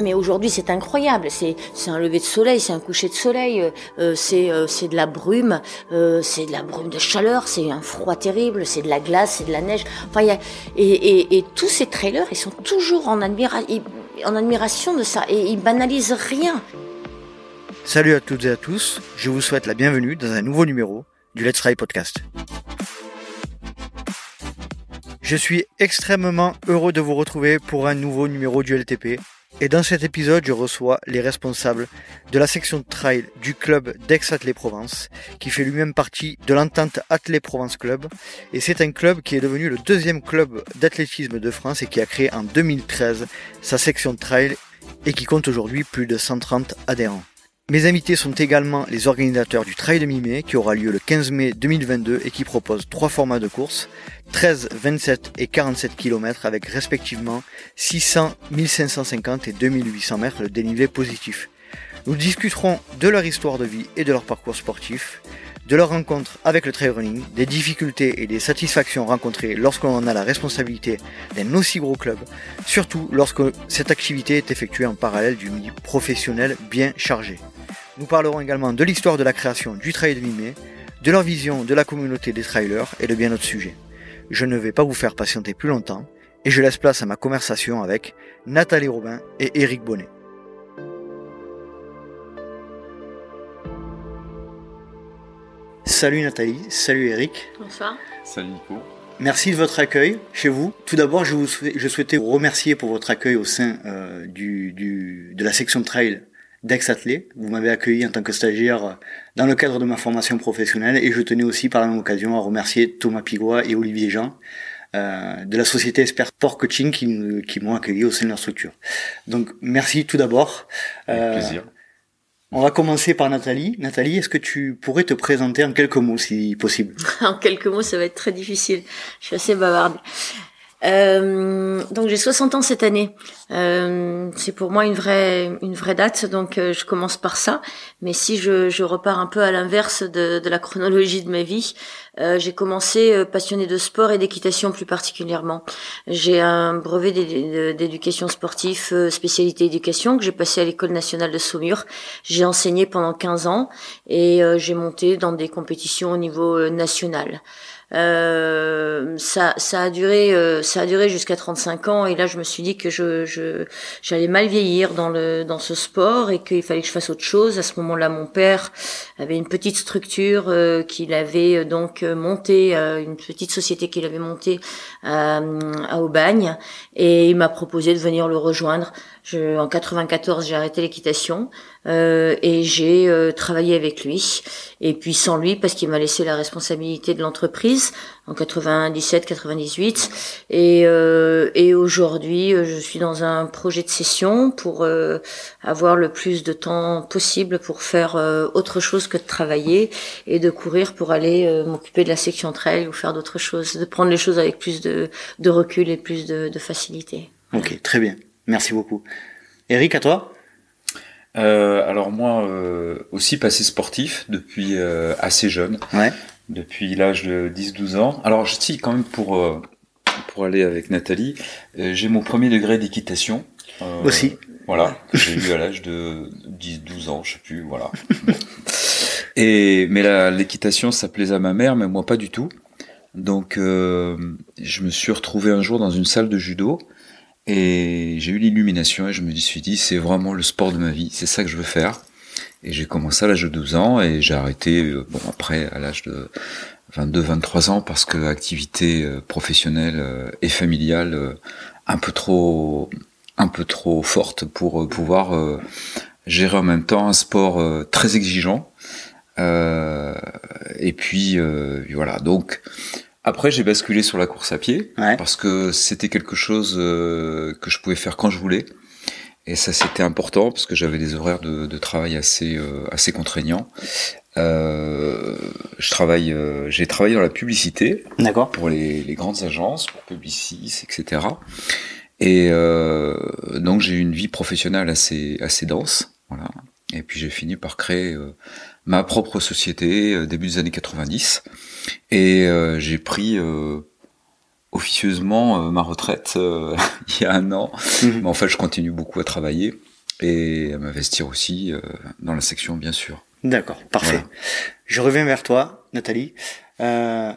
Mais aujourd'hui, c'est incroyable. C'est un lever de soleil, c'est un coucher de soleil, euh, euh, c'est euh, de la brume, euh, c'est de la brume de chaleur, c'est un froid terrible, c'est de la glace, c'est de la neige. Enfin, y a, et, et, et tous ces trailers, ils sont toujours en, admira en admiration de ça et ils banalisent rien. Salut à toutes et à tous, je vous souhaite la bienvenue dans un nouveau numéro du Let's Try Podcast. Je suis extrêmement heureux de vous retrouver pour un nouveau numéro du LTP. Et dans cet épisode, je reçois les responsables de la section de trail du club d'Aix-Athlée Provence, qui fait lui-même partie de l'entente Athlée Provence Club. Et c'est un club qui est devenu le deuxième club d'athlétisme de France et qui a créé en 2013 sa section de trail et qui compte aujourd'hui plus de 130 adhérents. Mes invités sont également les organisateurs du Trail de mi-mai qui aura lieu le 15 mai 2022 et qui propose trois formats de course 13, 27 et 47 km avec respectivement 600, 1550 et 2800 mètres de dénivelé positif. Nous discuterons de leur histoire de vie et de leur parcours sportif, de leur rencontre avec le trail running, des difficultés et des satisfactions rencontrées lorsqu'on en a la responsabilité d'un aussi gros club, surtout lorsque cette activité est effectuée en parallèle du milieu professionnel bien chargé. Nous parlerons également de l'histoire de la création du trail de mi-mai, de leur vision de la communauté des trailers et de bien d'autres sujets. Je ne vais pas vous faire patienter plus longtemps et je laisse place à ma conversation avec Nathalie Robin et Eric Bonnet. Salut Nathalie, salut Eric. Bonsoir. Salut Nico. Merci de votre accueil chez vous. Tout d'abord, je, vous souhait- je souhaitais vous remercier pour votre accueil au sein euh, du, du, de la section trail d'Aix-Athlée. Vous m'avez accueilli en tant que stagiaire dans le cadre de ma formation professionnelle et je tenais aussi par la même occasion à remercier Thomas Pigois et Olivier Jean euh, de la société Expert Sport Coaching qui, nous- qui m'ont accueilli au sein de leur structure. Donc merci tout d'abord. Avec Euh, plaisir. On va commencer par Nathalie. Nathalie, est-ce que tu pourrais te présenter en quelques mots si possible? En quelques mots, ça va être très difficile. Je suis assez bavarde. Euh, donc j'ai 60 ans cette année. Euh, c'est pour moi une vraie une vraie date, donc euh, je commence par ça. Mais si je, je repars un peu à l'inverse de, de la chronologie de ma vie, euh, j'ai commencé passionnée de sport et d'équitation plus particulièrement. J'ai un brevet d'é- d'éducation sportive, spécialité éducation, que j'ai passé à l'école nationale de Saumur. J'ai enseigné pendant 15 ans et j'ai monté dans des compétitions au niveau national. Euh, ça, ça a duré, euh, ça a duré jusqu'à 35 ans et là je me suis dit que je, je, j'allais mal vieillir dans le, dans ce sport et qu'il fallait que je fasse autre chose. À ce moment-là, mon père avait une petite structure euh, qu'il avait euh, donc euh, montée, une petite société qu'il avait montée à, à Aubagne et il m'a proposé de venir le rejoindre. Je, en 94, j'ai arrêté l'équitation euh, et j'ai euh, travaillé avec lui. Et puis sans lui, parce qu'il m'a laissé la responsabilité de l'entreprise en 97-98. Et, euh, et aujourd'hui, euh, je suis dans un projet de session pour euh, avoir le plus de temps possible pour faire euh, autre chose que de travailler et de courir pour aller m'occuper de la section trail ou faire d'autres choses, de prendre les choses avec plus de, de recul et plus de, de facilité. Ok, très bien. Merci beaucoup. Eric, à toi? Euh, alors moi euh, aussi passé sportif depuis euh, assez jeune, Ouais. depuis l'âge de 10-12 ans. Alors je dis quand même pour euh, pour aller avec Nathalie, euh, j'ai mon premier degré d'équitation. Euh, Aussi. Voilà, que j'ai eu à l'âge de 10-12 ans, je sais plus, voilà. Bon. Et mais la- l'équitation ça plaisait à ma mère, mais moi pas du tout. Donc euh, je me suis retrouvé un jour dans une salle de judo et j'ai eu l'illumination et je me suis dit c'est vraiment le sport de ma vie, c'est ça que je veux faire. Et j'ai commencé à l'âge de 12 ans et j'ai arrêté euh, bon après à l'âge de 22 23 ans parce que activité euh, professionnelle euh, et familiale un peu trop un peu trop forte pour pouvoir gérer en même temps un sport très exigeant. Et puis voilà donc après j'ai basculé sur la course à pied Ouais. parce que c'était quelque chose euh, que je pouvais faire quand je voulais. Et ça, c'était important parce que j'avais des horaires de, de travail assez euh, assez contraignants. Euh, je travaille, euh, j'ai travaillé dans la publicité pour les, les grandes agences, pour Publicis, etc. Et euh, donc j'ai eu une vie professionnelle assez assez dense, voilà. Et puis j'ai fini par créer euh, ma propre société euh, début des années 90. Et euh, j'ai pris euh, officieusement euh, ma retraite euh, il y a un an. Mhm. Mais en fait, je continue beaucoup à travailler. et à m'investir aussi dans la section, bien sûr. D'accord, parfait. Je reviens vers toi, Nathalie. Euh,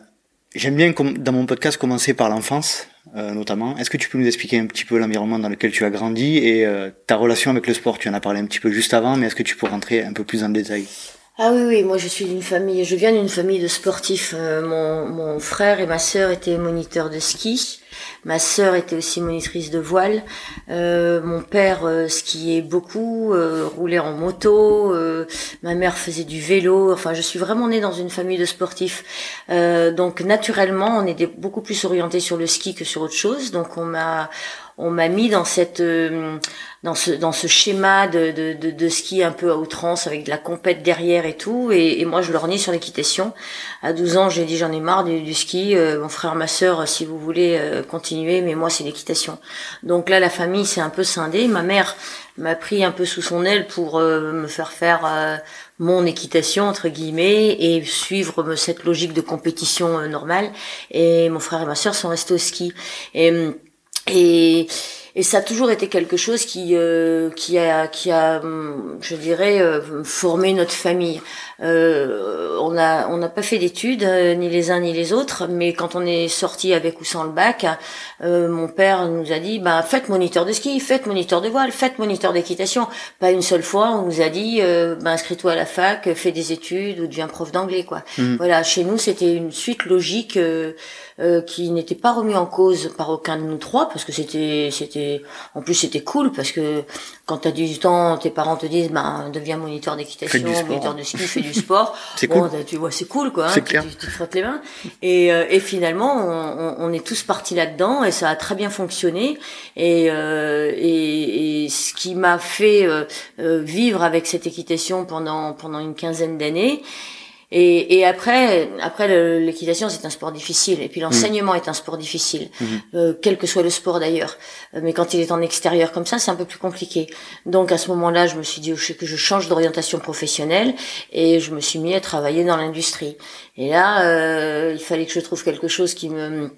J'aime bien, dans mon podcast, commencer par l'enfance, euh, notamment. Est-ce que tu peux nous expliquer un petit peu l'environnement dans lequel tu as grandi et euh, ta relation avec le sport? Tu en as parlé un petit peu juste avant, mais est-ce que tu peux rentrer un peu plus en détail? Ah oui, oui, moi je suis d'une famille, je viens d'une famille de sportifs. Euh, mon, mon frère et ma sœur étaient moniteurs de ski. Ma sœur était aussi monitrice de voile. Euh, mon père euh, skiait beaucoup, euh, roulait en moto. ma mère faisait du vélo. Enfin, je suis vraiment née dans une famille de sportifs. donc naturellement, on est beaucoup plus orienté sur le ski que sur autre chose. Donc on m'a on m'a mis dans cette euh, dans ce dans ce schéma de, de, de, de, ski un peu à outrance avec de la compète derrière et tout. Et, et moi je leur sur l'équitation. À 12 ans j'ai dit j'en ai marre du, du ski. Euh, mon frère ma sœur si vous voulez euh, continuer mais moi c'est l'équitation. Donc là la famille s'est un peu scindée. Ma mère m'a pris un peu sous son aile pour me faire faire mon équitation entre guillemets et suivre cette logique de compétition normale. Et mon frère et ma sœur sont restés au ski. Et et, ça a toujours été quelque chose qui euh, qui a qui a je dirais euh, formé notre famille euh, on a on n'a pas fait d'études euh, ni les uns ni les autres mais quand on est sorti avec ou sans le bac euh, mon père nous a dit bah faites moniteur de ski faites moniteur de voile faites moniteur d'équitation. Pas une seule fois on nous a dit bah inscris-toi à la fac fais des études ou deviens prof d'anglais quoi. Mmh. voilà chez nous c'était une suite logique euh, qui n'était pas remis en cause par aucun de nous trois parce que c'était c'était en plus c'était cool parce que quand tu as 18 ans tes parents te disent ben deviens moniteur d'équitation moniteur de ski fais du sport. C'est cool. tu vois c'est cool quoi hein, tu, te frottes les mains. Et, euh, et finalement on, on, est tous partis là-dedans et ça a très bien fonctionné. Et euh, et, et, ce qui m'a fait euh, vivre avec cette équitation pendant pendant une quinzaine d'années et, et après, après l'équitation, c'est un sport difficile. Et puis mmh. l'enseignement est un sport difficile, mmh. euh, quel que soit le sport d'ailleurs. Euh, mais quand il est en extérieur comme ça, c'est un peu plus compliqué. Donc à ce moment-là, je me suis dit que je change d'orientation professionnelle et je me suis mis à travailler dans l'industrie. Et là, euh, il fallait que je trouve quelque chose qui me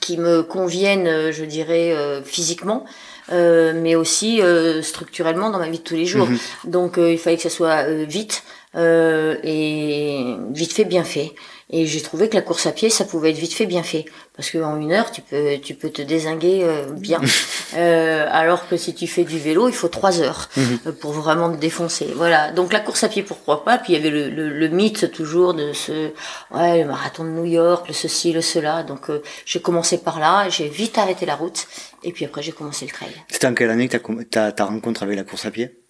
qui me convienne, je dirais, euh, physiquement. Euh, mais aussi euh, structurellement dans ma vie de tous les jours. Mmh. Donc il fallait que ça soit vite, euh, et vite fait, bien fait. Et j'ai trouvé que la course à pied, ça pouvait être vite fait, bien fait, parce que en une heure, tu peux, tu peux te désinguer euh, bien. euh, alors que si tu fais du vélo, il faut trois heures mhm. euh, pour vraiment te défoncer. Voilà. Donc la course à pied, pourquoi pas? Puis il y avait le, le, le, mythe toujours de ce, ouais, le marathon de New York, le ceci, le cela. Donc euh, j'ai commencé par là, j'ai vite arrêté la route, et puis après j'ai commencé le trail. C'était en quelle année que t'as ta rencontre avec la course à pied?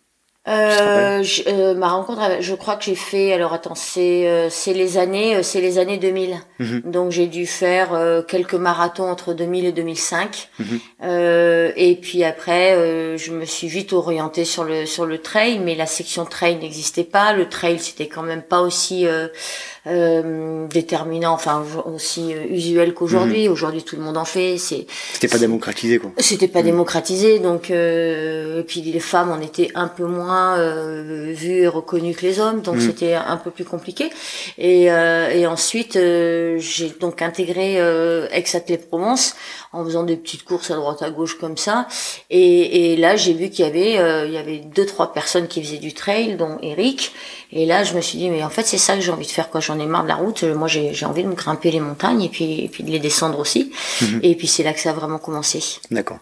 Euh, euh, ma rencontre, je crois que j'ai fait. Alors attends, c'est euh, c'est les années, euh, c'est les années 2000. Mhm. Donc j'ai dû faire quelques marathons entre 2000 et 2005. Mhm. et puis après, je me suis vite orientée sur le sur le trail, mais la section trail n'existait pas. Le trail, c'était quand même pas aussi euh, déterminant, enfin aussi euh, usuel qu'aujourd'hui. Mhm. Aujourd'hui, tout le monde en fait. C'est c'était pas démocratisé quoi. C'était pas mhm. démocratisé, donc euh, et puis les femmes on était un peu moins euh, vues et reconnues que les hommes, donc mhm. c'était un peu plus compliqué. Et, euh, et ensuite j'ai donc intégré ex Provence en faisant des petites courses à droite à gauche comme ça. Et, et là j'ai vu qu'il y avait il y avait deux trois personnes qui faisaient du trail, dont Eric. Et là je me suis dit mais en fait c'est ça que j'ai envie de faire quoi j'en ai marre de la route. Moi, j'ai envie de me grimper les montagnes et puis, et puis de les descendre aussi. Mhm. Et puis c'est là que ça a vraiment commencé. D'accord.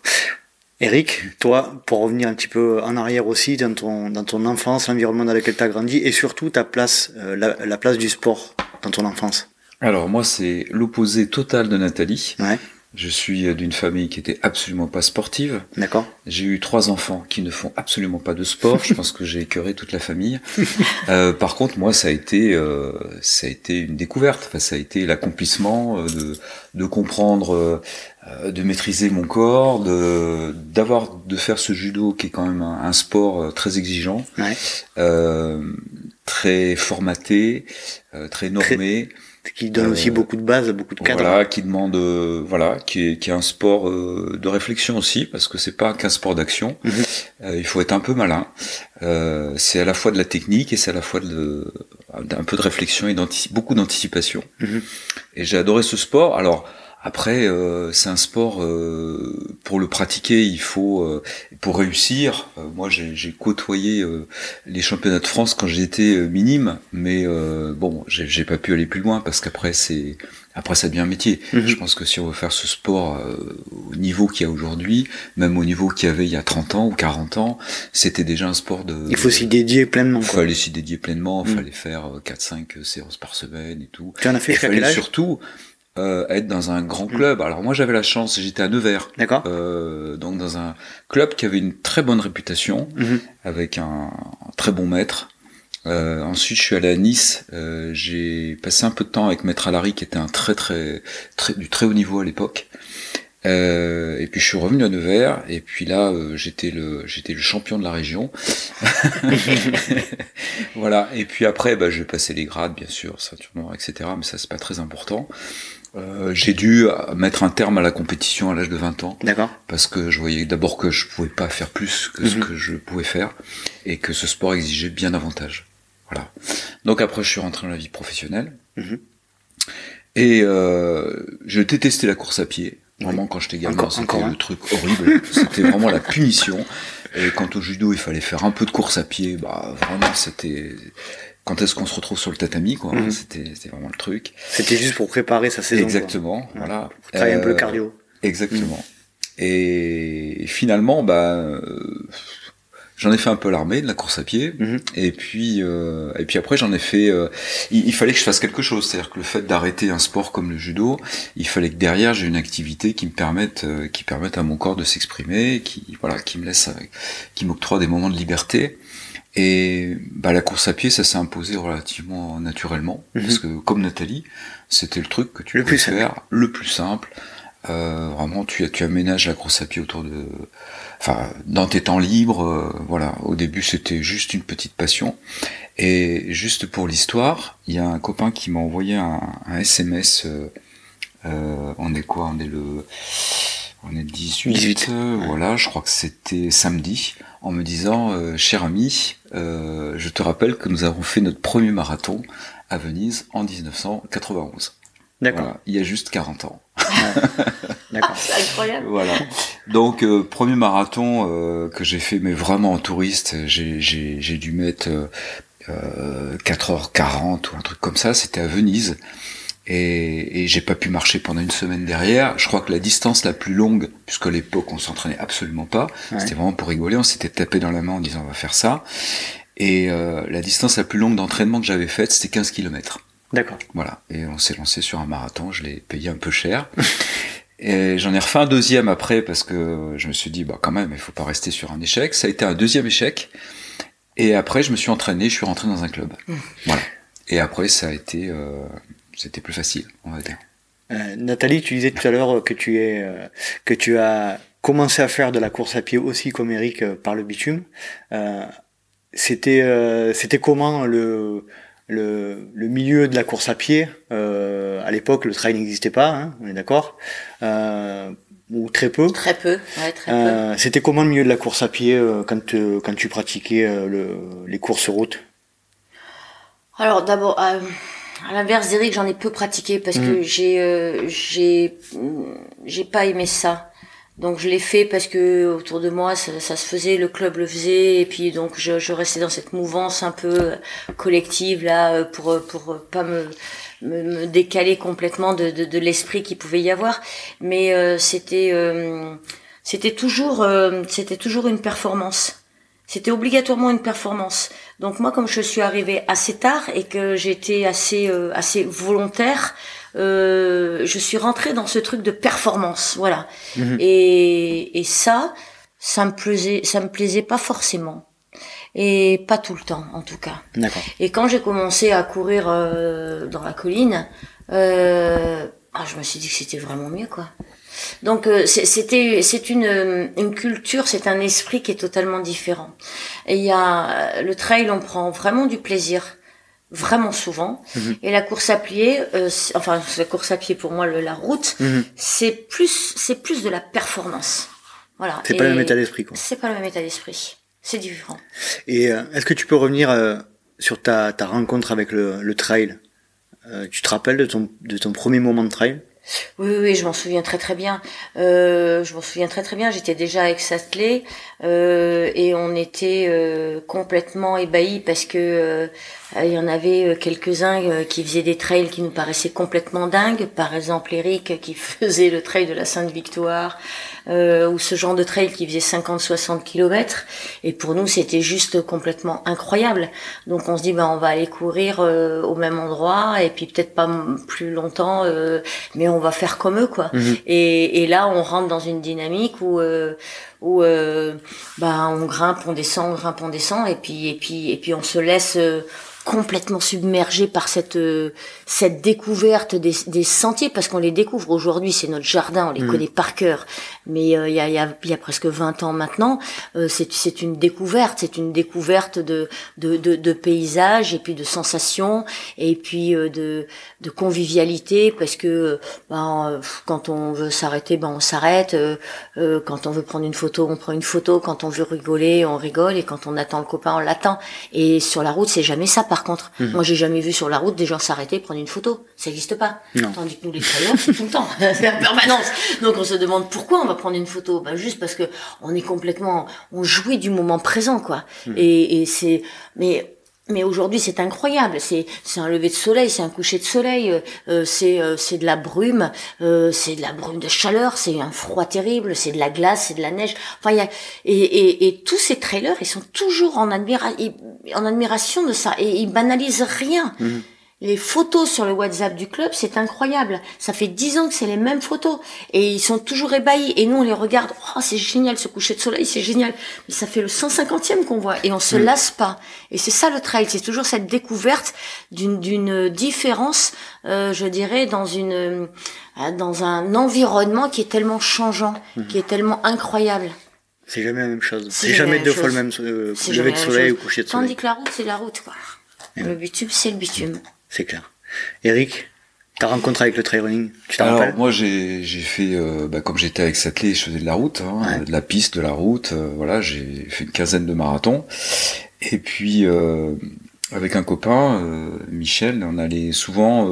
Eric, toi, pour revenir un petit peu en arrière aussi dans ton, dans ton enfance, l'environnement dans lequel tu as grandi et surtout ta place, euh, la, la, place du sport dans ton enfance. Alors moi, c'est l'opposé total de Nathalie. Ouais. Je suis d'une famille qui était absolument pas sportive. D'accord. J'ai eu trois enfants qui ne font absolument pas de sport. Je pense que j'ai écœuré toute la famille. Euh, par contre, moi, ça a été, euh, ça a été une découverte. Enfin, ça a été l'accomplissement euh, de, de comprendre, euh, de maîtriser mon corps, de d'avoir de faire ce judo qui est quand même un, sport très exigeant, ouais. très formaté, très normé qui donne aussi euh, beaucoup de bases, beaucoup de cadres. Voilà, qui demande, euh, voilà, qui est, qui est un sport euh, de réflexion aussi, parce que c'est pas qu'un sport d'action. Mhm. il faut être un peu malin. c'est à la fois de la technique et c'est à la fois de, un peu de réflexion et beaucoup d'anticipation. Mhm. Et j'ai adoré ce sport. Alors Après, euh, c'est un sport euh, pour le pratiquer, il faut euh, pour réussir. moi, j'ai côtoyé les championnats de France quand j'étais minime, mais bon, j'ai pas pu aller plus loin parce qu'après c'est après ça devient un métier. Mhm. Je pense que si on veut faire ce sport au niveau qu'il y a aujourd'hui, même au niveau qu'il y avait il y a 30 ans ou 40 ans, c'était déjà un sport de. Il faut s'y dédier pleinement. Il fallait s'y dédier pleinement. Il mhm. fallait faire 4-5 séances par semaine et tout. Tu en as fait quel âge? Surtout euh, être dans un grand mm. club. Alors moi j'avais la chance, j'étais à Nevers, d'accord, euh, donc dans un club qui avait une très bonne réputation, mm-hmm. avec un, très bon maître. Euh, ensuite je suis allé à Nice, euh, j'ai passé un peu de temps avec Maître Alary qui était un très très, très du très haut niveau à l'époque. Euh, et puis je suis revenu à Nevers et puis là euh, j'étais le j'étais le champion de la région. voilà et puis après bah, je vais passer les grades bien sûr ceinture noire etc mais ça c'est pas très important. Euh, j'ai dû mettre un terme à la compétition à l'âge de 20 ans. D'accord. Parce que je voyais d'abord que je pouvais pas faire plus que ce mhm. que je pouvais faire et que ce sport exigeait bien davantage. Voilà. Donc après, je suis rentré dans la vie professionnelle. Mhm. Et euh, je détestais la course à pied. Vraiment, quand j'étais gamin, c'était le truc horrible. c'était vraiment la punition. Et quand au judo, il fallait faire un peu de course à pied, bah vraiment, c'était quand est-ce qu'on se retrouve sur le tatami quoi. Mhm. c'était vraiment le truc. C'était juste pour préparer sa saison exactement voilà. Pour travailler un peu le euh, cardio. exactement. Et finalement bah euh, j'en ai fait un peu l'armée de la course à pied. Mhm. et puis euh, et puis après j'en ai fait il, fallait que je fasse quelque chose. C'est-à-dire que le fait d'arrêter un sport comme le judo il fallait que derrière j'ai une activité qui me permette qui permette à mon corps de s'exprimer qui voilà qui me laisse qui m'octroie des moments de liberté et bah, la course à pied, ça s'est imposé relativement naturellement, mhm. parce que comme Nathalie, c'était le truc que tu le peux faire le plus simple. Euh, vraiment, tu, tu aménages la course à pied autour de, enfin, dans tes temps libres. Euh, voilà, au début, c'était juste une petite passion. Et juste pour l'histoire, il y a un copain qui m'a envoyé un, un SMS. Euh, euh, on est quoi? On est le, on est 18. 18. voilà, je crois que c'était samedi en me disant, euh, cher ami, euh, je te rappelle que nous avons fait notre premier marathon à Venise en 1991. D'accord. il y a juste 40 ans. D'accord. C'est incroyable. Voilà. Donc euh, premier marathon euh, que j'ai fait, mais vraiment en touriste, j'ai dû mettre 4h40 ou un truc comme ça. C'était à Venise et, et j'ai pas pu marcher pendant une semaine derrière. Je crois que la distance la plus longue, puisqu'à l'époque on s'entraînait absolument pas, c'était vraiment pour rigoler, on s'était tapé dans la main en disant on va faire ça. Et euh, la distance la plus longue d'entraînement que j'avais faite, c'était 15 km. D'accord. Voilà. Et on s'est lancé sur un marathon, je l'ai payé un peu cher. Et j'en ai refait un deuxième après parce que je me suis dit, bah quand même, il faut pas rester sur un échec. Ça a été un deuxième échec. Et après, je me suis entraîné, je suis rentré dans un club. Mmh. Voilà. Et après, ça a été, euh, c'était plus facile, on va dire. Euh, Nathalie, tu disais tout à l'heure que tu es, euh, que tu as commencé à faire de la course à pied aussi comme Eric euh, par le bitume. c'était, c'était comment le, le, le, milieu de la course à pied À l'époque, le trail n'existait pas, hein, on est d'accord ou très peu. Très peu, ouais, très peu. C'était comment le milieu de la course à pied quand, quand tu pratiquais le, les courses routes? Alors d'abord, à l'inverse d'Eric, j'en ai peu pratiqué parce que mm. j'ai euh, j'ai j'ai pas aimé ça. Donc je l'ai fait parce que autour de moi ça, ça, se faisait, le club le faisait et puis donc je, je restais dans cette mouvance un peu collective là pour pour pas me me, décaler complètement de, de, de l'esprit qui pouvait y avoir. Mais euh, c'était euh, c'était toujours c'était toujours une performance. C'était obligatoirement une performance. Donc moi, comme je suis arrivée assez tard et que j'étais assez euh, assez volontaire, euh, je suis rentrée dans ce truc de performance, voilà. Mhm. Et, et ça, ça me plaisait, ça me plaisait pas forcément. Et pas tout le temps, en tout cas. D'accord. Et quand j'ai commencé à courir euh, dans la colline, euh, ah, je me suis dit que c'était vraiment mieux, quoi. Donc euh, c'était c'est une euh, une culture, c'est un esprit qui est totalement différent. Et il y a le trail, on prend vraiment du plaisir vraiment souvent. Mhm. Et la course à pied, euh, enfin la course à pied pour moi, le, la route, mhm. c'est plus c'est plus de la performance. Voilà. C'est pas le même état d'esprit quoi. C'est pas le même état d'esprit. C'est différent. Et est-ce que tu peux revenir sur ta, ta rencontre avec le, le trail? Tu te rappelles de ton de ton premier moment de trail? Oui, oui, je m'en souviens très très bien. Euh, je m'en souviens très très bien. J'étais déjà avec Satley euh, et on était euh, complètement ébahis parce que euh, il y en avait quelques-uns qui faisaient des trails qui nous paraissaient complètement dingues. Par exemple, Eric qui faisait le trail de la Sainte-Victoire ou ce genre de trail qui faisait 50-60 km. Et pour nous, c'était juste complètement incroyable. Donc on se dit, ben on va aller courir au même endroit et puis peut-être pas plus longtemps, mais on va faire comme eux, quoi. Mhm. Et, et, là, on rentre dans une dynamique où où euh, bah on grimpe, on descend, on grimpe, on descend, et puis et puis et puis on se laisse euh, complètement submergé par cette euh, cette découverte des, des sentiers parce qu'on les découvre aujourd'hui c'est notre jardin on les mm. connaît par cœur. Mais euh, il y, a, y, a, y a presque 20 ans maintenant euh, c'est c'est une découverte c'est une découverte de, de de, de paysages et puis de sensations et puis de de convivialité parce que ben, quand on veut s'arrêter ben on s'arrête. Quand on veut prendre une photo on prend une photo. Quand on veut rigoler on rigole et quand on attend le copain on l'attend. Et sur la route c'est jamais ça par contre. Mhm. Moi, j'ai jamais vu sur la route des gens s'arrêter prendre une photo. Ça n'existe pas. Tandis que nous, les trailers, c'est tout le temps. c'est la permanence. Donc, on se demande pourquoi on va prendre une photo. Ben, juste parce que on est complètement, on jouit du moment présent, quoi. Mhm. Et, et c'est, mais mais aujourd'hui, c'est incroyable. C'est un lever de soleil, c'est un coucher de soleil, euh, euh, c'est euh, c'est de la brume, c'est de la brume de chaleur, c'est un froid terrible, c'est de la glace, c'est de la neige. Enfin, y a, et, et, et tous ces trailers, ils sont toujours en, admira en admiration de ça et ils banalisent rien. Mhm les photos sur le WhatsApp du club, c'est incroyable. Ça fait dix ans que c'est les mêmes photos et ils sont toujours ébahis. Et nous, on les regarde. Oh, c'est génial ce coucher de soleil, c'est génial. Mais ça fait le 150e qu'on voit et on se mm. lasse pas. Et c'est ça le trail, c'est toujours cette découverte d'une d'une différence, euh, je dirais, dans une euh, dans un environnement qui est tellement changeant, mm. qui est tellement incroyable. C'est jamais la même chose. C'est jamais deux fois le même euh, lever de soleil ou coucher de soleil. Tandis que la route, c'est la route, quoi. Le bitume, c'est le bitume c'est clair. Eric, ta rencontre avec le trail running, tu t'en rappelles? Moi, j'ai fait, euh, bah, comme j'étais avec Satley, je faisais de la route, hein, de la piste, de la route. Euh, voilà, j'ai fait une quinzaine de marathons. Et puis, euh, avec un copain, Michel, on allait souvent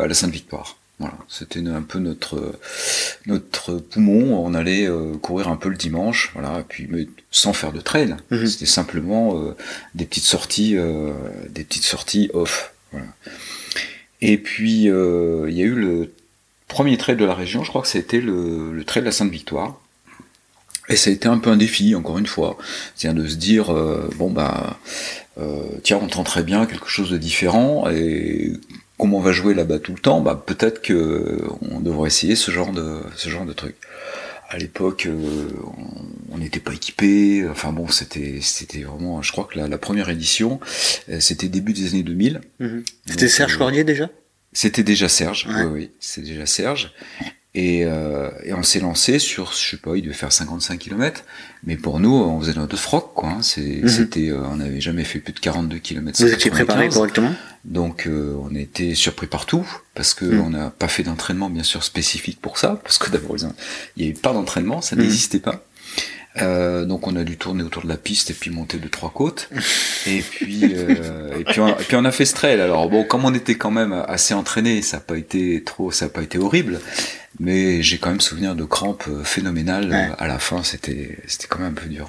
à la Sainte-Victoire. Voilà, c'était un peu notre notre poumon. On allait courir un peu le dimanche, voilà, et puis mais sans faire de trail. Mhm. C'était simplement des petites sorties, des petites sorties off. Et puis, euh, il y a eu le premier trait de la région, je crois que c'était le, trait de la Sainte-Victoire. Et ça a été un peu un défi, encore une fois. C'est de se dire, euh, bon bah, euh, tiens, on tente très bien quelque chose de différent, et comment on va jouer là-bas tout le temps, bah peut-être que on devrait essayer ce genre de truc à l'époque, euh, on n'était pas équipé. Enfin bon, c'était c'était vraiment. Je crois que la, première édition, euh, c'était début des années 2000. Mhm. C'était Serge euh, Cordier déjà? C'était déjà Serge. Oui, oui, c'était déjà Serge. Et, euh, et on s'est lancé sur, je sais pas, il devait faire 55 km, mais pour nous, on faisait notre froc, quoi. Hein. Mhm. C'était, euh, on n'avait jamais fait plus de 42 km. Vous étiez préparé correctement? Donc, euh, on était surpris partout, parce que mhm. on n'a pas fait d'entraînement, bien sûr, spécifique pour ça, parce que d'abord, il n'y avait pas d'entraînement, ça mhm. n'existait pas. Euh, donc on a dû tourner autour de la piste et puis monter de trois côtes. et puis euh, et puis on, puis on a fait ce trail. Alors bon, comme on était quand même assez entraîné, ça n'a pas été trop, ça a pas été horrible mais j'ai quand même souvenir de crampes euh, phénoménales à la fin. C'était c'était quand même un peu dur.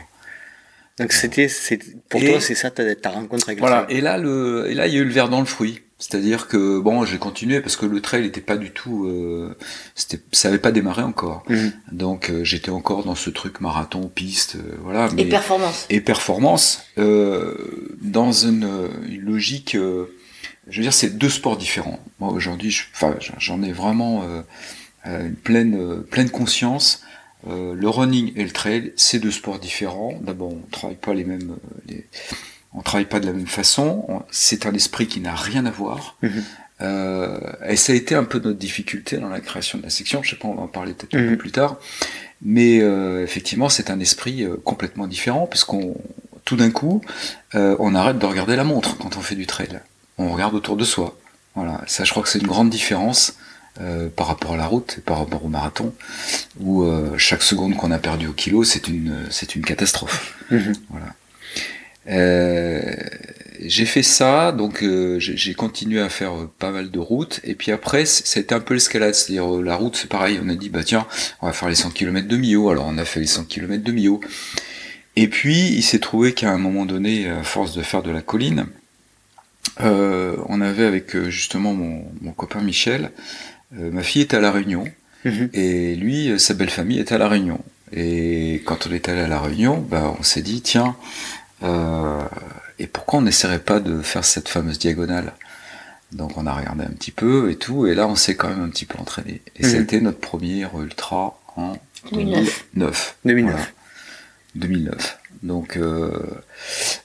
Donc c'était c'est pour toi c'est ça ta, ta rencontre avec voilà. Et là le et là il y a eu le verre dans le fruit. C'est-à-dire que bon, j'ai continué parce que le trail n'était pas du tout, euh, c'était, ça avait pas démarré encore. Mhm. Donc euh, j'étais encore dans ce truc marathon, piste, voilà. et performance. Et performance dans une, une logique. je veux dire, c'est deux sports différents. Moi aujourd'hui, enfin, j'en ai vraiment euh, une pleine, euh, pleine conscience. Euh, le running et le trail, c'est deux sports différents. D'abord, on travaille pas les mêmes, les... on travaille pas de la même façon. C'est un esprit qui n'a rien à voir. Mhm. Euh, et ça a été un peu notre difficulté dans la création de la section. Je sais pas, on va en parler peut-être un peu mhm. plus tard. Mais euh, effectivement, c'est un esprit complètement différent, puisqu'on tout d'un coup, on arrête de regarder la montre quand on fait du trail. On regarde autour de soi. Voilà, ça, je crois que c'est une grande différence euh, par rapport à la route, par rapport au marathon, où euh, chaque seconde qu'on a perdu au kilo, c'est une c'est une catastrophe. Mhm. Voilà. Euh, j'ai fait ça, donc euh, j'ai continué à faire euh, pas mal de routes, et puis après c'était un peu l'escalade, c'est-à-dire la route c'est pareil, on a dit bah tiens, on va faire les 100 km de Millau, alors on a fait les 100 km de Millau, et puis il s'est trouvé qu'à un moment donné, à force de faire de la colline, on avait avec justement mon, copain Michel, ma fille était à la Réunion, mhm. et lui, sa belle famille était à la Réunion. Et quand on est allé à la Réunion, bah, on s'est dit tiens, euh, et pourquoi on n'essaierait pas de faire cette fameuse diagonale? Donc on a regardé un petit peu et tout, et là on s'est quand même un petit peu entraîné. Et c'était mhm. notre premier ultra en 2009. 2009. 2009. Donc euh,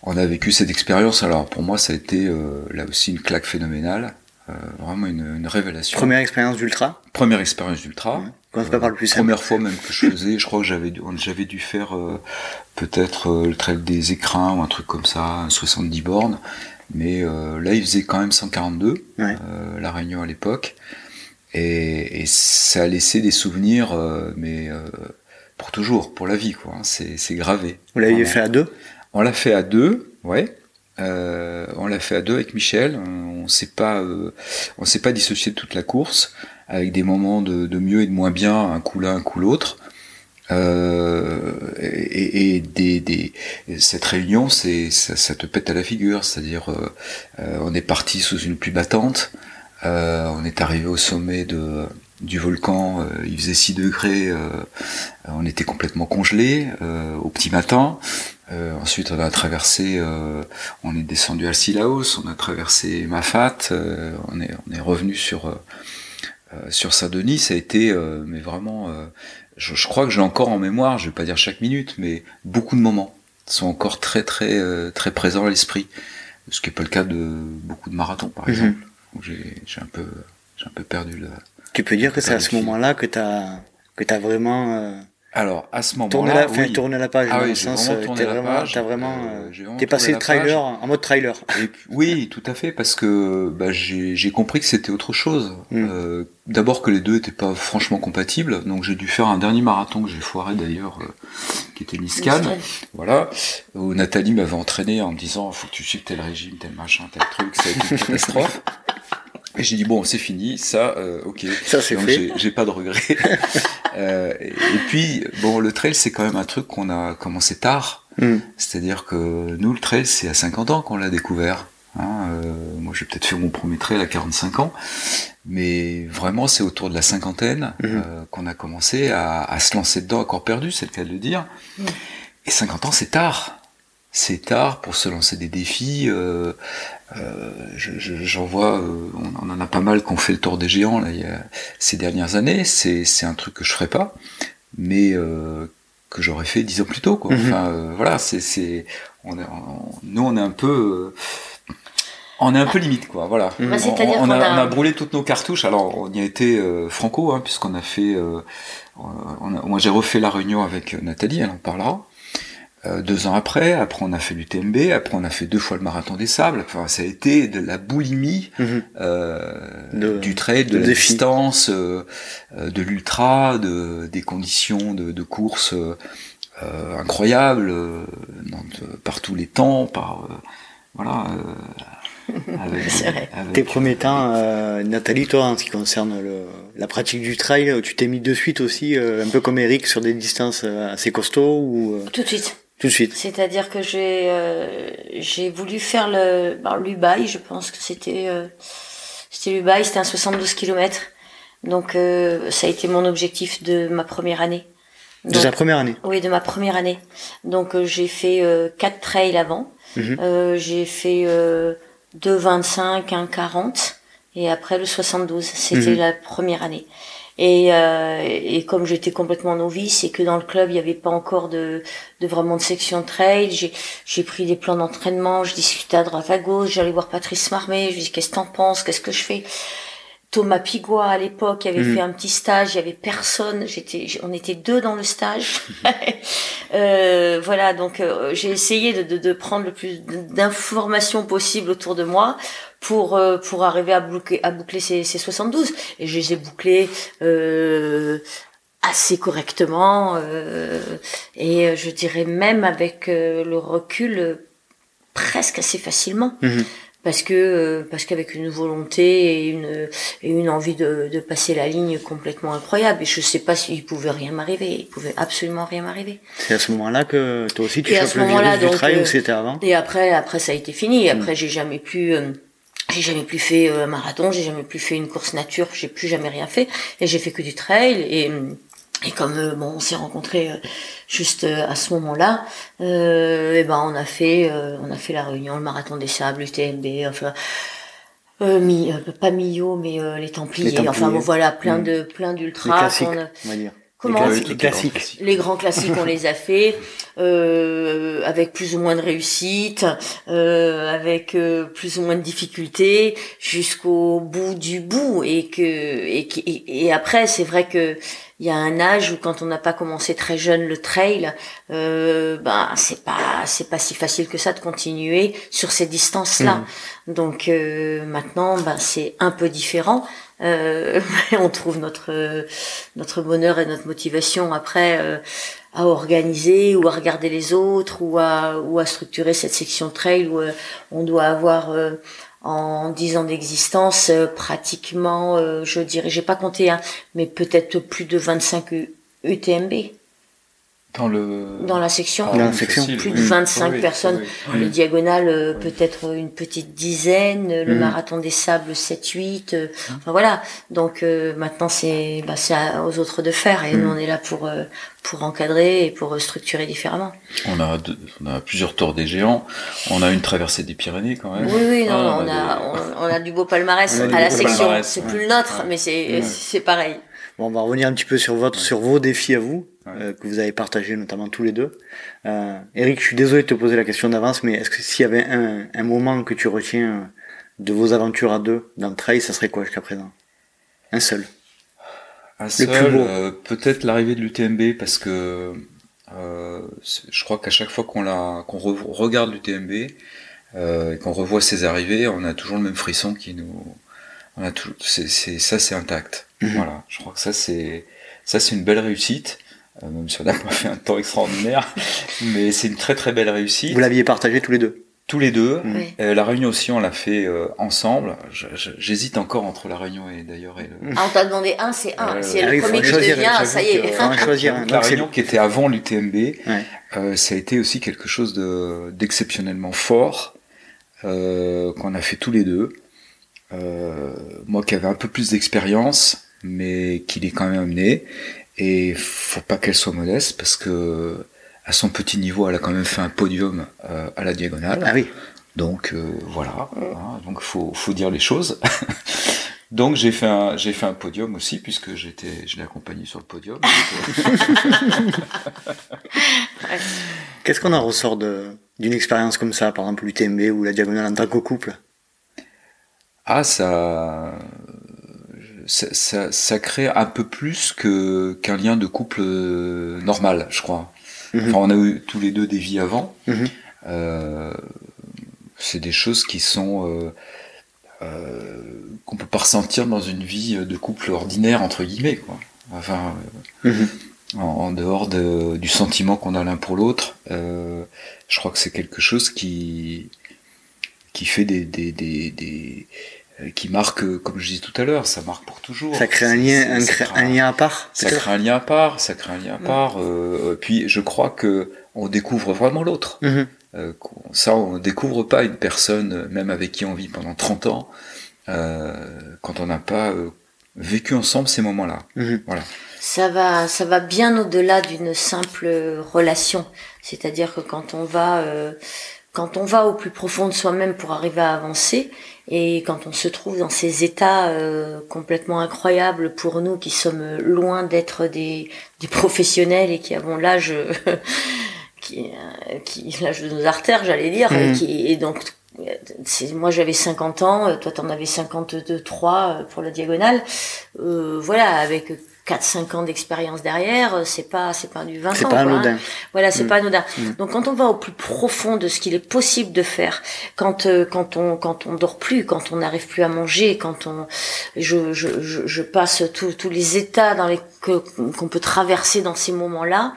on a vécu cette expérience. Alors pour moi ça a été euh, là aussi une claque phénoménale. Euh, vraiment une, une, révélation. Première expérience d'ultra Première expérience d'ultra. Quand pas par le plus Première fois même que je faisais, je crois que j'avais j'avais dû faire euh, peut-être euh, le trail des écrins ou un truc comme ça, 70 bornes. Mais là, il faisait quand même 142, la Réunion à l'époque. Et, et, ça a laissé des souvenirs, mais pour toujours, pour la vie, quoi. C'est gravé. Vous l'avez fait à deux On l'a fait à deux, ouais. Euh, on l'a fait à deux avec Michel. On, on s'est pas, euh, on s'est pas dissocié de toute la course, avec des moments de, de, mieux et de moins bien, un coup l'un, un coup l'autre. Euh, et, et des, des, cette réunion, c'est ça, ça, te pète à la figure. C'est-à-dire, euh, euh, on est parti sous une pluie battante. on est arrivé au sommet de du volcan, il faisait 6 degrés, on était complètement congelé au petit matin. Euh, ensuite, on a traversé, euh, on est descendu à Silaos, on a traversé Mafat, euh, on est on est revenu sur sur Saint-Denis. Ça a été, mais vraiment, je, je, crois que j'ai encore en mémoire, je vais pas dire chaque minute, mais beaucoup de moments sont encore très très très présents à l'esprit, ce qui est pas le cas de beaucoup de marathons, par mhm. exemple, j'ai j'ai un peu j'ai un peu perdu le. Tu peux dire que c'est à ce moment-là que t'as que t'as vraiment alors à ce moment-là, tourner la, tourner la page. Ah oui, sens, t'es vraiment, t'as vraiment, euh, t'es passé trailer en mode trailer. Et oui, tout à fait, parce que bah, j'ai compris que c'était autre chose. Hmm. Euh, D'abord que les deux étaient pas franchement compatibles, donc j'ai dû faire un dernier marathon que j'ai foiré d'ailleurs, euh, qui était Niscan, voilà, où Nathalie m'avait entraîné en me disant faut que tu suives tel régime, tel machin, tel truc, ça a été une catastrophe. Et j'ai dit bon, c'est fini, ça, euh, ok. Ça c'est fait. J'ai pas de regrets. euh, et, puis bon, le trail c'est quand même un truc qu'on a commencé tard. Hmm. C'est-à-dire que nous le trail c'est à 50 ans qu'on l'a découvert. Hein, euh, moi j'ai peut-être fait mon premier trail à 45 ans, mais vraiment c'est autour de la cinquantaine euh, qu'on a commencé à, à, se lancer dedans à corps perdu, c'est le cas de le dire. Hmm. Et 50 ans c'est tard c'est tard pour se lancer des défis. Euh, euh, J'en vois, euh, on, en a pas mal qui ont fait le tour des géants là, il y a, ces dernières années. C'est un truc que je ferais pas, mais que j'aurais fait dix ans plus tôt. Quoi. Mhm. Enfin, voilà, c'est, on, on, nous on est un peu on est un peu limite, quoi. Voilà. Bah, on, a, on, a, brûlé toutes nos cartouches. Alors, on y a été euh, franco, hein, puisqu'on a fait. Euh, on a, moi, j'ai refait la réunion avec Nathalie. Elle en parlera. Euh, deux ans après, après on a fait l'UTMB, après on a fait deux fois le marathon des sables. Enfin, ça a été de la boulimie mhm. euh, du trail, de, la distance, euh, euh, de l'ultra, de, des conditions de, de course incroyables, par tous les temps, par voilà. Avec, Tes premiers temps, Nathalie, toi, en ce qui concerne le, la pratique du trail, tu t'es mis de suite aussi, un peu comme Eric, sur des distances assez costauds ou Tout de suite. Tout de suite. C'est-à-dire que j'ai euh, j'ai voulu faire le ben, l'Ubaï, je pense que c'était euh, c'était l'Ubaï, c'était un 72 km. Donc euh, ça a été mon objectif de ma première année. de ta première année Oui, de ma première année. Donc euh, j'ai fait euh, quatre trails avant. Mhm. j'ai fait euh, 2,25, un 40 et après le 72. C'était mhm. la première année. Et, euh, et comme j'étais complètement novice et que dans le club il n'y avait pas encore de, de vraiment de section trail, j'ai, pris des plans d'entraînement, je discutais à droite à gauche, j'allais voir Patrice Marmé, je lui dis qu'est-ce que t'en penses, qu'est-ce que je fais? Thomas Pigua à l'époque avait mhm. fait un petit stage, il y avait personne, j'étais, on était deux dans le stage. euh, voilà, donc euh, j'ai essayé de, de, de, prendre le plus d'informations possible autour de moi pour euh, pour arriver à boucler à boucler ces, ces 72 et je les ai bouclés euh, assez correctement euh, et je dirais même avec le recul presque assez facilement. Mhm. Parce que euh, parce qu'avec une volonté et une et une envie de, de passer la ligne complètement incroyable. Et je sais pas s'il pouvait rien m'arriver. Il pouvait absolument rien m'arriver. C'est à ce moment-là que toi aussi tu chopes le virus du trail euh, ou c'était avant? et après après ça a été fini. Mm. après j'ai jamais plus euh, j'ai jamais plus fait euh, un marathon. J'ai jamais plus fait une course nature. J'ai plus jamais rien fait. Et j'ai fait que du trail. Et et comme euh, bon on s'est rencontrés euh, juste euh, à ce moment-là euh, et ben on a fait euh, on a fait la réunion le marathon des sables l'UTMB enfin euh, mi, euh, pas Millau mais euh, les Templiers, Les Templiers. enfin bon voilà plein Mm. de plein d'ultras classiques. Comment les, Oui, classi- tous les grands classiques. les grands classiques, on les a fait euh, avec plus ou moins de réussite, euh, avec euh, plus ou moins de difficultés, jusqu'au bout du bout. Et que et, qui- et, et après, c'est vrai que il y a un âge où quand on n'a pas commencé très jeune le trail, euh, ben c'est pas c'est pas si facile que ça de continuer sur ces distances-là. Donc euh, maintenant, ben c'est un peu différent. Euh, on trouve notre notre bonheur et notre motivation après euh, à organiser ou à regarder les autres ou à ou à structurer cette section trail où euh, on doit avoir euh, en 10 ans d'existence euh, pratiquement euh, je dirais j'ai pas compté hein, mais peut-être plus de 25 U- UTMB Dans le. dans la section Ah, Dans la section. plus de 25 Oui, personnes oui, oui. le diagonal euh, Oui. peut-être une petite dizaine le Mhm. marathon des sables 7 8 euh, enfin voilà donc euh, maintenant c'est bah, aux autres de faire et Mhm. nous on est là pour euh, pour encadrer et pour structurer différemment On a, deux- on a plusieurs tours des géants. On a une traversée des Pyrénées quand même. oui oui non, Ah, on, a, des- on, on a du beau palmarès à la section c'est ouais. plus le nôtre Ouais. mais c'est Ouais. c'est pareil Bon, on va revenir un petit peu sur votre, sur vos défis à vous, Ouais. euh, que vous avez partagés notamment tous les deux. Euh, Eric, je suis désolé de te poser la question d'avance, mais est-ce que s'il y avait un, un moment que tu retiens de vos aventures à deux dans le trail, ça serait quoi jusqu'à présent? Un seul. Un seul, euh, peut-être l'arrivée de l'UTMB parce que euh, je crois qu'à chaque fois qu'on la, qu'on re- regarde l'UTMB euh, et qu'on revoit ses arrivées, on a toujours le même frisson qui nous, on a tout, c'est, ça c'est intact. Mhm. Voilà, je crois que ça c'est, ça c'est une belle réussite, même si on n'a pas fait un temps extraordinaire, mais c'est une très très belle réussite. Vous l'aviez partagé tous les deux? Tous les deux. Oui. Euh, la réunion aussi, on l'a fait euh, ensemble. J'hésite encore entre la réunion et d'ailleurs et le, ah, on t'a demandé un c'est un Euh, c'est ah le premier faut qui choisir, devient ça y est que- Faut en choisir un. Donc, la réunion qui était avant l'UTMB, Ouais. euh, ça a été aussi quelque chose de d'exceptionnellement fort euh, qu'on a fait tous les deux. Euh, moi qui avais un peu plus d'expérience, mais qui l'ai quand même amené. Et faut pas qu'elle soit modeste parce que à son petit niveau, elle a quand même fait un podium euh, à la diagonale. Ah oui. Donc euh, voilà, hein, donc faut faut dire les choses. donc j'ai fait un j'ai fait un podium aussi puisque j'étais je l'ai accompagné sur le podium. Qu'est-ce qu'on en ressort de, d'une expérience comme ça, par exemple l'UTMB ou la diagonale en tant que couple? Ah ça, ça ça ça crée un peu plus que qu'un lien de couple euh, normal, je crois. Mhm. Enfin, on a eu tous les deux des vies avant. Mhm. Euh, c'est des choses qui sont euh, euh, qu'on peut pas ressentir dans une vie de couple ordinaire entre guillemets quoi. Enfin, euh, Mhm. en, en dehors de, du sentiment qu'on a l'un pour l'autre, je crois que c'est quelque chose qui qui fait des des des, des qui marque, euh, comme je disais tout à l'heure, ça marque pour toujours. Ça crée un lien, un, ça crée crée un lien à part ça crée un lien à part, ça crée un lien à part. euh, puis je crois que on découvre vraiment l'autre. Mhm. Euh, ça, on découvre pas une personne, euh, même avec qui on vit pendant 30 ans, euh, quand on n'a pas euh, vécu ensemble ces moments-là. Mhm. Ça va, ça va bien au-delà d'une simple relation. C'est-à-dire que quand on va, euh, quand on va au plus profond de soi-même pour arriver à avancer, et quand on se trouve dans ces états euh, complètement incroyables pour nous qui sommes loin d'être des, des professionnels et qui avons l'âge, qui, euh, qui l'âge de nos artères, j'allais dire, et, Mhm. qui, et donc moi j'avais 50 ans, toi t'en avais 52, 3 euh, pour la diagonale. Euh, voilà, avec 4-5 ans d'expérience derrière, euh, c'est pas c'est pas du 20 C'est ans. pas quoi, hein. anodin. Voilà, c'est Mm. pas anodin. Mm. Donc quand on va au plus profond de ce qu'il est possible de faire, quand euh, quand on quand on dort plus, quand on n'arrive plus à manger, quand on je je je, je passe tous tous les états dans les que qu'on peut traverser dans ces moments-là.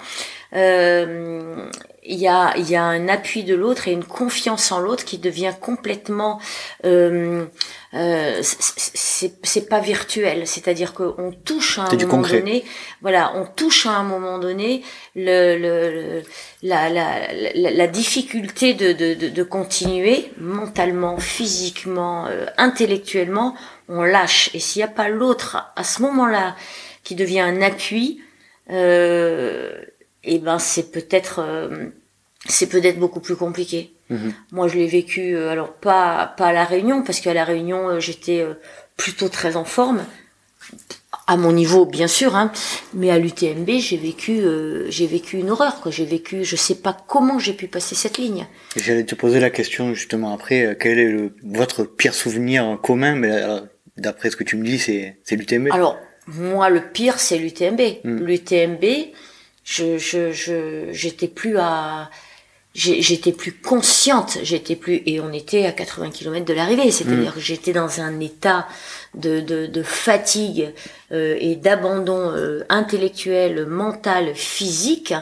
Euh, il y a, il y a un appui de l'autre et une confiance en l'autre qui devient complètement euh, euh, c'est pas virtuel. C'est-à-dire qu'on touche à un moment donné voilà on touche à un moment donné le, le, la, la, la, la, difficulté de, de, de, de, continuer mentalement physiquement euh, intellectuellement on lâche. Et s'il n'y a pas l'autre à ce moment-là qui devient un appui euh, et eh ben c'est peut-être euh, c'est peut-être beaucoup plus compliqué. Mhm. Moi, je l'ai vécu euh, alors pas pas à la Réunion parce qu'à la Réunion euh, j'étais plutôt très en forme. À mon niveau bien sûr hein, mais à l'UTMB j'ai vécu j'ai vécu une horreur quoi. J'ai vécu je sais pas comment j'ai pu passer cette ligne. J'allais te poser la question justement après quel est le, votre pire souvenir commun? Mais d'après ce que tu me dis c'est c'est l'UTMB alors moi le pire c'est l'UTMB hmm. l'UTMB je je j'étais plus à j'étais plus consciente, j'étais plus et on était à 80 km de l'arrivée, c'est-à-dire hmm. que j'étais dans un état de, de, de fatigue euh, et d'abandon euh, intellectuel, mental, physique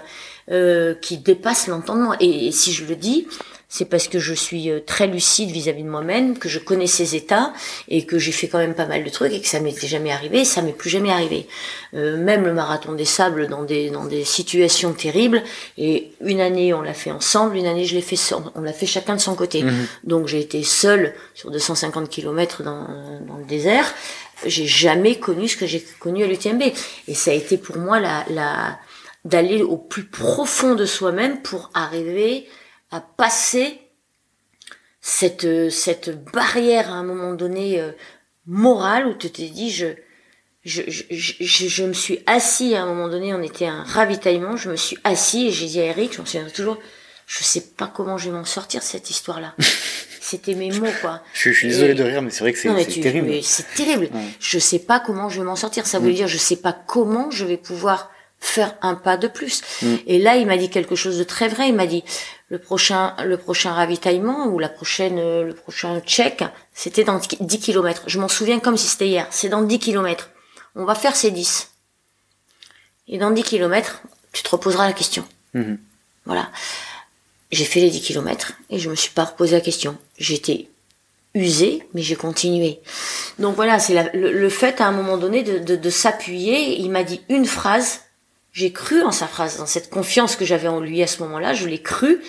euh, qui dépasse l'entendement. et, si je le dis, c'est parce que je suis euh, très lucide vis-à-vis de moi-même, que je connais ces états et que j'ai fait quand même pas mal de trucs et que ça m'était jamais arrivé, ça m'est plus jamais arrivé. Euh, même le marathon des sables dans des dans des situations terribles et une année on l'a fait ensemble, une année je l'ai fait on l'a fait chacun de son côté. Mhm. Donc j'ai été seule sur 250 km dans dans le désert. J'ai jamais connu ce que j'ai connu à l'UTMB et ça a été pour moi la la d'aller au plus profond de soi-même pour arriver à passer cette cette barrière à un moment donné euh, morale où tu t'es dit je je, je, je, je, me suis assis à un moment donné, on était à un ravitaillement, je me suis assis et j'ai dit à Eric, je m'en souviens toujours, je sais pas comment je vais m'en sortir cette histoire-là. C'était mes mots, quoi. Je, suis désolé de rire, mais c'est vrai que c'est terrible. C'est terrible. Je sais pas comment je vais m'en sortir. Ça veut mm. dire, je sais pas comment je vais pouvoir faire un pas de plus. Mm. Et là, il m'a dit quelque chose de très vrai. Il m'a dit le prochain le prochain ravitaillement ou la prochaine le prochain check, c'était dans 10 kilomètres. Je m'en souviens comme si c'était hier. C'est dans 10 kilomètres. On va faire ces 10. Et dans 10 kilomètres, tu te reposeras la question. Mm-hmm. Voilà. J'ai fait les 10 kilomètres et je me suis pas reposé la question. J'étais usé, mais j'ai continué. Donc voilà, c'est le, fait à un moment donné de, de, de s'appuyer. Il m'a dit une phrase j'ai cru en sa phrase, dans cette confiance que j'avais en lui à ce moment-là, je l'ai cru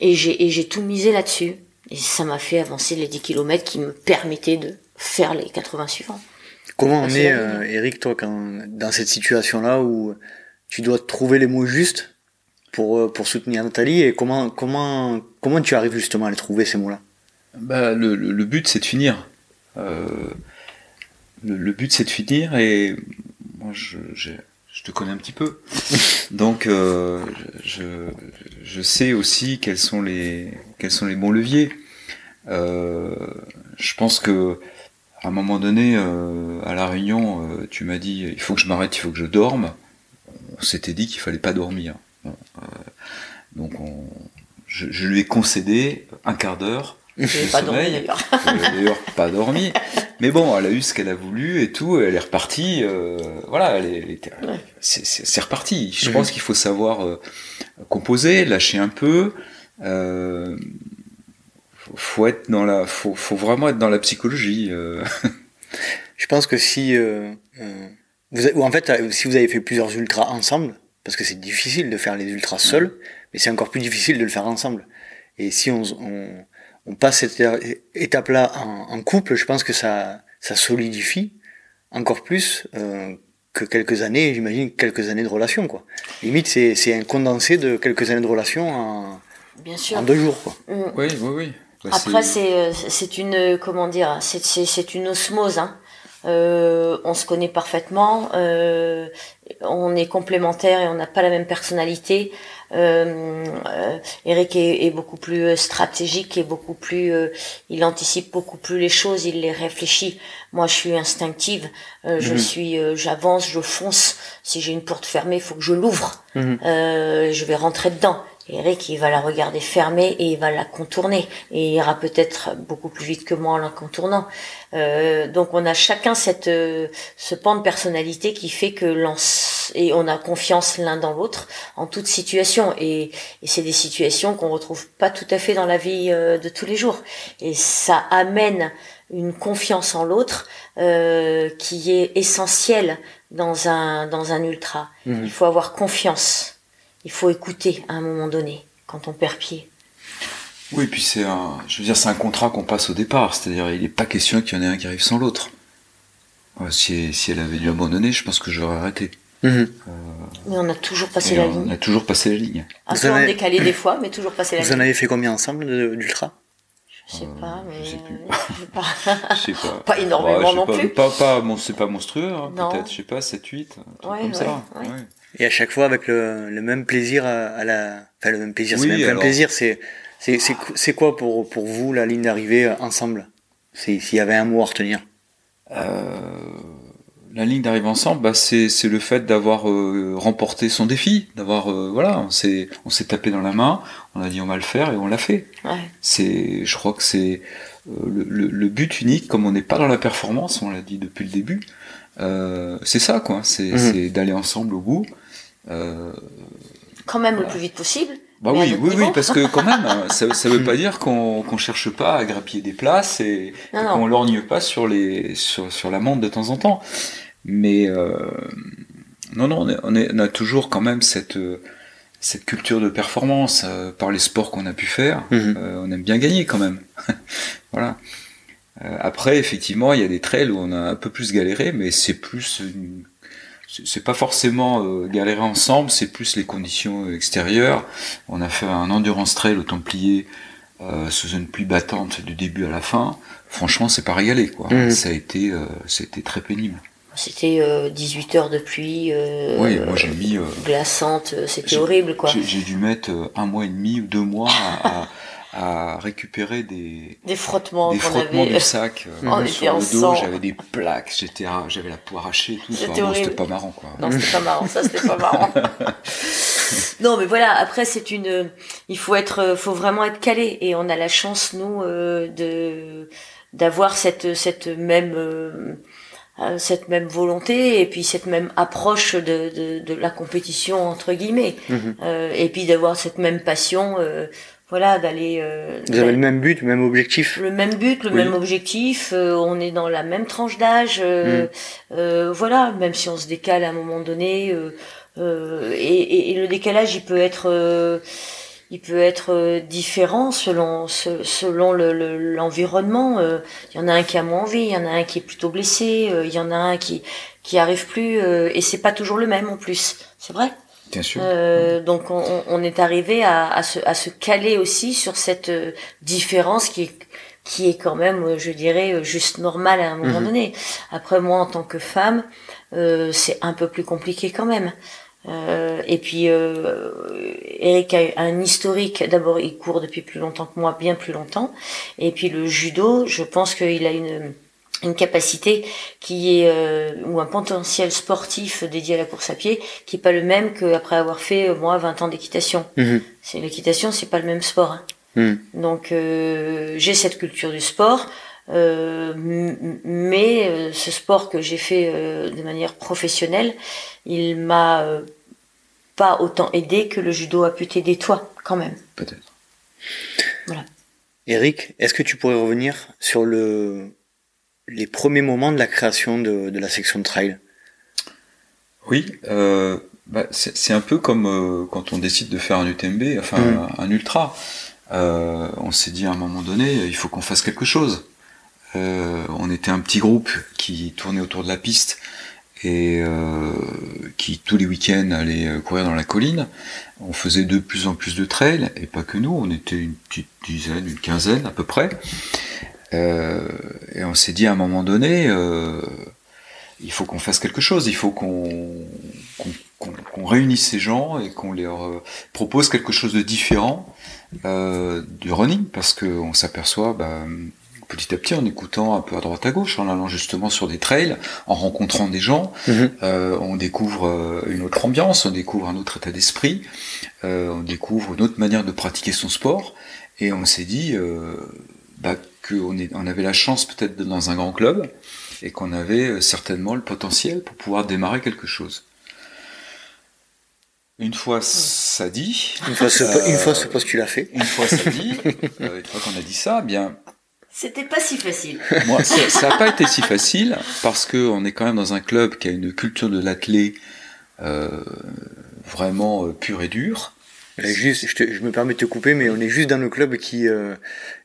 et j'ai, tout misé là-dessus. Et ça m'a fait avancer les 10 km qui me permettaient de faire les 80 suivants. Comment on est, euh, Eric, toi, quand, dans cette situation-là où tu dois trouver les mots justes pour, euh, pour soutenir Nathalie et comment, comment, comment tu arrives justement à les trouver, ces mots-là? Bah, le, le, but, c'est de finir. Euh, le, le, but, c'est de finir et moi, je, j'ai je te connais un petit peu. Donc, euh, je, je, sais aussi quels sont les, quels sont les bons leviers. Euh, je pense que à un moment donné, euh, à la réunion, euh, tu m'as dit il faut que je m'arrête, il faut que je dorme. On s'était dit qu'il fallait pas dormir. Euh, donc, on, je, je, lui ai concédé un quart d'heure. Pas dormi d'ailleurs. pas dormi. Mais bon, elle a eu ce qu'elle a voulu et tout, elle est repartie. Euh, voilà, elle est, c'est reparti. Je mhm. pense qu'il faut savoir euh, composer, lâcher un peu. Euh, faut être dans la, faut, faut vraiment être dans la psychologie. Euh. Je pense que si, euh, vous avez, ou en fait, si vous avez fait plusieurs ultras ensemble, parce que c'est difficile de faire les ultras seuls, mais c'est encore plus difficile de le faire ensemble. Et si on, on on passe cette étape-là en, couple, je pense que ça, ça solidifie encore plus euh, que quelques années, j'imagine quelques années de relation, quoi. Limite, c'est un condensé de quelques années de relation en, Bien sûr. en deux jours, quoi. Mm. Oui, oui, oui. Bah, Après, c'est c'est une comment dire, c'est une osmose. Hein. Euh, on se connaît parfaitement, euh, on est complémentaires et on n'a pas la même personnalité. Euh, euh, Eric est, est, beaucoup plus stratégique et beaucoup plus, euh, il anticipe beaucoup plus les choses, il les réfléchit. Moi, je suis instinctive, je mhm. suis, j'avance, je fonce. Si j'ai une porte fermée, il faut que je l'ouvre. Mhm. je vais rentrer dedans. Eric, il va la regarder fermée et il va la contourner. Et il ira peut-être beaucoup plus vite que moi en la contournant. Euh, donc on a chacun cette euh, ce pan de personnalité qui fait que lance et on a confiance l'un dans l'autre en toute situation. Et, et c'est des situations qu'on retrouve pas tout à fait dans la vie euh, de tous les jours. Et ça amène une confiance en l'autre euh, qui est essentielle dans un dans un ultra. Mhm. Il faut avoir confiance il faut écouter à un moment donné quand on perd pied. Oui, puis c'est un, je veux dire, c'est un contrat qu'on passe au départ. C'est-à-dire, il n'est pas question qu'il y en ait un qui arrive sans l'autre. Ouais, si, si elle avait dû abandonner, je pense que j'aurais arrêté. Mhm. Mais on a toujours passé la on ligne. a toujours passé la ligne. Un peu avez- décalé des fois, mais toujours passé la Vous en ligne. avez fait combien ensemble d'ultra? Je sais pas, mais je sais plus. euh, je sais pas. Je sais pas. Pas énormément Ouais, je sais non pas, plus. Pas, pas, bon, c'est pas monstrueux, hein, Non. peut-être, je sais pas, 7, 8, un truc Ouais, comme ouais, ça. ouais. Et à chaque fois avec le, le même plaisir à, à la... Enfin, le même plaisir, c'est Oui, même un alors- plaisir, c'est... C'est c'est- c'est quoi pour, pour vous la ligne d'arrivée euh, ensemble? C'est S'il y avait un mot à retenir. Euh, la ligne d'arrivée ensemble, bah, c'est c'est le fait d'avoir euh, remporté son défi, d'avoir euh, voilà, on s'est on s'est tapé dans la main, on a dit on va le faire et on l'a fait. Ouais. C'est, je crois que c'est euh, le, le- le but unique, comme on n'est pas dans la performance, on l'a dit depuis le début. Euh, c'est ça quoi, c'est Mhm. c'est d'aller ensemble au bout. Euh, Quand même le plus vite possible. bah oui, oui, oui, parce que quand même, hein, ça, ça veut pas dire qu'on qu'on cherche pas à grappiller des places et, et qu'on lorgne pas sur les sur, sur la montre de temps en temps. Mais euh, non, non, on, est- on, est- on a toujours quand même cette cette culture de performance euh, par les sports qu'on a pu faire. Euh, on aime bien gagner quand même. voilà. Euh, après, effectivement, il y a des trails où on a un peu plus galéré, mais c'est plus c'est pas forcément euh, galérer ensemble, c'est plus les conditions euh, extérieures. On a fait un endurance trail au Templier euh, sous une pluie battante du début à la fin. Franchement, c'est pas régalé quoi. Mhm. Ça a été, euh, c'était très pénible. C'était euh, 18 heures de pluie euh, oui, moi j'ai mis, euh, glaçante, euh, c'était horrible quoi. j'ai j'ai dû mettre euh, un mois et demi ou deux mois à, à- à récupérer des, Des frottements des frottements avait. du sac euh, On était sur le dos, j'avais des plaques, j'étais, j'avais la peau arrachée et tout. C'était Enfin, bon, horrible. c'était pas marrant quoi. Non, c'était pas marrant, ça c'était pas marrant. non, mais voilà, après c'est une il faut être faut vraiment être calé et on a la chance nous euh, de d'avoir cette cette même euh, euh, cette même volonté et puis cette même approche de, de, de la compétition entre guillemets Mhm. Euh, et puis d'avoir cette même passion euh, voilà d'aller euh, Vous avez le même but, le même objectif le même but, le Oui. même objectif, euh, on est dans la même tranche d'âge, euh, Mm. euh, voilà, même si on se décale à un moment donné, euh, euh, et, et- et le décalage il peut être, euh, il peut être différent selon se- selon le- le- l'environnement. euh. Il y en a un qui a moins envie, il y en a un qui est plutôt blessé, euh, il y en a un qui qui arrive plus, euh, et c'est pas toujours le même en plus, c'est vrai? Bien sûr. Euh, donc on, on- est arrivé à, à, se, à se caler aussi sur cette euh, différence qui est qui est quand même, euh, je dirais, euh, juste normale à un moment Mhm. donné. Après moi, en tant que femme, euh, c'est un peu plus compliqué quand même. Euh, et puis euh, Eric a un historique. D'abord, il court depuis plus longtemps que moi, bien plus longtemps. Et puis le judo, je pense qu'il a une une capacité qui est euh, ou un potentiel sportif dédié à la course à pied qui est pas le même qu'après avoir fait euh, moi 20 ans d'équitation. Mhm. C'est l'équitation, c'est pas le même sport. hein. Mhm. Donc euh, j'ai cette culture du sport, euh, mais euh, ce sport que j'ai fait euh, de manière professionnelle, il m'a pas autant aidé que le judo a pu t'aider toi, quand même. Peut-être. Eric, est-ce que tu pourrais revenir sur le les premiers moments de la création de, de la section de trail Oui, euh, bah, c'est c'est un peu comme euh, quand on décide de faire un UTMB, enfin Mm. un, un ultra. Euh, on s'est dit à un moment donné, il faut qu'on fasse quelque chose. Euh, on était un petit groupe qui tournait autour de la piste et euh, qui tous les week-ends allait courir dans la colline. On faisait de plus en plus de trails et pas que nous, on était une petite dizaine, une quinzaine à peu près. Euh, et on s'est dit à un moment donné, euh, il faut qu'on fasse quelque chose, il faut qu'on réunisse ces gens et qu'on leur euh, propose quelque chose de différent euh, du running, parce qu'on s'aperçoit, bah, petit à petit, en écoutant un peu à droite à gauche, en allant justement sur des trails, en rencontrant des gens, Mhm. euh, on découvre une autre ambiance, on découvre un autre état d'esprit, euh, on découvre une autre manière de pratiquer son sport, et on s'est dit bah, qu'on on avait la chance peut-être d'être dans un grand club, et qu'on avait euh, certainement le potentiel pour pouvoir démarrer quelque chose. Une fois ça dit, Une fois ce, Euh, une fois ce postulat fait. une fois ça dit, euh, une fois qu'on a dit ça, eh bien C'était pas si facile. moi, ça n'a pas été si facile parce que on est quand même dans un club qui a une culture de l'athlé euh, vraiment euh, pure et dure. Euh, Juste, je, te- je me permets de te couper, mais on est juste dans le club qui, euh,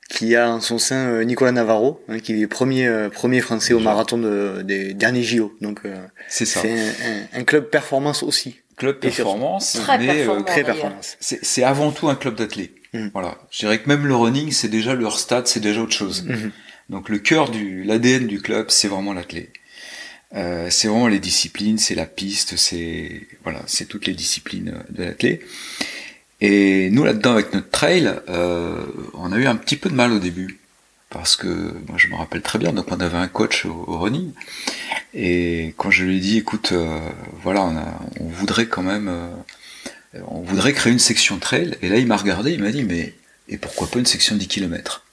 qui a en son sein euh, Nicolas Navarro, hein, qui est premier, euh, premier français au marathon de, des derniers JO. Donc euh, C'est ça. c'est un, un- un club performance aussi. Club performance, Très mais euh. Très performance. c'est c'est avant tout un club d'athlètes. Mm. Voilà. Je dirais que même le running, c'est déjà leur stade, c'est déjà autre chose. Mhm. Donc le cœur du, l'ADN du club, c'est vraiment l'athlète. Euh, c'est vraiment les disciplines, c'est la piste, c'est voilà, c'est toutes les disciplines de l'athlète. Et nous là-dedans avec notre trail, euh, on a eu un petit peu de mal au début parce que moi je me rappelle très bien. Donc on avait un coach au, au running et quand je lui ai dit, écoute, euh, voilà, on, a, on voudrait quand même, euh, on voudrait créer une section trail. Et là il m'a regardé, il m'a dit, mais et pourquoi pas une section 10 km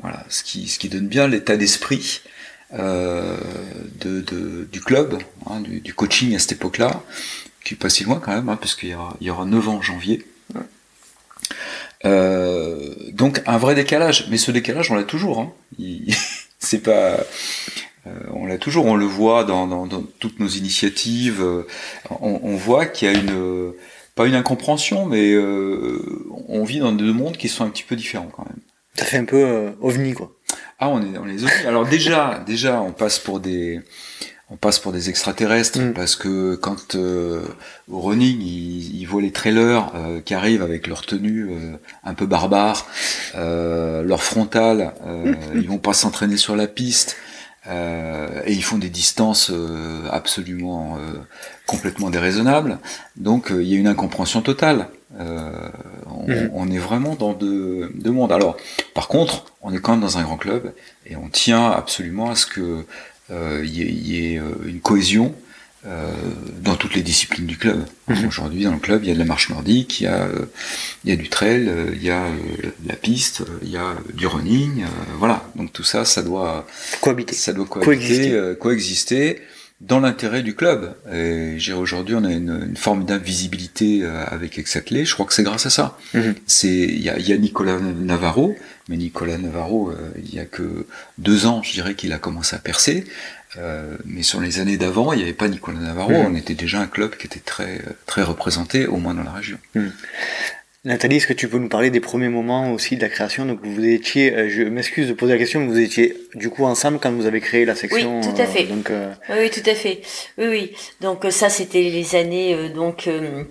Voilà, ce qui, ce qui donne bien l'état d'esprit euh, de, de- du club, hein, du, du coaching à cette époque-là, qui est pas si loin quand même, hein, parce qu'il y aura, il y aura 9 ans en janvier. Euh, donc un vrai décalage, mais ce décalage on l'a toujours. Hein. Il- C'est pas, euh, on l'a toujours, on le voit dans, dans, dans toutes nos initiatives. euh, on, on voit qu'il y a une, euh, pas une incompréhension, mais euh, on vit dans deux mondes qui sont un petit peu différents quand même. Ça fait un peu euh, ovni, quoi. Ah, on est, on les oublie. Alors déjà, déjà, on passe pour des, on passe pour des extraterrestres Mm. parce que quand euh, au running, ils, ils voient les trailers euh, qui arrivent avec leur tenue euh, un peu barbare, euh, leur frontal, euh, ils vont pas s'entraîner sur la piste. euh, et ils font des distances euh, absolument euh, complètement déraisonnables. Donc il y a une incompréhension totale. Euh, on, on est vraiment dans deux, deux mondes. Alors, par contre, on est quand même dans un grand club et on tient absolument à ce que il y ait, il y ait, euh, une cohésion euh, dans toutes les disciplines du club. Mhm. Aujourd'hui, dans le club, il y a de la marche nordique, il y a, euh, il y a du trail, euh, il y a euh, la piste, euh, il y a euh, du running, euh, voilà. Donc tout ça, ça doit, Cohabiter. ça doit cohabiter, euh, coexister dans l'intérêt du club. Et aujourd'hui, on a une, une formidable visibilité euh, avec Exatlé. Je crois que c'est grâce à ça. Mhm. C'est il y a, y a Nicolas Navarro, mais Nicolas Navarro, euh, il y a que deux ans, je dirais qu'il a commencé à percer. Euh, mais sur les années d'avant, il n'y avait pas Nicolas Navarro. Mhm. On était déjà un club qui était très très représenté, au moins dans la région. Nathalie, est-ce que tu peux nous parler des premiers moments aussi de la création? Donc vous étiez, euh, je m'excuse de poser la question, mais vous étiez du coup ensemble quand vous avez créé la section. Oui, tout à fait. euh, donc euh, Oui, tout à fait. Oui, oui. Donc ça, c'était les années euh, donc euh,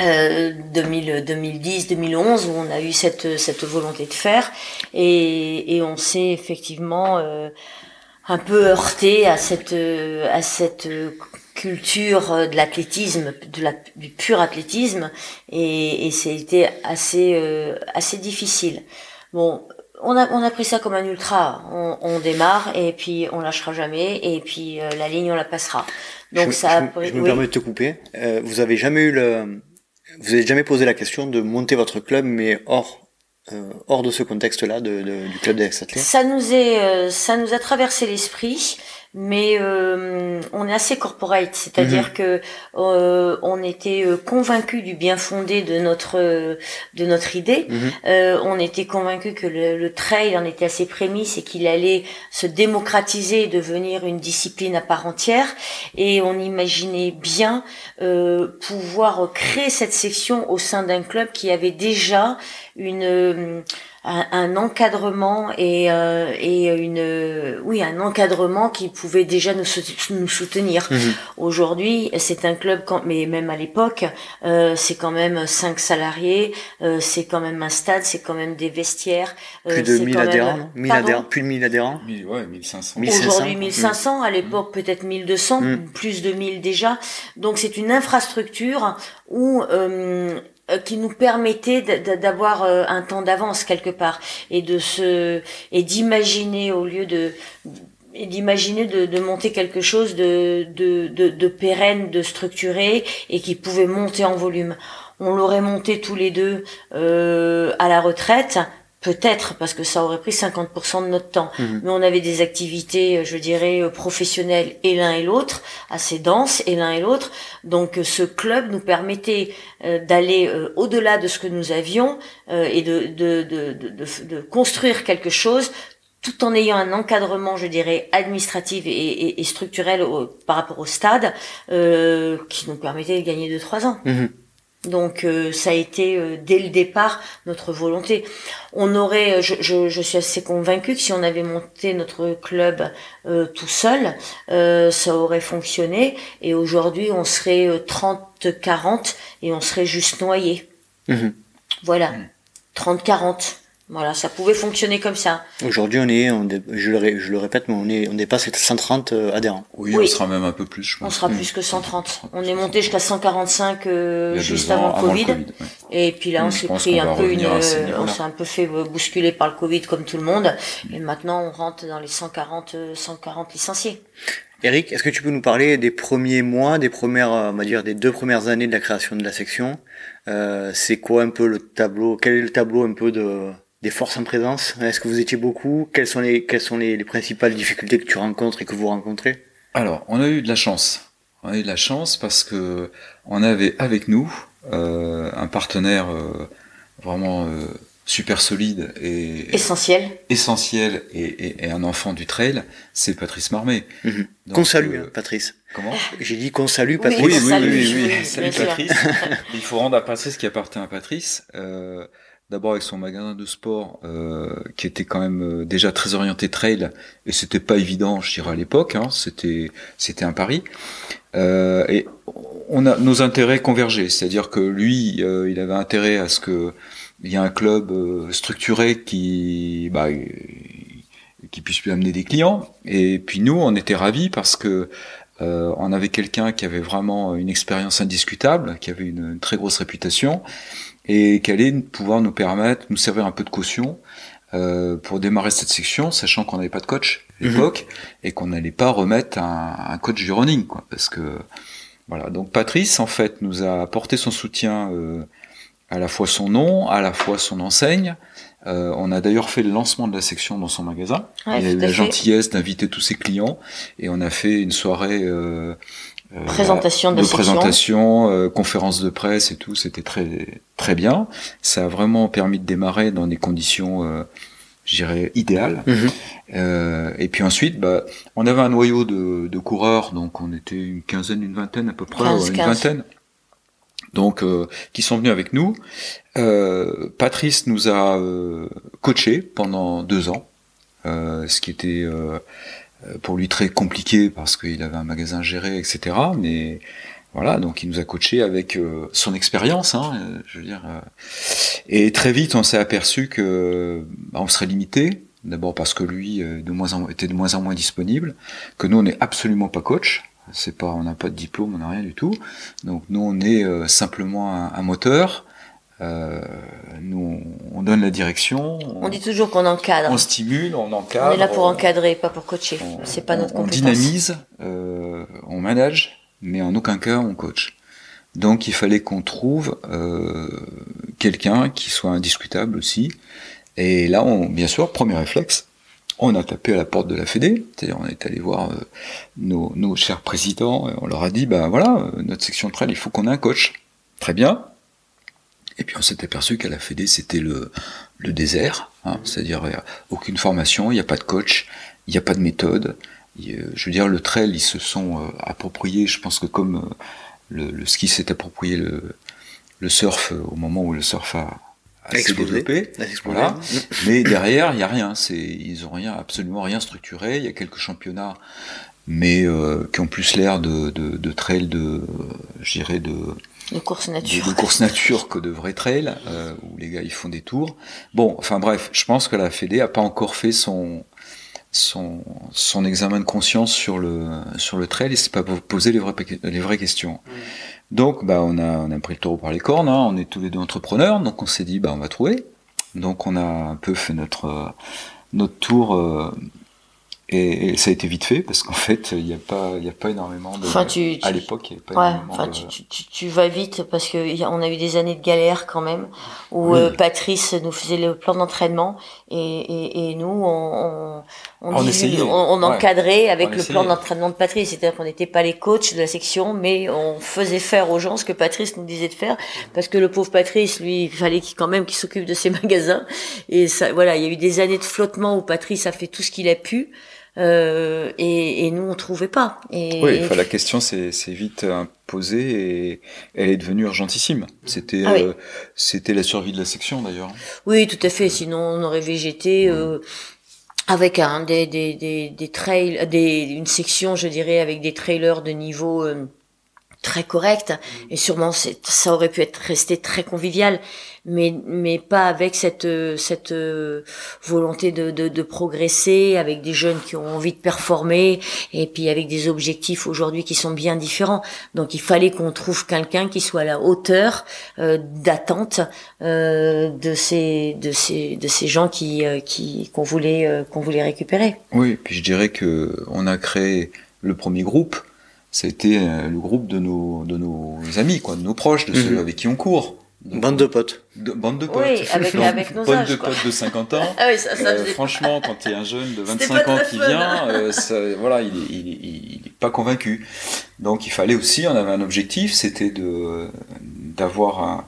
euh, 2000, 2010, 2011 où on a eu cette cette volonté de faire et, et on s'est effectivement euh, un peu heurté à cette à cette euh, culture euh, de l'athlétisme, de la, du pur athlétisme, et, et c'était assez euh, assez difficile. Bon, on a on a pris ça comme un ultra. On, on démarre et puis on lâchera jamais et puis euh, la ligne on la passera. Donc je, ça. a je- je me permets de te couper. Euh, vous avez jamais eu le, vous avez jamais posé la question de monter votre club, mais hors, euh, hors de ce contexte-là de, de- du club des. Ça nous est, euh, ça nous a traversé l'esprit, mais euh, on est assez corporate, c'est-à-dire que euh, on était euh, convaincus du bien fondé de notre euh, de notre idée. Mhm. Euh, on était convaincus que le, le trail en était à ses prémices et qu'il allait se démocratiser et devenir une discipline à part entière. Et on imaginait bien euh, pouvoir créer cette section au sein d'un club qui avait déjà une euh, un, un encadrement et euh, et une euh, oui un encadrement qui pouvait déjà nous, nous soutenir. Mhm. Aujourd'hui, c'est un club, quand, mais même à l'époque, euh, c'est quand même cinq salariés, euh, c'est quand même un stade, c'est quand même des vestiaires. euh, Plus de c'est 1000 quand même- adhérents, non 1000 Pardon adhérents, plus de 1000 adhérents? Mille- Ouais, 1500. 1500. Aujourd'hui Mm. 1500, à l'époque peut-être 1200, Mm. plus de 1000 déjà. Donc c'est une infrastructure où euh, qui nous permettait d'avoir un temps d'avance quelque part et de se et d'imaginer au lieu de et d'imaginer de, monter quelque chose de, de, de, de pérenne, de structuré et qui pouvait monter en volume. On l'aurait monté tous les deux euh, à la retraite, peut-être parce que ça aurait pris 50% de notre temps. Mhm. Mais on avait des activités, je dirais, professionnelles et l'un et l'autre, assez denses et l'un et l'autre. Donc ce club nous permettait euh, d'aller euh, au-delà de ce que nous avions euh, et de, de, de, de, de construire quelque chose tout en ayant un encadrement, je dirais, administratif et, et, structurel par rapport au stade, euh, qui nous permettait de gagner 2-3 ans. Mhm. Donc euh, ça a été euh, dès le départ notre volonté. On aurait, je, je, je, suis assez convaincue que si on avait monté notre club tout seul, ça aurait fonctionné. Et aujourd'hui, on serait 30-40 et on serait juste noyé. Mhm. Voilà, 30-40. Voilà, ça pouvait fonctionner comme ça. Aujourd'hui, on est, on je, le, je le répète, mais on est, on dépasse 130 euh, adhérents. Oui, on sera même un peu plus, je pense. On sera plus que 130. On est monté jusqu'à 145 euh, juste avant, le Covid. Et puis là, on s'est pris un peu une, on s'est un peu fait bousculer par le Covid comme tout le monde. Et maintenant, on rentre dans les 140, 140 euh, licenciés. Eric, est-ce que tu peux nous parler des premiers mois, des premières, on va dire, des deux premières années de la création de la section? Euh, C'est quoi un peu le tableau? Quel est le tableau un peu de des forces en présence Est-ce que vous étiez beaucoup? Quelles sont, les, quelles sont les, principales difficultés que tu rencontres et que vous rencontrez? Alors, on a eu de la chance. On a eu de la chance parce que on avait avec nous euh, un partenaire euh, vraiment euh, super solide et essentiel, essentiel et, et, un enfant du trail, c'est Patrice Marmé. Mhm. Qu'on salue, hein, Patrice. Comment? J'ai dit qu'on salue Patrice. Oui, oui, oui, oui, Salut Patrice. Il faut rendre à Patrice ce qui appartient à Patrice. Euh, D'abord avec son magasin de sport euh, qui était quand même euh, déjà très orienté trail et c'était pas évident, je dirais à l'époque. Hein, c'était c'était un pari. Euh, et on a nos intérêts convergés, c'est-à-dire que lui, il avait intérêt à ce que il y ait un club structuré qui bah, qui puisse lui amener des clients. Et puis nous, on était ravis parce que on avait quelqu'un qui avait vraiment une expérience indiscutable, qui avait une très grosse réputation et qu'elle allait pouvoir nous permettre, nous servir un peu de caution euh, pour démarrer cette section, sachant qu'on n'avait pas de coach à mhm. l'époque et qu'on n'allait pas remettre un, un, coach du running, quoi, parce que voilà. Donc Patrice en fait nous a apporté son soutien euh, à la fois son nom, à la fois son enseigne. Euh, on a d'ailleurs fait le lancement de la section dans son magasin. il a eu la gentillesse d'inviter tous ses clients et on a fait une soirée euh, euh, présentation de, de présentation, euh, conférence de presse et tout, c'était très très bien. Ça a vraiment permis de démarrer dans des conditions, euh, je dirais, idéales. Mhm. Euh, et puis ensuite, bah, on avait un noyau de, de, coureurs, donc on était une quinzaine, une vingtaine à peu près, une vingtaine. Donc, euh, qui sont venus avec nous. Patrice nous a coaché pendant deux ans, ce qui était euh, pour lui très compliqué parce qu'il avait un magasin géré, etc. Mais voilà, donc il nous a coaché avec euh, son expérience, hein, euh, je veux dire. et très vite, on s'est aperçu que bah, on serait limité. D'abord parce que lui de moins en, était de moins en moins disponible, que nous on n'est absolument pas coach. C'est pas, on n'a pas de diplôme, on n'a rien du tout. Donc nous on est simplement un, un moteur euh, nous, on donne la direction. On, dit toujours qu'on encadre. On stimule, on encadre. On est là pour encadrer, pas pour coacher. C'est pas notre compétence. On dynamise, euh, on manage, mais en aucun cas on coach. Donc il fallait qu'on trouve euh, quelqu'un qui soit indiscutable aussi. Et là, on, bien sûr, premier réflexe, on a tapé à la porte de la Fédé, c'est-à-dire on est allé voir euh, nos, nos, chers présidents, et on leur a dit, ben voilà, euh, notre section de trail, il faut qu'on ait un coach. Très bien, et puis on s'est aperçu qu'à la Fédé, c'était le, le désert, hein, c'est-à-dire aucune formation, il n'y a pas de coach, il n'y a pas de méthode. je veux dire, le trail, ils se sont euh, appropriés, je pense que comme euh, le, le, ski s'est approprié le, le surf euh, au moment où le surf a, a s'est développé. Voilà. Mais derrière, il n'y a rien. C'est, ils ont rien, absolument rien structuré. Il y a quelques championnats, mais qui ont plus l'air de, de, de trail de, je dirais, de de course nature. De, course nature que de vrais trails, euh, où les gars ils font des tours. Bon, enfin bref, je pense que la Fédé a pas encore fait son son, son examen de conscience sur le, sur le trail et s'est pas posé les vraies, les vraies questions. Donc, bah, on a, on a pris le taureau par les cornes, hein, on est tous les deux entrepreneurs, donc on s'est dit, bah, on va trouver. Donc, on a un peu fait notre, notre tour euh, et, ça a été vite fait parce qu'en fait, il n'y a pas, il a pas énormément de. Enfin, tu, à l'époque, il n'y avait pas ouais, enfin, tu, tu, tu, vas vite parce que on a eu des années de galère quand même où euh, Patrice nous faisait le plan d'entraînement et, et, et, nous on on, on, essayait, on, encadrait avec le plan d'entraînement de Patrice, c'est-à-dire qu'on n'était pas les coachs de la section, mais on faisait faire aux gens ce que Patrice nous disait de faire parce que le pauvre Patrice, lui, il fallait qu'il quand même qu'il s'occupe de ses magasins et ça, voilà, il y a eu des années de flottement où Patrice a fait tout ce qu'il a pu. Euh, et, et, nous on trouvait pas. Et, oui, la question s'est vite imposée et elle est devenue urgentissime. C'était ah euh, c'était la survie de la section d'ailleurs. Oui, tout à fait. Sinon on aurait végété. Euh, avec un des des des, des trails des une section je dirais avec des trailers de niveau euh, très correct et sûrement ça aurait pu être resté très convivial mais mais pas avec cette cette euh, volonté de, de, de progresser avec des jeunes qui ont envie de performer et puis avec des objectifs aujourd'hui qui sont bien différents. Donc il fallait qu'on trouve quelqu'un qui soit à la hauteur euh, d'attente euh, de ces de ces de ces gens qui euh, qui qu'on voulait qu'on voulait récupérer. Oui puis je dirais que on a créé le premier groupe c'était euh, le groupe de nos, de nos amis, quoi, de nos proches, de ceux mhm. avec qui on court. bande de potes. bande de potes. Oui, avec, avec nos bande de potes de 50 ans. ah oui, ça, ça euh, franchement, quand tu es un jeune de 25 ans qui vient, euh, ça, voilà, il est, il, est, il est pas convaincu. Donc il fallait aussi, on avait un objectif, c'était de d'avoir un,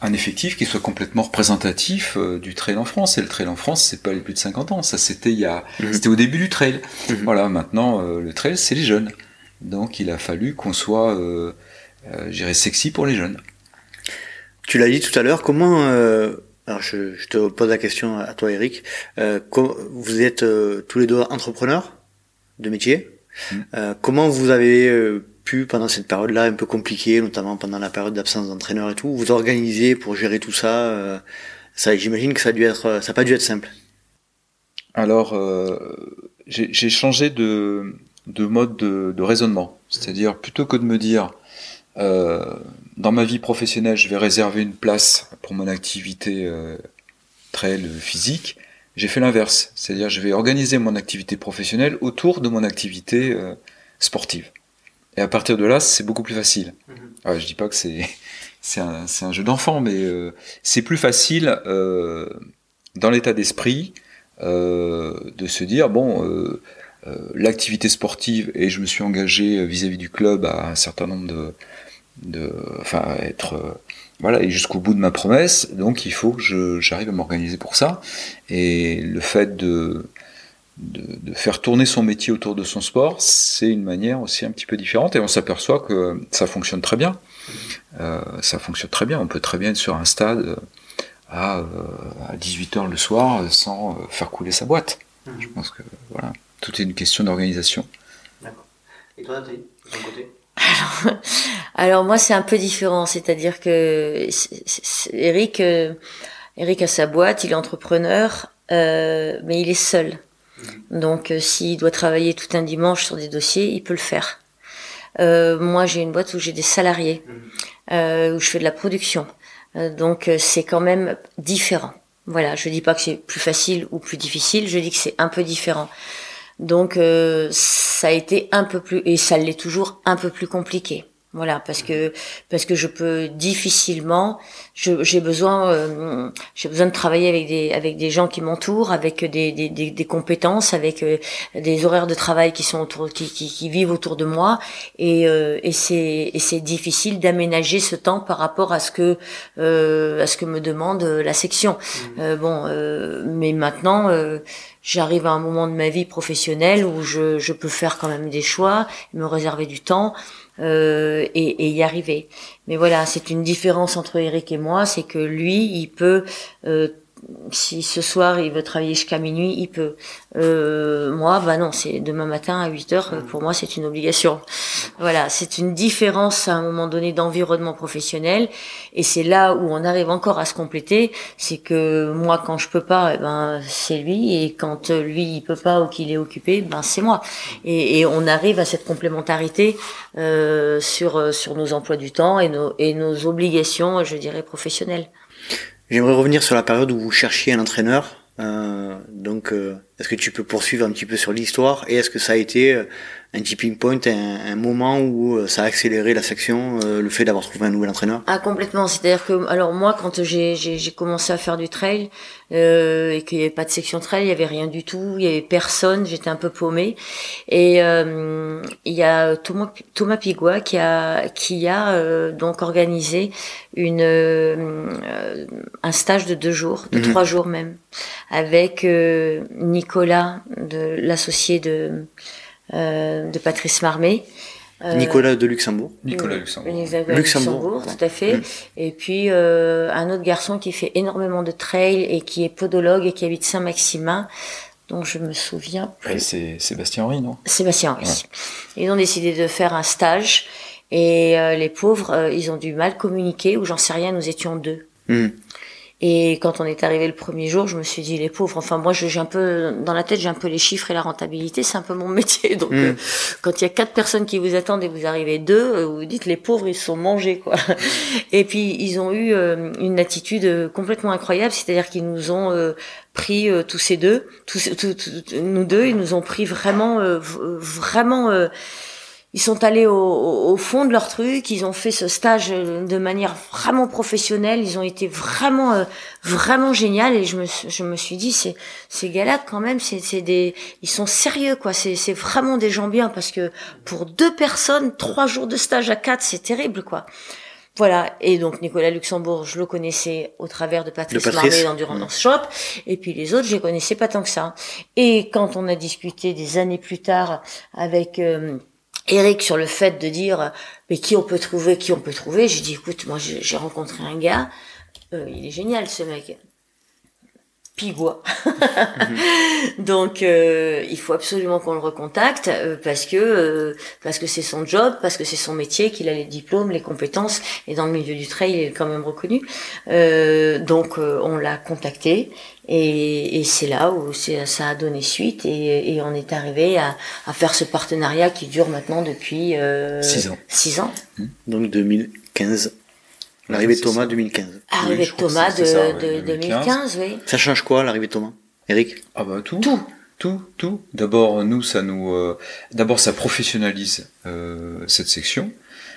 un effectif qui soit complètement représentatif euh, du trail en France. Et le trail en France, c'est pas les plus de 50 ans. Ça, c'était il y a, mhm. c'était au début du trail. Mhm. Voilà, maintenant, le trail, c'est les jeunes. Donc il a fallu qu'on soit, euh, euh, sexy pour les jeunes. Tu l'as dit tout à l'heure, comment... Euh, alors je, je, te pose la question à toi Eric. Euh, vous êtes euh, tous les deux entrepreneurs de métier. Mm. Euh, comment vous avez pu, pendant cette période-là un peu compliquée, notamment pendant la période d'absence d'entraîneur et tout, vous organiser pour gérer tout ça Ça, j'imagine que ça a dû être, ça n'a pas dû être simple. Alors, j'ai changé de, de mode de, raisonnement. C'est-à-dire, plutôt que de me dire, euh, dans ma vie professionnelle, je vais réserver une place pour mon activité euh, très physique, j'ai fait l'inverse. C'est-à-dire, je vais organiser mon activité professionnelle autour de mon activité euh, sportive. Et à partir de là, c'est beaucoup plus facile. Je mhm. ne je dis pas que c'est c'est un, un, jeu d'enfant, mais c'est plus facile dans l'état d'esprit de se dire bon euh, l'activité sportive et je me suis engagé euh, vis-à-vis du club à un certain nombre de, de enfin être euh, voilà et jusqu'au bout de ma promesse. Donc il faut que j'arrive à m'organiser pour ça. Et le fait de, de, de faire tourner son métier autour de son sport c'est une manière aussi un petit peu différente. Et on s'aperçoit que ça fonctionne très bien. Euh, ça fonctionne très bien. On peut très bien être sur un stade à, à 18h le soir sans faire couler sa boîte. Je pense que voilà tout est une question d'organisation. D'accord. Et toi, de ton côté? Alors, moi, c'est un peu différent. C'est-à-dire que Eric, euh, Eric a sa boîte, il est entrepreneur, euh, mais il est seul. Mhm. Donc, euh, s'il doit travailler tout un dimanche sur des dossiers, il peut le faire. moi, j'ai une boîte où j'ai des salariés, mhm. où je fais de la production. donc, c'est quand même différent. Voilà, je dis pas que c'est plus facile ou plus difficile, je dis que c'est un peu différent. Donc euh, ça a été un peu plus et ça l'est toujours un peu plus compliqué. Voilà, parce que parce que je peux difficilement, j'ai besoin euh, j'ai besoin de travailler avec des avec des gens qui m'entourent, avec des, des, des, compétences, avec euh, des horaires de travail qui sont autour, qui, qui, qui vivent autour de moi, et, et c'est et c'est difficile d'aménager ce temps par rapport à ce que à ce que me demande la section. Mmh. bon, mais maintenant j'arrive à un moment de ma vie professionnelle où je, je peux faire quand même des choix, me réserver du temps euh, et, et, y arriver. Mais voilà, c'est une différence entre Eric et moi, c'est que lui, il peut euh, si ce soir il veut travailler jusqu'à minuit, il peut. Euh, moi, bah non, c'est demain matin à 8 heures. Pour moi, c'est une obligation. Voilà, c'est une différence à un moment donné d'environnement professionnel, et c'est là où on arrive encore à se compléter. C'est que moi, quand je peux pas, eh ben c'est lui, et quand lui il peut pas ou qu'il est occupé, ben c'est moi. Et, et, on arrive à cette complémentarité euh, sur sur nos emplois du temps et nos et nos obligations, je dirais professionnelles. J'aimerais revenir sur la période où vous cherchiez un entraîneur. Euh, donc, euh, est-ce que tu peux poursuivre un petit peu sur l'histoire et est-ce que ça a été euh, un tipping point, un, moment où euh, ça a accéléré la section, euh, le fait d'avoir trouvé un nouvel entraîneur Ah complètement. C'est-à-dire que alors moi quand j'ai j'ai commencé à faire du trail euh, et qu'il n'y avait pas de section trail, il y avait rien du tout, il y avait personne, j'étais un peu paumée. Et euh, il y a Thomas Thomas Pigua qui a qui a euh, donc organisé une un stage de deux jours, de mhm. trois jours même, avec Nicolas de l'associé de euh, de Patrice Marmé. Euh, Nicolas de Luxembourg. Nicolas Luxembourg. Luxembourg, Luxembourg tout à fait. Mm. Et puis euh, un autre garçon qui fait énormément de trail et qui est podologue et qui habite Saint-Maximin. Donc je me souviens. c'est Sébastien Henry, non? Sébastien Henry. Ils ont décidé de faire un stage et les pauvres, ils ont du mal communiquer ou j'en sais rien. Nous étions deux. Mm. Et quand on est arrivé le premier jour, je me suis dit les pauvres. Enfin moi, j'ai un peu dans la tête, j'ai un peu les chiffres et la rentabilité, c'est un peu mon métier. Donc mm. euh, quand il y a quatre personnes qui vous attendent et vous arrivez deux, euh, vous dites les pauvres ils se sont mangés quoi. Et puis ils ont eu euh, une attitude complètement incroyable, c'est-à-dire qu'ils nous ont pris tous ces deux, tous, nous deux, ils nous ont pris vraiment vraiment ils sont allés au, au, fond de leur truc, ils ont fait ce stage de manière vraiment professionnelle, ils ont été vraiment euh, vraiment génial et je me je me suis dit c'est ces gars-là quand même c'est c'est des ils sont sérieux quoi, c'est c'est vraiment des gens bien parce que pour deux personnes trois jours de stage à quatre c'est terrible quoi. Voilà, et donc Nicolas Luxembourg, je le connaissais au travers de Patrice, Patrice. Marmé dans Shop, et puis les autres, je les connaissais pas tant que ça. Et quand on a discuté des années plus tard avec euh, Eric sur le fait de dire mais qui on peut trouver, qui on peut trouver. J'ai dit écoute, moi j'ai rencontré un gars, euh, il est génial ce mec. Pigois. Donc euh, il faut absolument qu'on le recontacte euh, parce que parce que c'est son job, parce que c'est son métier, qu'il a les diplômes, les compétences et dans le milieu du trail il est quand même reconnu. donc on l'a contacté et, et c'est là où ça a donné suite et, et on est arrivé à, à, faire ce partenariat qui dure maintenant depuis euh, six ans. Six ans. Mmh. Donc 2015. L'arrivée de Thomas 2015. L'arrivée de Thomas de, de 2015, oui. Ça change quoi l'arrivée de Thomas? Eric Ah bah tout. Tout. Tout, tout. D'abord, nous, ça nous, euh, d'abord, ça professionnalise euh, cette section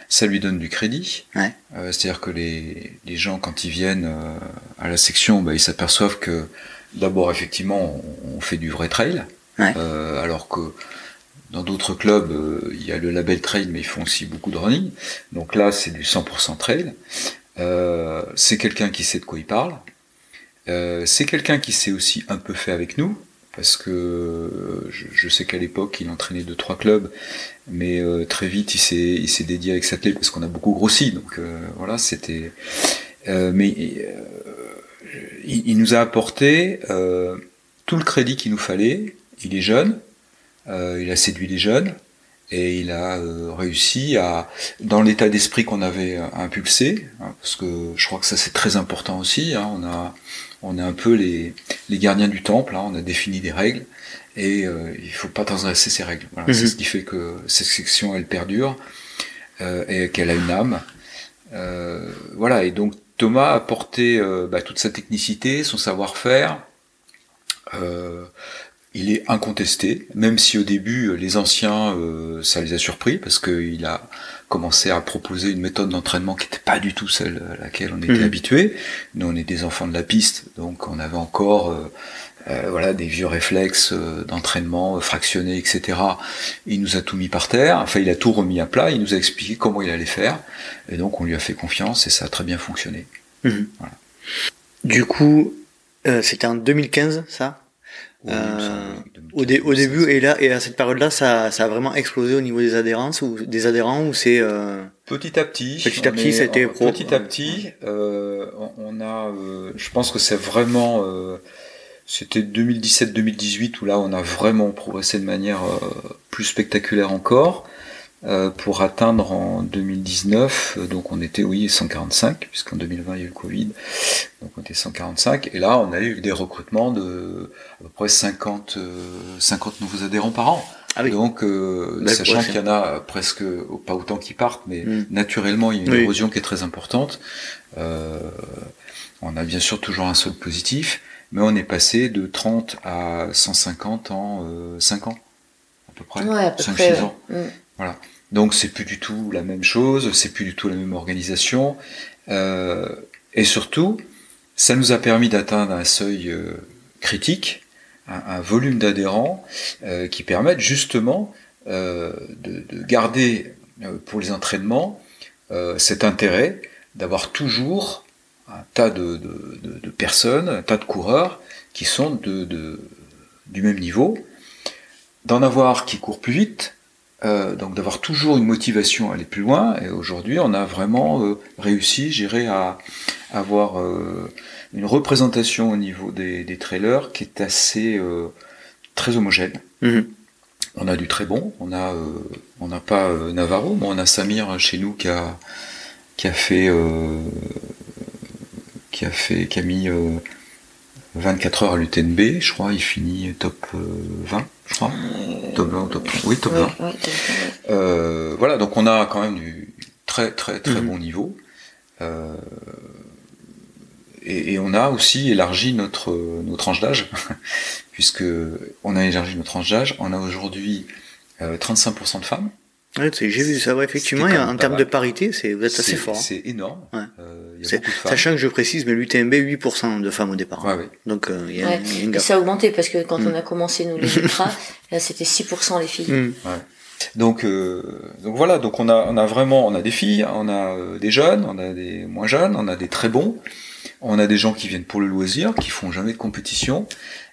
ça lui donne du crédit. Ouais. Euh, C'est-à-dire que les, les, gens, quand ils viennent euh, à la section, bah, ils s'aperçoivent que d'abord, effectivement, on, on, fait du vrai trail, ouais. euh, alors que dans d'autres clubs, euh, il y a le label trail, mais ils font aussi beaucoup de running. Donc là, c'est du 100% trail. Euh, c'est quelqu'un qui sait de quoi il parle. c'est quelqu'un qui s'est aussi un peu fait avec nous parce que je, je sais qu'à l'époque il entraînait deux trois clubs mais euh, très vite il s'est il s'est dédié avec Satellites parce qu'on a beaucoup grossi donc euh, voilà c'était euh, mais il, nous a apporté tout le crédit qu'il nous fallait il est jeune il a séduit les jeunes et il a réussi à, dans l'état d'esprit qu'on avait impulsé, hein, parce que je crois que ça c'est très important aussi. Hein, on a, on est un peu les, les gardiens du temple. Hein, on a défini des règles et euh, il faut pas transgresser ces règles. Voilà, C'est mhm. ce qui fait que cette section elle perdure euh, et qu'elle a une âme. Euh, voilà et donc Thomas a apporté euh, bah, toute sa technicité, son savoir-faire. Euh, il est incontesté, même si au début les anciens ça les a surpris parce qu'il a commencé à proposer une méthode d'entraînement qui n'était pas du tout celle à laquelle on était mhm. habitué. Nous on est des enfants de la piste, donc on avait encore euh, voilà, des vieux réflexes euh, d'entraînement euh, fractionnés, etc. Il nous a tout mis par terre, enfin il a tout remis à plat, il nous a expliqué comment il allait faire, et donc on lui a fait confiance et ça a très bien fonctionné. Mhm. Voilà. Du coup, c'était en 2015 ça? Euh, au, au, début et là et à cette période-là, ça, ça a vraiment explosé au niveau des adhérents ou des adhérents ou c'est euh... petit à petit. Petit à petit, c'était pro. Petit à petit, euh, on a, euh, je pense que c'est vraiment, euh, c'était 2017-2018 où là on a vraiment progressé de manière plus spectaculaire encore. Euh, pour atteindre en 2019, euh, donc on était oui 145 puisqu'en 2020 il y a eu le Covid, donc on était 145 et là on a eu des recrutements de à peu près 50 50 euh, nouveaux adhérents par an. Ah oui. Donc sachant qu'il y en a presque pas autant qui partent, mais hmm. naturellement il y a une érosion qui est très importante. on a bien sûr toujours un solde positif, mais on est passé de 30 à 150 en 5 ans à peu près, ouais, 5-6 ans. Hmm. Voilà. Donc c'est plus du tout la même chose, c'est plus du tout la même organisation, euh, et surtout, ça nous a permis d'atteindre un seuil euh, critique, un, volume d'adhérents euh, qui permettent justement de, de, garder pour les entraînements cet intérêt d'avoir toujours un tas de, de, personnes, un tas de coureurs qui sont de, du même niveau, d'en avoir qui courent plus vite, euh, donc d'avoir toujours une motivation à aller plus loin. Et aujourd'hui, on a vraiment euh, réussi, j'irai à, avoir euh, une représentation au niveau des, des, trailers qui est assez très homogène. Mhm. On a du très bon. On a, on n'a pas Navarro, mais on a Samir chez nous qui a qui a fait qui a fait qui a mis 24 heures à l'UTNB, je crois, il finit top 20, je crois. top 20, top Oui, top 20. Euh, voilà, donc on a quand même du très très très mhm. bon niveau. Euh, et, et, on a aussi élargi notre, notre tranche d'âge, puisque on a élargi notre tranche d'âge. On a aujourd'hui euh, 35% de femmes. J'ai vu ça, ouais, effectivement, en termes de parité, c'est, vous êtes assez fort. Hein. C'est énorme. Ouais. Euh, y a beaucoup de femmes. Sachant que je précise, mais l'UTMB, 8% de femmes au départ. Ouais, ouais. Donc, euh, il y a, ouais. y a une Et ça a augmenté parce que quand mm. on a commencé, nous, les ultras, là, c'était 6% les filles. Mm. Ouais. Donc, euh, donc voilà, donc on a, on a vraiment, on a des filles, on a euh, des jeunes, on a des moins jeunes, on a des très bons, on a des gens qui viennent pour le loisir, qui font jamais de compétition,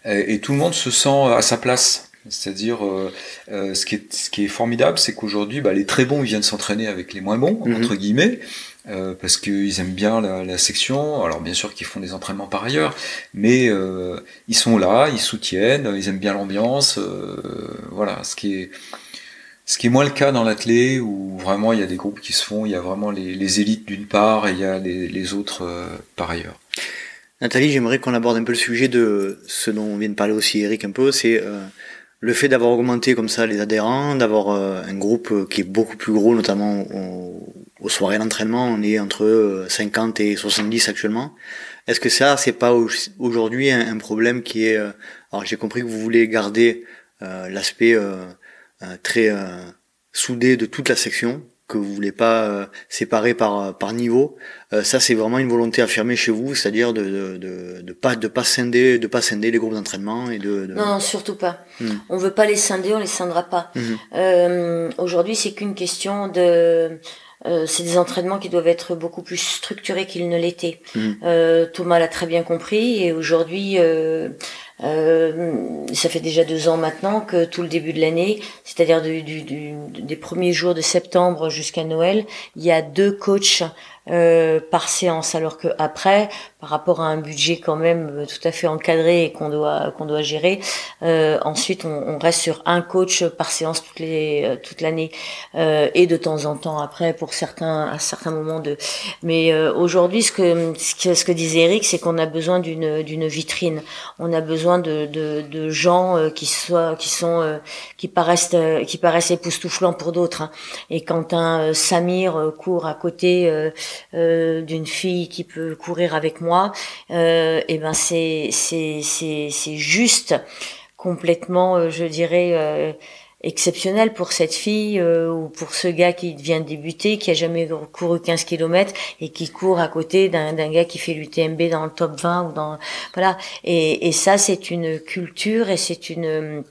et, et tout le monde se sent à sa place. C'est-à-dire, euh, euh, ce, qui est, ce qui est formidable, c'est qu'aujourd'hui, bah, les très bons, ils viennent s'entraîner avec les moins bons, mhm. entre guillemets, euh, parce qu'ils aiment bien la, la, section. Alors bien sûr qu'ils font des entraînements par ailleurs, mais ils sont là, ils soutiennent, ils aiment bien l'ambiance. Voilà, ce qui est ce qui est moins le cas dans l'athlé, où vraiment il y a des groupes qui se font, il y a vraiment les, les élites d'une part et il y a les, les autres par ailleurs. Nathalie, j'aimerais qu'on aborde un peu le sujet de ce dont on vient de parler aussi Eric un peu, c'est le fait d'avoir augmenté comme ça les adhérents, d'avoir euh, un groupe euh, qui est beaucoup plus gros, notamment aux, soirées d'entraînement, on est entre 50 euh, et 70 actuellement. Est-ce que ça, c'est pas aujourd'hui un, problème qui est... alors j'ai compris que vous voulez garder l'aspect très soudé de toute la section, que vous voulez pas euh, séparer par par niveau. Euh, ça c'est vraiment une volonté affirmée chez vous, c'est-à-dire de, de, de, de, pas de pas scinder de pas scinder les groupes d'entraînement et de, Non, non, surtout pas. Hmm. On veut pas les scinder, on les scindera pas. Hmm. Euh, aujourd'hui, c'est qu'une question de euh, c'est des entraînements qui doivent être beaucoup plus structurés qu'ils ne l'étaient. Hmm. Euh, Thomas l'a très bien compris et aujourd'hui, euh, euh, ça fait déjà deux ans maintenant que tout le début de l'année, c'est-à-dire du, du, du, des premiers jours de septembre jusqu'à Noël, il y a deux coachs euh, par séance, alors que après, par rapport à un budget quand même euh, tout à fait encadré et qu'on doit qu'on doit gérer, euh, ensuite on, on, reste sur un coach par séance toutes les euh, toute l'année euh, et de temps en temps après pour certains à certains moments de. Mais aujourd'hui, ce que, ce que disait Eric, c'est qu'on a besoin d'une d'une vitrine. On a besoin de de, de gens qui soient qui sont qui paraissent qui paraissent époustouflants pour d'autres. Hein. Et quand un Samir court à côté euh, d'une fille qui peut courir avec moi, euh, et ben c'est c'est c'est c'est juste complètement, euh, je dirais euh, exceptionnel pour cette fille ou pour ce gars qui vient de débuter, qui a jamais couru 15 km et qui court à côté d'un gars qui fait l'UTMB dans le top 20 ou dans voilà et, et ça c'est une culture et c'est une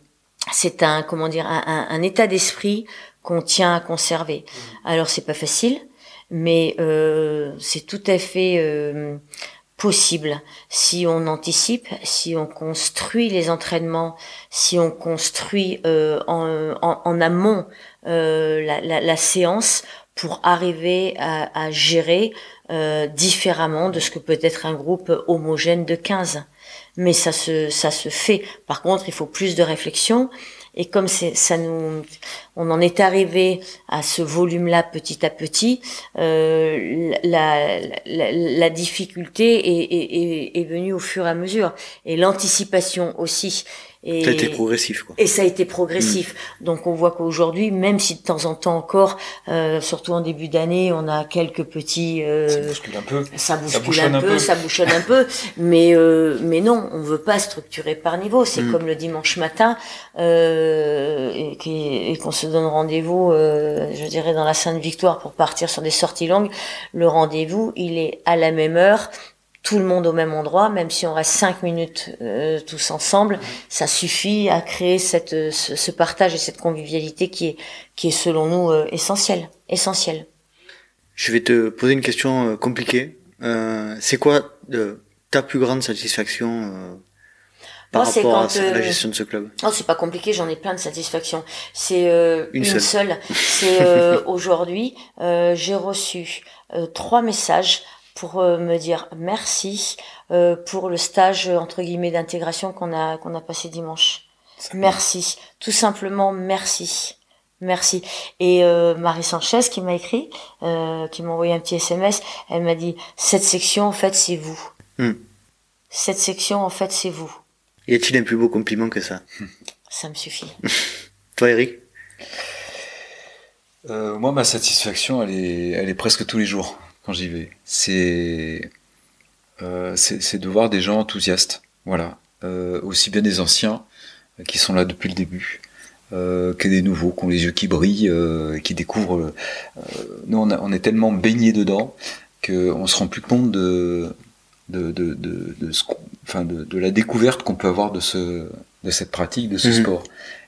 c'est un comment dire un, un, un état d'esprit qu'on tient à conserver. Alors c'est pas facile mais euh, c'est tout à fait euh, possible si on anticipe, si on construit les entraînements, si on construit euh, en, en, amont euh, la, la, la, séance pour arriver à, à gérer euh, différemment de ce que peut être un groupe homogène de 15. Mais ça se, ça se fait. Par contre, il faut plus de réflexion. Et comme ça nous, on en est arrivé à ce volume-là petit à petit, euh, la, la, la, difficulté est, est, est, venue au fur et à mesure, et l'anticipation aussi. Et, ça a été progressif, quoi. Et ça a été progressif. Mm. Donc on voit qu'aujourd'hui, même si de temps en temps encore, euh, surtout en début d'année, on a quelques petits. Euh, ça bouscule un peu. Ça bouscule un, peu, ça bouchonne un peu. Mais euh, mais non, on veut pas structurer par niveau. C'est mm. comme le dimanche matin euh, et, qu'on se donne rendez-vous, euh, je dirais dans la Sainte Victoire pour partir sur des sorties longues. Le rendez-vous, il est à la même heure tout le monde au même endroit, même si on reste cinq minutes euh, tous ensemble, ça suffit à créer cette, ce, ce, partage et cette convivialité qui est, qui est selon nous euh, essentielle. Essentiel. Je vais te poser une question euh, compliquée. Euh, c'est quoi ta plus grande satisfaction par rapport à la gestion de ce club? Non, c'est pas compliqué, j'en ai plein de satisfactions. C'est une, une, seule. C'est aujourd'hui, j'ai reçu trois messages pour euh, me dire merci euh, pour le stage entre guillemets d'intégration qu'on a qu'on a passé dimanche. Merci, tout simplement merci. Merci. Et euh, Marie Sanchez qui m'a écrit, euh, qui m'a envoyé un petit SMS, elle m'a dit cette section en fait c'est vous. Hmm. Cette section en fait c'est vous. Y a-t-il un plus beau compliment que ça? Ça me suffit. Toi Eric? Euh, Moi ma satisfaction elle est elle est presque tous les jours quand j'y vais. C'est euh, c'est de voir des gens enthousiastes, voilà, euh, aussi bien des anciens euh, qui sont là depuis le début. Euh, que des nouveaux qui ont les yeux qui brillent, euh, qui découvrent. Euh, nous, on, a, on, est tellement baigné dedans qu'on se rend plus compte de de de de, de, ce enfin de, de, la découverte qu'on peut avoir de ce de cette pratique, de ce mhm. sport,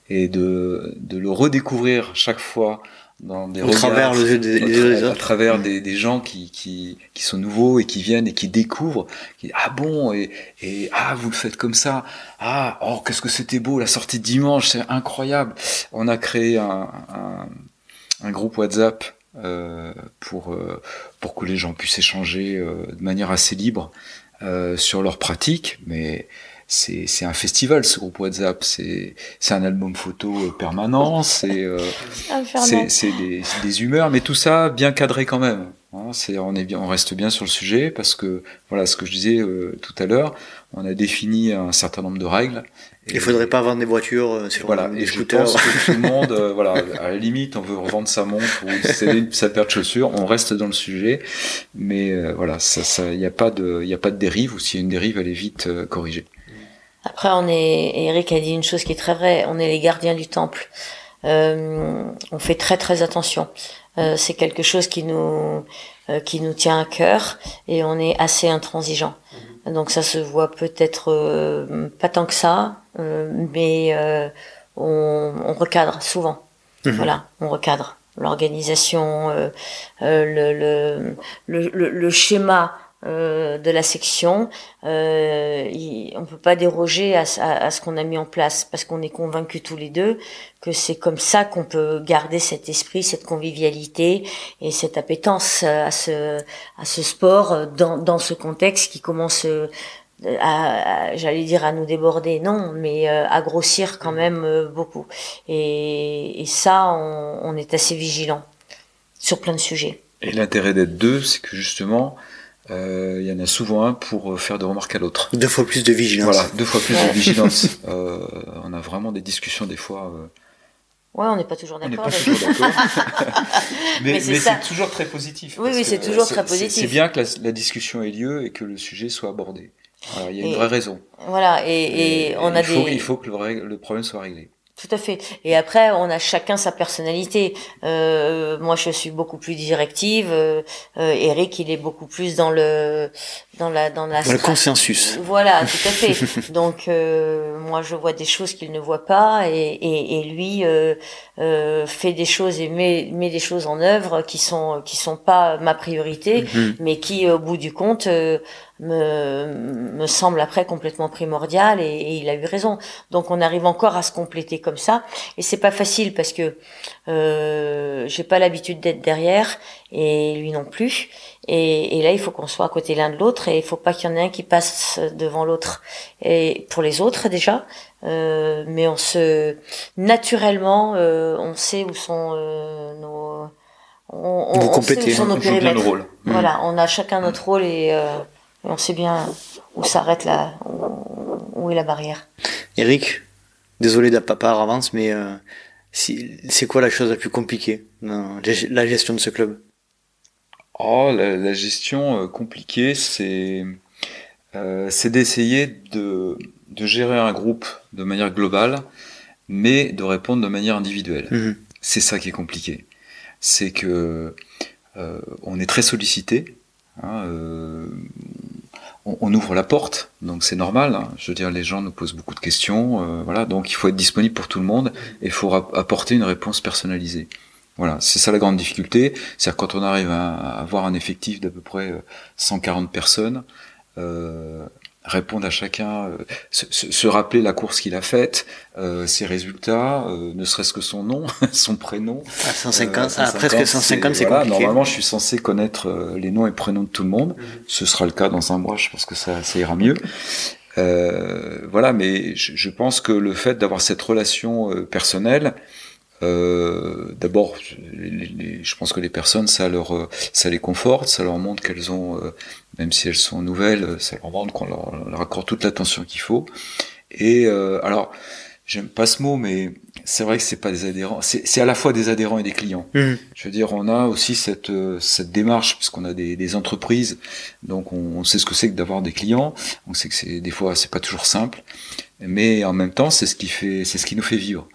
et de de le redécouvrir chaque fois dans des au travers le des, à, travers des, des, gens qui, qui, qui sont nouveaux et qui viennent et qui découvrent qui, ah bon et, et ah vous le faites comme ça. Ah oh qu'est-ce que c'était beau la sortie de dimanche c'est incroyable. On a créé un, un, un groupe WhatsApp euh, pour euh, pour que les gens puissent échanger euh, de manière assez libre euh, sur leurs pratiques mais c'est c'est un festival ce groupe WhatsApp. C'est c'est un album photo euh, permanent. C'est euh, c'est c'est des, des humeurs. Mais tout ça bien cadré quand même hein, c'est on est bien on reste bien sur le sujet parce que voilà ce que je disais euh, tout à l'heure on a défini un certain nombre de règles. Il faudrait pas vendre des voitures euh, sur voilà, des et scooters. Je pense que tout le monde, voilà, à la limite, on veut revendre sa montre ou sa paire de chaussures, on reste dans le sujet, mais voilà, ça, ça, il n'y a pas de, il y a pas de dérive ou s'il y a une dérive, elle est vite corrigée. Après, on est, Eric a dit une chose qui est très vraie, on est les gardiens du temple. Euh, on fait très très attention. Euh, c'est quelque chose qui nous euh, qui nous tient à cœur et on est assez intransigeant. Donc ça se voit peut-être euh, pas tant que ça, euh, mais on, on, recadre souvent. Mhm. Voilà, on recadre l'organisation, le, le, le, le, schéma euh, de la section, euh, il, on peut pas déroger à, à, ce qu'on a mis en place parce qu'on est convaincus tous les deux que c'est comme ça qu'on peut garder cet esprit, cette convivialité et cette appétence à ce, à ce sport dans, dans ce contexte qui commence euh, à, j'allais dire à nous déborder, non, mais euh, à grossir quand même euh, beaucoup. Et, et ça, on, on, est assez vigilant sur plein de sujets. Et l'intérêt d'être deux, c'est que justement, euh, il y en a souvent un pour euh, faire de remarques à l'autre. Deux fois plus de vigilance. Voilà, deux fois plus de vigilance. Euh, on a vraiment des discussions des fois. Euh... Ouais, on n'est pas toujours d'accord. mais, mais c'est toujours très positif. Oui, oui, c'est toujours très positif. C'est bien que la, la, discussion ait lieu et que le sujet soit abordé. il y a une vraie raison. Voilà, et, et, on a il faut, des. Il faut que le, le problème soit réglé. Tout à fait. Et après, on a chacun sa personnalité. Euh, moi, je suis beaucoup plus directive. Euh, Eric, il est beaucoup plus dans le dans la dans la. Dans le consensus. Voilà, tout à fait. Donc, euh, moi, je vois des choses qu'il ne voit pas, et, et, et lui euh, euh, fait des choses et met met des choses en œuvre qui sont qui sont pas ma priorité, mm-hmm. mais qui, au bout du compte, me, me semble après complètement primordial et, et, il a eu raison. Donc on arrive encore à se compléter comme ça et c'est pas facile parce que euh, j'ai pas l'habitude d'être derrière et lui non plus. Et, et là il faut qu'on soit à côté l'un de l'autre et il faut pas qu'il y en ait un qui passe devant l'autre. Et pour les autres déjà, euh, mais on se naturellement euh, on sait où sont euh, nos on, on, Vous on sait où sont nos périmètres. rôle. Voilà, on a chacun notre rôle et on sait bien où s'arrête la, où, est la barrière. Eric, désolé de pas par avance, mais euh, si, c'est quoi la chose la plus compliquée dans la gestion de ce club? Oh, la, la gestion euh, compliquée, c'est euh, c'est d'essayer de, de gérer un groupe de manière globale, mais de répondre de manière individuelle. Mhm. C'est ça qui est compliqué. C'est que euh, on est très sollicité. Hein, euh, on, ouvre la porte, donc c'est normal. Hein. Je veux dire, les gens nous posent beaucoup de questions, euh, voilà. Donc il faut être disponible pour tout le monde et il faut apporter une réponse personnalisée. Voilà, c'est ça la grande difficulté. C'est-à-dire quand on arrive à, avoir un effectif d'à peu près 140 personnes, euh, répondre à chacun, euh, se, se, rappeler la course qu'il a faite, euh, ses résultats, euh, ne serait-ce que son nom, son prénom. À 150, 150 ah, presque 150, c'est compliqué. Normalement, je suis censé connaître les noms et prénoms de tout le monde. Mhm. Ce sera le cas dans un mois, je pense que ça, ça ira mieux. voilà, mais je, je, pense que le fait d'avoir cette relation personnelle, euh, D'abord, je pense que les personnes, ça leur, ça les conforte, ça leur montre qu'elles ont, euh, même si elles sont nouvelles, ça leur montre qu'on leur, leur, accorde toute l'attention qu'il faut. Et euh, alors, j'aime pas ce mot, mais c'est vrai que c'est pas des adhérents, c'est à la fois des adhérents et des clients. Mmh. Je veux dire, on a aussi cette cette démarche puisqu'on a des, des, entreprises, donc on, on sait ce que c'est que d'avoir des clients. On sait que c'est des fois c'est pas toujours simple, mais en même temps c'est ce qui fait, c'est ce qui nous fait vivre.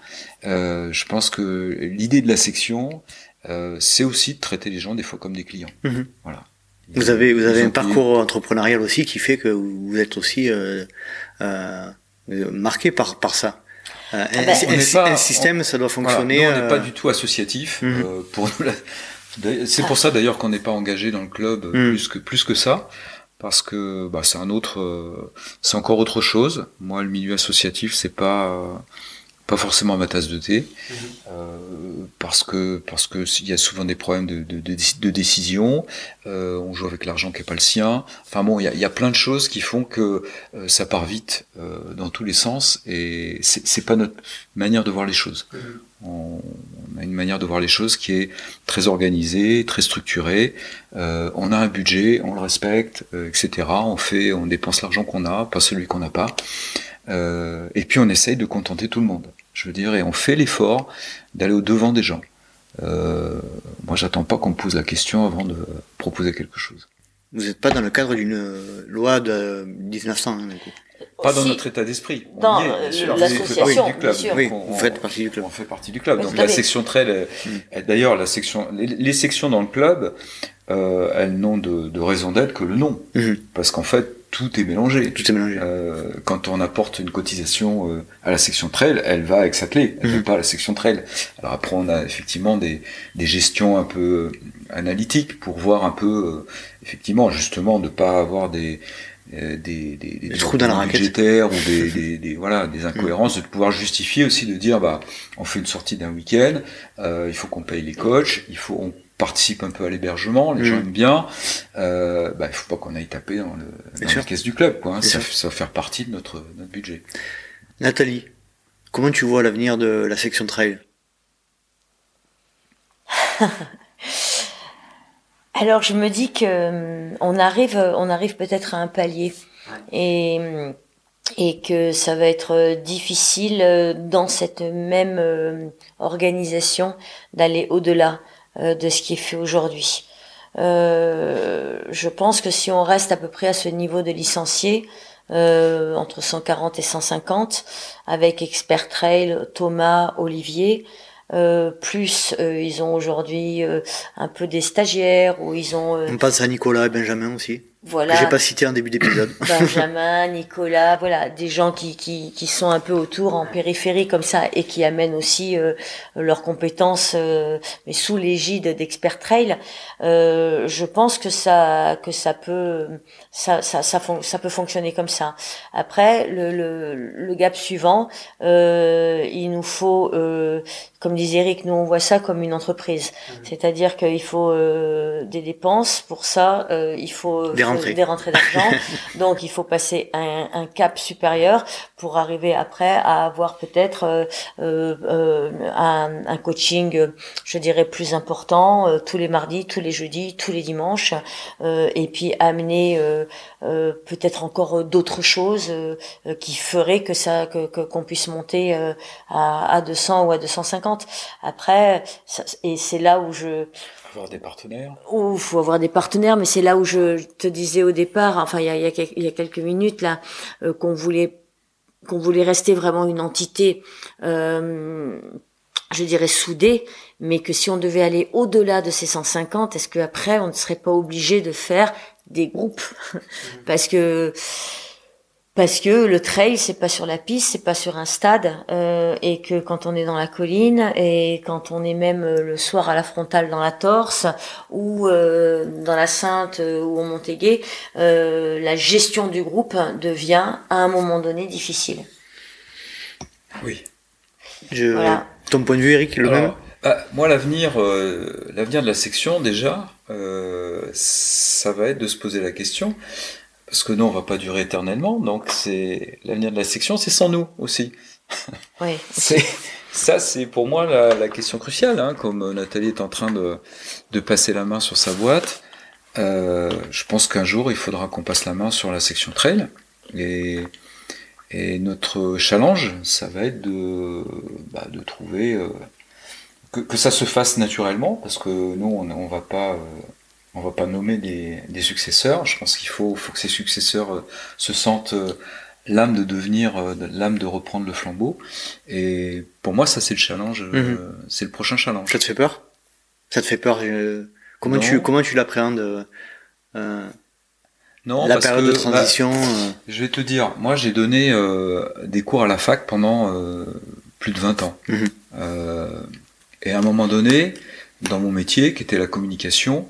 Euh, je pense que l'idée de la section, euh, c'est aussi de traiter les gens des fois comme des clients. Mmh. Voilà. Vous avez vous avez un parcours entrepreneurial aussi qui fait que vous êtes aussi euh, euh, marqué par par ça. Euh, ah ben, un, pas, un, système, ça doit fonctionner. Voilà, on n'est pas du tout associatif. Mmh. pour c'est pour ça d'ailleurs qu'on n'est pas engagé dans le club mmh. plus que plus que ça parce que bah, c'est un autre, c'est encore autre chose. Moi, le milieu associatif, c'est pas pas forcément ma tasse de thé, mmh. Euh, parce que parce que il y a souvent des problèmes de, de, de, de décision. Euh, on joue avec l'argent qui est pas le sien. Enfin bon, il y a, y a, plein de choses qui font que euh, ça part vite euh, dans tous les sens et c'est pas notre manière de voir les choses. Mmh. On, on, a une manière de voir les choses qui est très organisée, très structurée. Euh, on a un budget, on le respecte, euh, etc. On fait, on dépense l'argent qu'on a, pas celui qu'on n'a pas. et puis on essaye de contenter tout le monde. Je veux dire, et on fait l'effort d'aller au devant des gens. Euh, moi, j'attends pas qu'on me pose la question avant de proposer quelque chose. Vous n'êtes pas dans le cadre d'une loi de 1900, hein, du coup? Pas dans notre état d'esprit. Dans l'association, du club. Oui, vous faites partie du club. On fait partie du club. Donc la section trail, mm. d'ailleurs, la section, les, sections dans le club, euh, elles n'ont de, de raison d'être que le nom, mm-hmm. parce qu'en fait, tout est mélangé. Tout est mélangé. Euh, quand on apporte une cotisation euh, à la section trail, elle va avec sa clé, elle ne mmh. pas à la section trail. Alors après, on a effectivement des, des gestions un peu euh, analytiques pour voir un peu, euh, effectivement, justement, de pas avoir des des, des, des, trous dans la budgétaires ou des, des, des, voilà des incohérences de pouvoir justifier aussi de dire bah on fait une sortie d'un week-end euh, il faut qu'on paye les coachs il faut on participe un peu à l'hébergement, les gens aiment bien. Euh, bah, il faut pas qu'on aille taper dans, le, dans la caisse du club, quoi. Hein. Ça, ça, va faire partie de notre, notre budget. Nathalie, comment tu vois l'avenir de la section trail? Alors je me dis que euh, on arrive, on arrive peut-être à un palier et et que ça va être difficile euh, dans cette même euh, organisation d'aller au-delà. Euh, de ce qui est fait aujourd'hui. Euh, je pense que si on reste à peu près à ce niveau de licenciés, euh, entre 140 et 150, avec Expert Trail, Thomas, Olivier, euh, plus euh, ils ont aujourd'hui euh, un peu des stagiaires ou ils ont. On passe à Nicolas et Benjamin aussi. Voilà. J'ai pas cité en début d'épisode. Benjamin, Nicolas, voilà, des gens qui, qui, qui sont un peu autour en périphérie comme ça et qui amènent aussi euh, leurs compétences, euh, mais sous l'égide d'Expert Trail. Euh, je pense que ça que ça peut ça ça ça, ça peut fonctionner comme ça. Après le le, le gap suivant, euh, il nous faut euh, comme disait Eric, nous on voit ça comme une entreprise. Mmh. C'est-à-dire qu'il faut euh, des dépenses pour ça, euh, il faut des rentrées, d'argent. Donc il faut passer un, un, cap supérieur pour arriver après à avoir peut-être euh, euh un, un, coaching, je dirais plus important euh, tous les mardis, tous les jeudis, tous les dimanches, et puis amener peut-être encore d'autres choses qui feraient que ça que qu'on puisse monter à, à 200 ou à 250 après, et c'est là où je avoir des partenaires. Ou faut avoir des partenaires, mais c'est là où je te disais au départ, enfin il y a, il y a, quelques minutes là, euh, qu'on voulait qu'on voulait rester vraiment une entité, euh, je dirais soudée, mais que si on devait aller au-delà de ces 150, est-ce qu'après on ne serait pas obligé de faire des groupes Parce que parce que le trail c'est pas sur la piste, c'est pas sur un stade, euh, et que quand on est dans la colline et quand on est même euh, le soir à la frontale dans la Torse ou euh, dans la Sainte ou au Montégué, euh, la gestion du groupe devient à un moment donné difficile. Oui. Je, voilà. Ton point de vue, Eric, le Alors, même? Bah, Moi, l'avenir, l'avenir de la section déjà, ça va être de se poser la question parce que nous, on va pas durer éternellement, donc c'est l'avenir de la section, c'est sans nous aussi. Oui. c'est ça, c'est pour moi la, la question cruciale. Hein, comme Nathalie est en train de, de passer la main sur sa boîte, euh, je pense qu'un jour, il faudra qu'on passe la main sur la section trail. Et, et notre challenge, ça va être de, bah, de trouver euh, que, que, ça se fasse naturellement, parce que nous, on, on va pas euh, on va pas nommer des, des successeurs. Je pense qu'il faut, faut, que ces successeurs euh, se sentent euh, l'âme de devenir, l'âme de reprendre le flambeau. Et pour moi, ça c'est le challenge, mm-hmm. c'est le prochain challenge. Ça te fait peur? Ça te fait peur Comment non. tu comment tu l'appréhendes non, la parce période que, de transition. Bah, je vais te dire, moi j'ai donné des cours à la fac pendant plus de 20 ans. Mm-hmm. Et à un moment donné, dans mon métier, qui était la communication,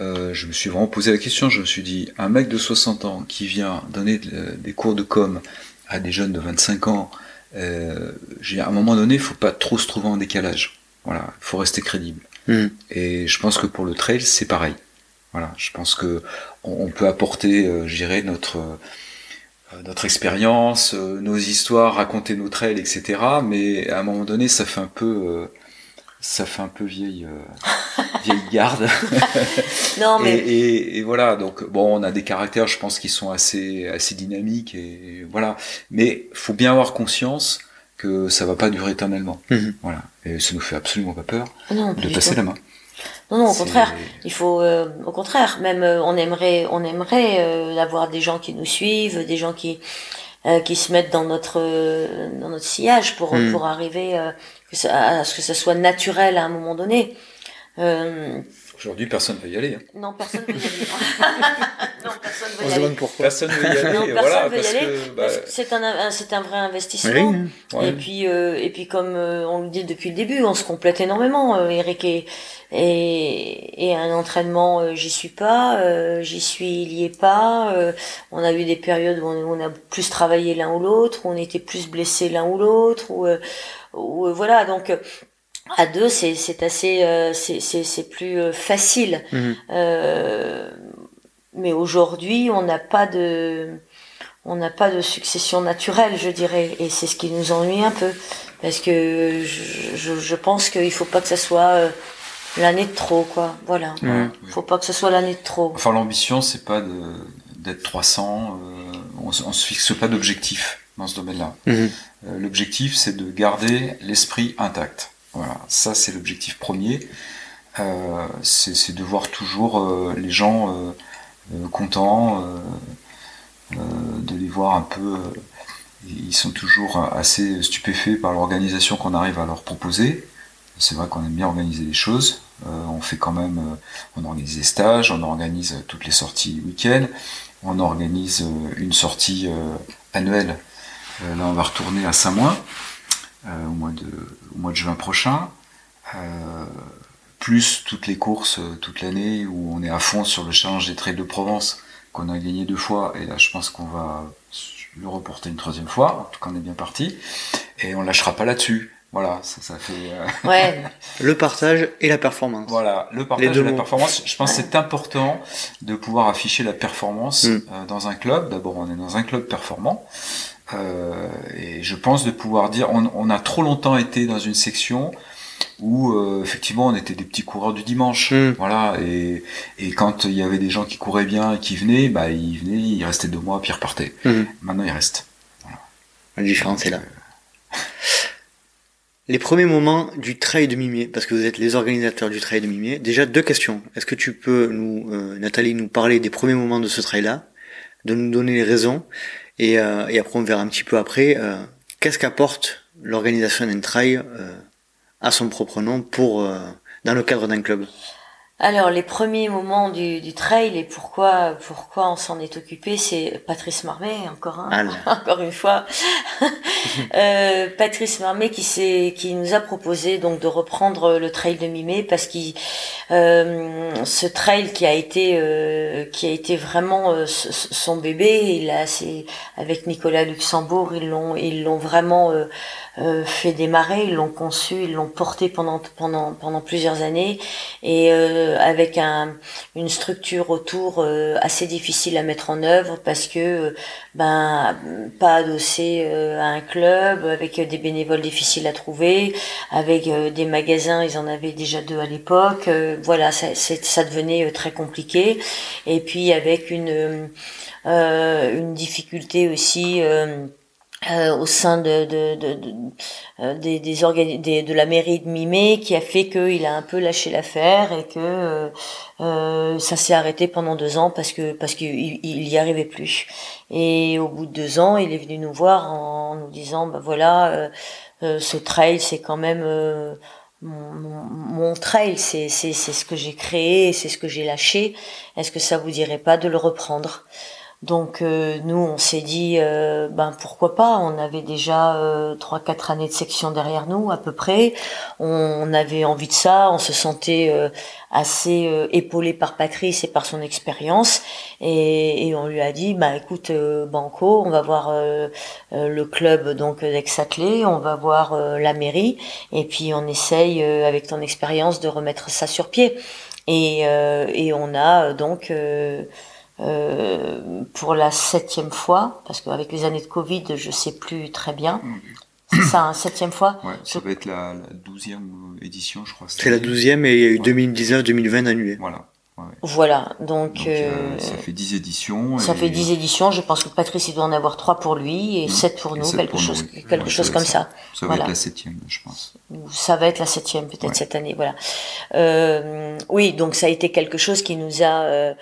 euh, je me suis vraiment posé la question, je me suis dit, un mec de 60 ans qui vient donner des cours de com à des jeunes de 25 ans, euh, à un moment donné, il faut pas trop se trouver en décalage. Voilà, il faut rester crédible. Mmh. Et je pense que pour le trail, c'est pareil. Voilà, je pense que on, on peut apporter, euh, je dirais, notre euh, notre expérience, euh, nos histoires, raconter nos trails, etc. Mais à un moment donné, ça fait un peu ça fait un peu vieille euh, vieille garde. non mais et, et, et, voilà donc bon on a des caractères je pense qui sont assez assez dynamiques et voilà mais faut bien avoir conscience que ça va pas durer éternellement. Mm -hmm. Voilà et ça nous fait absolument pas peur non, de passer la main. Non, non, au contraire, il faut, euh, au contraire, même euh, on aimerait, on aimerait euh, avoir des gens qui nous suivent, des gens qui, euh, qui se mettent dans notre, dans notre sillage pour, Mm. pour arriver euh, que ça, à ce que ça soit naturel à un moment donné. Euh, Aujourd'hui, personne ne veut y aller. Hein. non, personne veut y aller. non, personne veut On y se demande pourquoi. Personne ne veut y aller. Non, et personne voilà, veut y parce aller, que bah, parce que c'est un, un- c'est un vrai investissement. Oui, hein. ouais. Et puis, euh, et puis comme euh, on le dit depuis le début, on se complète énormément. Euh, Eric et, et, et un entraînement, euh, j'y suis pas, euh, j'y suis, il y est pas. euh, on a eu des périodes où on, on a plus travaillé l'un ou l'autre, où on était plus blessés l'un ou l'autre, ou euh, ou, euh, voilà. Donc euh, à deux, c'est c'est assez, euh, c'est c'est c'est plus euh, facile. Mhm. Euh, mais aujourd'hui, on n'a pas de, on n'a pas de succession naturelle, je dirais, et c'est ce qui nous ennuie un peu, parce que je, je, je pense qu'il faut pas que ça soit euh, l'année de trop, quoi. Voilà. Faut pas que ce soit l'année de trop. Enfin, l'ambition, c'est pas de d'être 300. euh, on, on se fixe pas d'objectif dans ce domaine-là. Euh, L'objectif, c'est de garder l'esprit intact. Voilà, ça c'est l'objectif premier. Euh, c'est de voir toujours euh, les gens euh, contents, de les voir un peu. ils sont toujours assez stupéfaits par l'organisation qu'on arrive à leur proposer. C'est vrai qu'on aime bien organiser les choses. on fait quand même, on organise des stages, on organise toutes les sorties week-end, on organise une sortie annuelle. là, on va retourner à Saint-Moin au mois de au mois de juin prochain plus toutes les courses toute l'année où on est à fond sur le challenge des trails de Provence qu'on a gagné deux fois et là je pense qu'on va le reporter une troisième fois, en tout cas on est bien parti, et on lâchera pas là-dessus. Voilà, ça, ça fait. Euh, ouais. le partage et la performance. Voilà, le partage et la performance. Je pense que c'est important de pouvoir afficher la performance mm. euh, dans un club. D'abord, on est dans un club performant. Euh, et je pense de pouvoir dire, on, on, a trop longtemps été dans une section où euh, effectivement on était des petits coureurs du dimanche hmm. voilà et, et quand il y avait des gens qui couraient bien et qui venaient bah ils venaient ils restaient deux mois puis ils repartaient hmm. maintenant ils restent voilà. la différence est là les premiers moments du trail de Mimier, parce que vous êtes les organisateurs du trail de Mimier, déjà deux questions. Est-ce que tu peux nous, euh, Nathalie, nous parler des premiers moments de ce trail-là, de nous donner les raisons, et, euh, et après on verra un petit peu après, qu'est-ce qu'apporte l'organisation d'un trail à son propre nom pour euh, dans le cadre d'un club alors les premiers moments du, du trail et pourquoi pourquoi on s'en est occupé, c'est Patrice Marmet encore un, encore une fois, euh, Patrice Marmet qui s'est qui nous a proposé donc de reprendre le trail de Mimé parce qu'il euh, ce trail qui a été euh, qui a été vraiment son bébé, il a c'est avec Nicolas Luxembourg ils l'ont ils l'ont vraiment fait démarrer, ils l'ont conçu, ils l'ont porté pendant pendant pendant plusieurs années. Et euh, avec un, une structure autour euh, assez difficile à mettre en œuvre parce que ben pas adossé à un club avec des bénévoles difficiles à trouver, avec des magasins, ils en avaient déjà deux à l'époque, voilà ça ça devenait très compliqué. Et puis avec une une difficulté aussi euh, au sein de, de, de, de euh, des, des, de la mairie de Mimé qui a fait qu'il a un peu lâché l'affaire et que euh, euh, ça s'est arrêté pendant deux ans parce que parce qu'il il y arrivait plus. Et au bout de deux ans, il est venu nous voir en, nous disant bah voilà ce trail c'est quand même mon, mon, trail, c'est ce que j'ai créé, c'est ce que j'ai lâché. Est-ce que ça vous dirait pas de le reprendre? Donc euh, nous, on s'est dit, euh, ben pourquoi pas? On avait déjà euh, trois, quatre années de section derrière nous à peu près. On, avait envie de ça. On se sentait assez épaulé par Patrice et par son expérience. Et, on lui a dit, bah écoute, Banco, on va voir le club donc d'Aix-Saclay, on va voir la mairie, et puis on essaye avec ton expérience de remettre ça sur pied. Et, et on a donc euh, pour la septième fois, parce qu'avec les années de Covid, je sais plus très bien. C'est ça, hein, septième fois? Ouais, ça va être la, douzième édition, je crois. C'est la douzième et il y a eu 2019-2020 annulé. Voilà. Voilà, donc, euh, ça fait dix éditions. Ça fait dix éditions. Je pense que Patrice il doit en avoir trois pour lui et 7 mm. sept pour nous, quelque chose, quelque chose comme ça. Ça va être la septième, je pense. Ça va être la septième peut-être cette année, voilà. Euh, oui, donc ça a été quelque chose qui nous a euh, euh,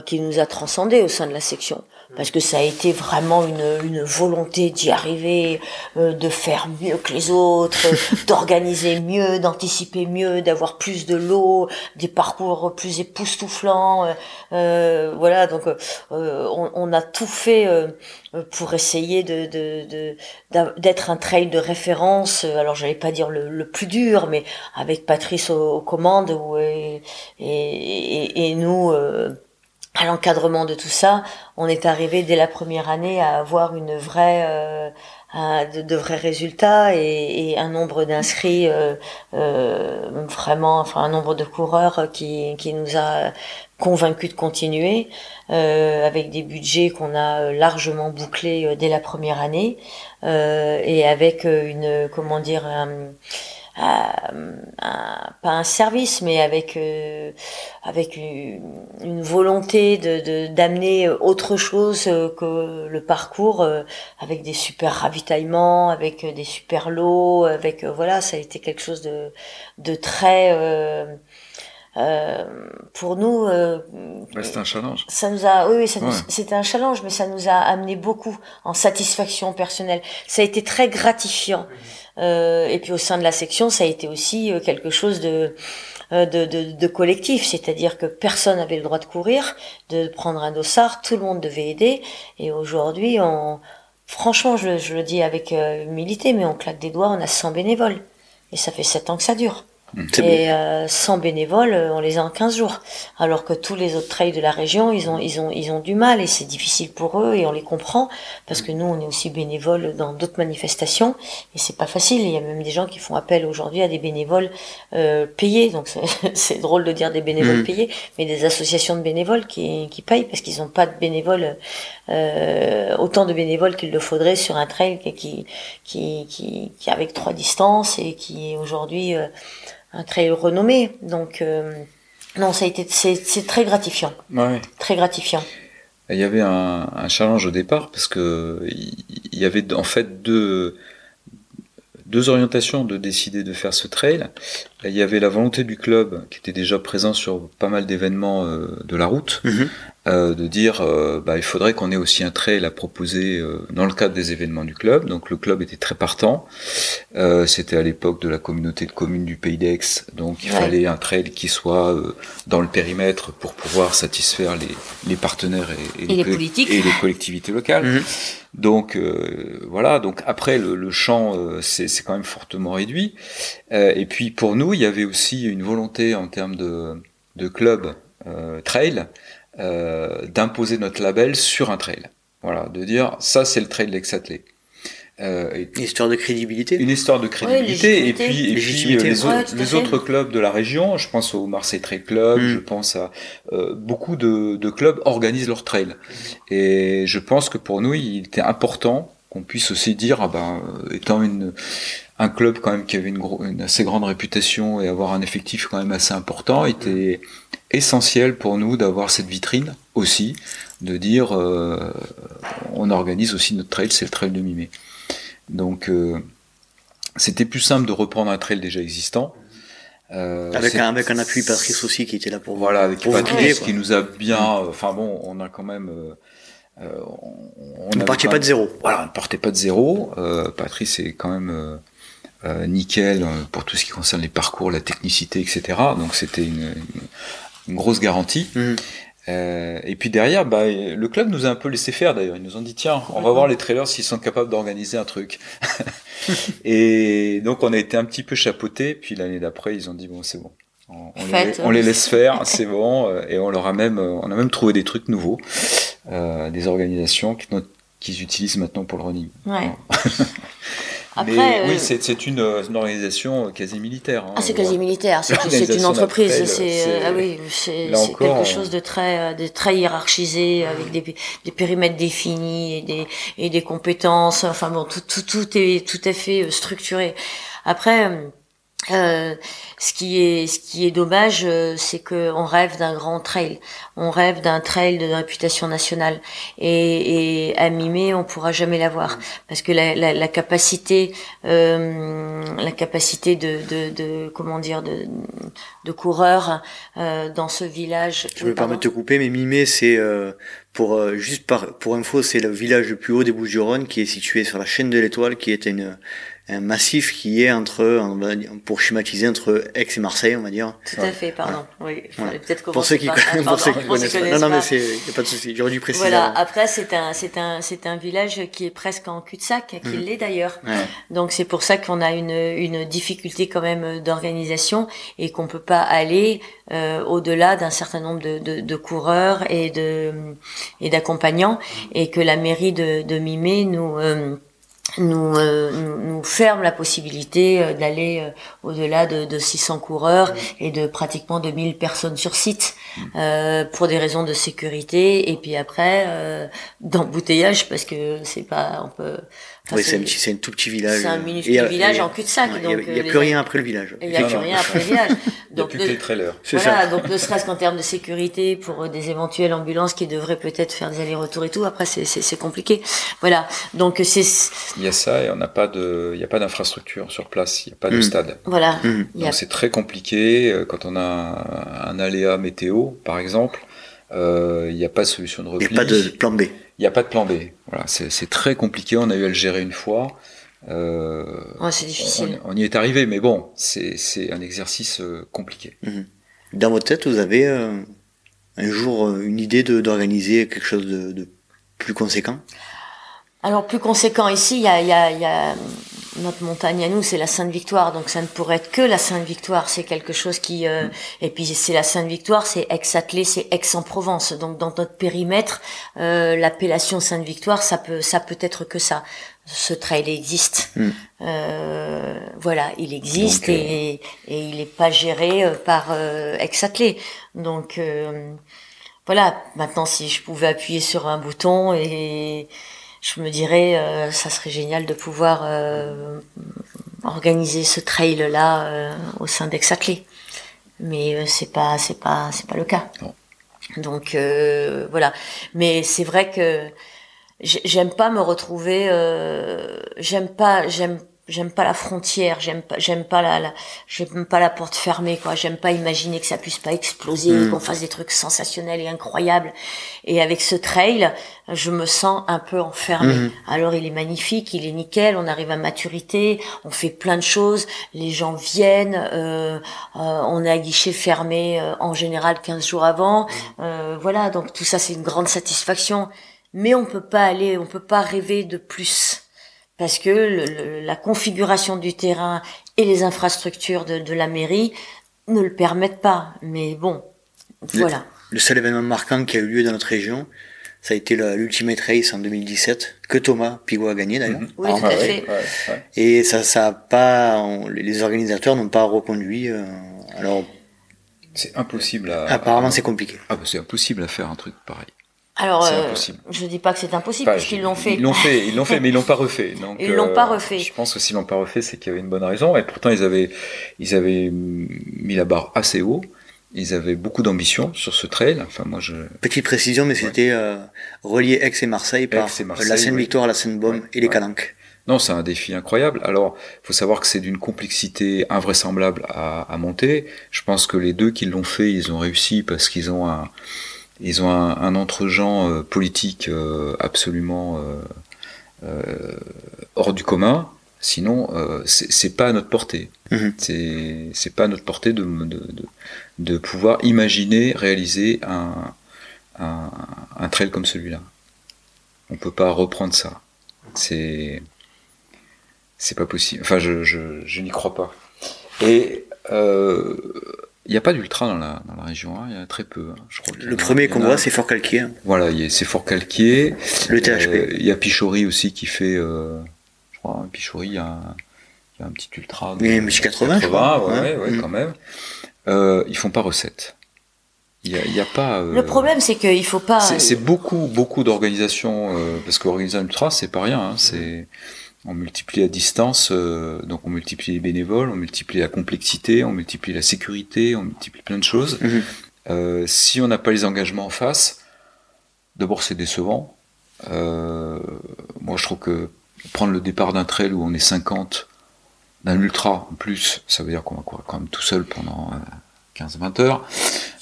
qui nous a transcendé au sein de la section parce que ça a été vraiment une, une volonté d'y arriver, euh, de faire mieux que les autres, d'organiser mieux, d'anticiper mieux, d'avoir plus de l'eau, des parcours plus époustouflants. Euh, euh voilà, donc on, on, a tout fait pour essayer de d'être un trail de référence. Alors j'allais pas dire le, le, plus dur, mais avec Patrice aux, commandes et, et, et, nous à l'encadrement de tout ça, on est arrivé dès la première année à avoir une vraie, euh, de, vrais résultats et, un nombre d'inscrits euh, euh, vraiment, enfin un nombre de coureurs qui, qui nous a convaincus de continuer avec des budgets qu'on a largement bouclés dès la première année et avec une, comment dire, un, un, pas un service, mais avec euh, avec une, volonté de d'amener autre chose que le parcours, euh, avec des super ravitaillements, avec des super lots, avec euh, voilà, ça a été quelque chose de de très euh, pour nous, euh, bah, c'était un challenge. Ça nous a, oui, oui c'était un challenge, mais ça nous a amené beaucoup en satisfaction personnelle. Ça a été très gratifiant. Euh, et puis au sein de la section, ça a été aussi euh, quelque chose de de, de, de collectif, c'est-à-dire que personne n'avait le droit de courir, de prendre un dossard, tout le monde devait aider. Et aujourd'hui, on, franchement, je, je, le dis avec humilité, mais on claque des doigts, on a 100 bénévoles. Et ça fait 7 ans que ça dure. Et euh, sans bénévoles, euh, on les a en 15 jours. Alors que tous les autres trails de la région, ils ont, ils ont, ils ont du mal et c'est difficile pour eux et on les comprend parce que nous, on est aussi bénévoles dans d'autres manifestations et c'est pas facile. Il y a même des gens qui font appel aujourd'hui à des bénévoles euh, payés. Donc c'est drôle de dire des bénévoles mmh. payés, mais des associations de bénévoles qui, qui payent parce qu'ils n'ont pas de bénévoles euh, autant de bénévoles qu'il le faudrait sur un trail qui, qui, qui, qui, qui avec trois distances et qui aujourd'hui euh, un trail renommé. Donc, euh, non, ça a été, c'est très gratifiant. Ouais. Très gratifiant. Il y avait un, un challenge au départ parce que il y avait en fait deux, deux orientations de décider de faire ce trail. Il y avait la volonté du club qui était déjà présent sur pas mal d'événements euh, de la route, mhm. Euh, de dire euh, bah, il faudrait qu'on ait aussi un trail à proposer dans le cadre des événements du club. Donc le club était très partant. C'était à l'époque de la communauté de communes du Pays d'Aix, donc il fallait un trail qui soit dans le périmètre pour pouvoir satisfaire les, les partenaires et, les, et les, collectivités locales. Mhm. Donc voilà. Donc après le, le champ c'est quand même fortement réduit. et puis pour nous il y avait aussi une volonté en termes de, de club euh, trail euh, d'imposer notre label sur un trail. Voilà, de dire ça c'est le trail d'Exatlé. Euh, une histoire de crédibilité. Une histoire de crédibilité. et puis, et puis euh, les, autres, les autres clubs de la région, je pense au Marseille Trail Club, mm. je pense à euh, beaucoup de, de, clubs organisent leur trail. Et je pense que pour nous, il était important qu'on puisse aussi dire, ah ben, étant une, un club quand même qui avait une, assez grande réputation et avoir un effectif quand même assez important était essentiel pour nous d'avoir cette vitrine aussi, de dire euh, on organise aussi notre trail, c'est le trail de Mimé. Donc euh, c'était plus simple de reprendre un trail déjà existant. Euh, avec, un, avec un appui Patrice aussi qui était là pour voilà avec pour Patrice qui nous a bien enfin bon on a quand même on, ne partait pas de zéro voilà on ne partait pas de zéro Patrice est quand même nickel pour tout ce qui concerne les parcours, la technicité, etc. Donc c'était une, une, grosse garantie. Mhm. Euh, et puis derrière, bah, le club nous a un peu laissé faire d'ailleurs. Ils nous ont dit tiens, on va voir les trailers s'ils sont capables d'organiser un truc. et donc on a été un petit peu chapeauté. Puis l'année d'après, ils ont dit bon c'est bon, on, les, laisse faire, c'est bon. Et on leur a même, on a même trouvé des trucs nouveaux, euh, des organisations qu'ils utilisent maintenant pour le running. Ouais. Après, Mais, oui, euh, c'est une, une, organisation quasi militaire. Hein, ah, c'est quasi militaire. C'est une entreprise. C'est ah oui, c'est quelque chose de très, euh, de très hiérarchisé avec des, des périmètres définis et des, et des compétences. Enfin bon, tout, tout, tout est tout à fait euh, structuré. Après. Euh, ce qui est ce qui est dommage, euh, c'est que on rêve d'un grand trail, on rêve d'un trail de réputation nationale. Et, et à mimer on pourra jamais l'avoir. Parce que la, la, la capacité euh, la capacité de, de, de, comment dire de, de coureurs euh, dans ce village. Je me permets de te couper, mais mimer c'est pour juste par pour info c'est le village le plus haut des Bouches-du-Rhône qui est situé sur la chaîne de l'Étoile qui est une un massif qui est entre, pour schématiser, entre Aix et Marseille, on va dire. Tout à fait, pardon. Oui, peut-être Pour ceux qui, pour ceux qui connaissent pas. Non, non, mais c'est, y a pas de souci. J'aurais dû préciser. Voilà. Après, c'est un, c'est un, c'est un village qui est presque en cul-de-sac, qui mm. l'est d'ailleurs. Donc c'est pour ça qu'on a une, une difficulté quand même d'organisation et qu'on peut pas aller euh, au-delà d'un certain nombre de, de, de, coureurs et de et d'accompagnants et que la mairie de, de Mimé nous euh, nous, euh, nous, ferme la possibilité euh, d'aller euh, au-delà de, de, 600 coureurs et de pratiquement 2000 personnes sur site euh, pour des raisons de sécurité. Et puis après euh, d'embouteillage parce que c'est pas on peut oui, c'est un, petit, c'est un tout petit village. C'est un minuscule village en cul-de-sac. Il n'y a, y a plus rien après le village. Il n'y a plus rien après le village. Donc, il n'y a plus que les trailers. Voilà, donc ne serait-ce qu'en termes de sécurité pour des éventuelles ambulances qui devraient peut-être faire des allers-retours et tout, après c'est, compliqué. Voilà, donc c'est... Il y a ça et on n'a pas de... Il n'y a pas d'infrastructure sur place, il n'y a pas de Mm. stade. Voilà. A- Donc c'est très compliqué. euh, Quand on a un aléa météo, par exemple, euh, il n'y a pas de solution de Il repli. n'y a pas de plan B. Il n'y a pas de plan B. Voilà, c'est très compliqué. On a eu à le gérer une fois. Euh, c'est difficile. on, on y est arrivé, mais bon, c'est un exercice euh, compliqué. Dans votre tête, vous avez euh, un jour euh, une idée d'organiser quelque chose de, de plus conséquent? Alors plus conséquent ici, il y a, il y a, il y a notre montagne à nous, c'est la Sainte Victoire, donc ça ne pourrait être que la Sainte Victoire. C'est quelque chose qui euh, et puis c'est la Sainte Victoire, c'est Aix-Attelé, c'est Aix-en-Provence. Donc dans notre périmètre, euh, l'appellation Sainte Victoire, ça peut ça peut être que ça. Ce trail existe. Mm. Euh, voilà, il existe Donc, et, et il n'est pas géré euh, par Aix-Attelé. Donc euh, voilà, maintenant si je pouvais appuyer sur un bouton et je me dirais euh, ça serait génial de pouvoir euh, organiser ce trail là euh, au sein d'Aix-Attelé. Mais euh, c'est pas c'est pas c'est pas le cas. Non. Donc euh, voilà, mais c'est vrai que j'ai- j'aime pas me retrouver euh, j'aime pas j'aime j'aime pas la frontière j'aime pas j'aime pas la, la j'aime pas la porte fermée quoi. J'aime pas imaginer que ça puisse pas exploser Mm. qu'on fasse des trucs sensationnels et incroyables. Et avec ce trail je me sens un peu enfermée. Mhm. alors il est magnifique il est nickel on arrive à maturité on fait plein de choses les gens viennent euh, euh, on est à guichet fermé euh, en général 15 jours avant. Euh, voilà donc tout ça c'est une grande satisfaction. Mais on peut pas aller, on peut pas rêver de plus parce que le- le- la configuration du terrain et les infrastructures de, de la mairie ne le permettent pas. Mais bon, voilà. Le seul événement marquant qui a eu lieu dans notre région, ça a été l'Ultimate Race en 2017, que Thomas Pigot a gagné d'ailleurs. Oui, Alors, tout à ouais, fait. ouais, ouais. Et ça, ça a pas, on- les organisateurs n'ont pas reconduit. euh, alors, C'est impossible à. apparemment, c'est compliqué. Ah bah c'est impossible à faire un truc pareil. Alors, euh, impossible. je dis pas que c'est impossible Enfin, puisqu'ils l'ont fait. Ils l'ont fait, ils l'ont fait, mais ils l'ont pas refait. Donc, Ils l'ont pas refait. Je pense que s'ils l'ont pas refait, c'est qu'il y avait une bonne raison. Et pourtant, ils avaient, ils avaient mis la barre assez haut. Ils avaient beaucoup d'ambition sur ce trail. Enfin, moi, je. Petite précision, mais c'était euh, relié Aix et Marseille par Aix et Marseille, la Seine-Victoire, la Seine-Baume Ouais, et les ouais. Calanques. Non, c'est un défi incroyable. Alors, faut savoir que c'est d'une complexité invraisemblable à, à monter. Je pense que les deux qui l'ont fait, ils ont réussi parce qu'ils ont un, ils ont un, un entre-gens euh, politique euh, absolument euh, euh, hors du commun. Sinon, euh, c'est pas à notre portée. C'est c'est pas à notre portée de, de, de, de pouvoir imaginer réaliser un, un, un trail comme celui-là. On peut pas reprendre ça. C'est c'est pas possible. Enfin, je, je, je n'y crois pas. Et euh, il n'y a pas d'ultra dans la, dans la région, hein, il y en a très peu. hein. Je crois y Le premier y qu'on voit, c'est Fort Calquier, hein, Voilà, y c'est Fort Calquier. le THP. Euh, Il y a Pichori aussi qui fait, euh, je crois, hein, Pichori, il y a un, il y a un petit ultra. de- y un petit 80, je crois. ouais, Ouais. ouais, Mm. quand même. Euh, ils font pas recette. Il y a, y pas. euh, Le problème, c'est qu'il faut pas. c'est c'est beaucoup, beaucoup d'organisations, euh, parce qu'organiser un ultra, c'est pas rien. hein, c'est on multiplie la distance, euh, donc on multiplie les bénévoles, on multiplie la complexité, on multiplie la sécurité, on multiplie plein de choses. Mhm. Euh, si on n'a pas les engagements en face, d'abord c'est décevant. Euh, moi, je trouve que prendre le départ d'un trail où on est 50, d'un ultra en plus, ça veut dire qu'on va courir quand même tout seul pendant euh, 15-20 heures.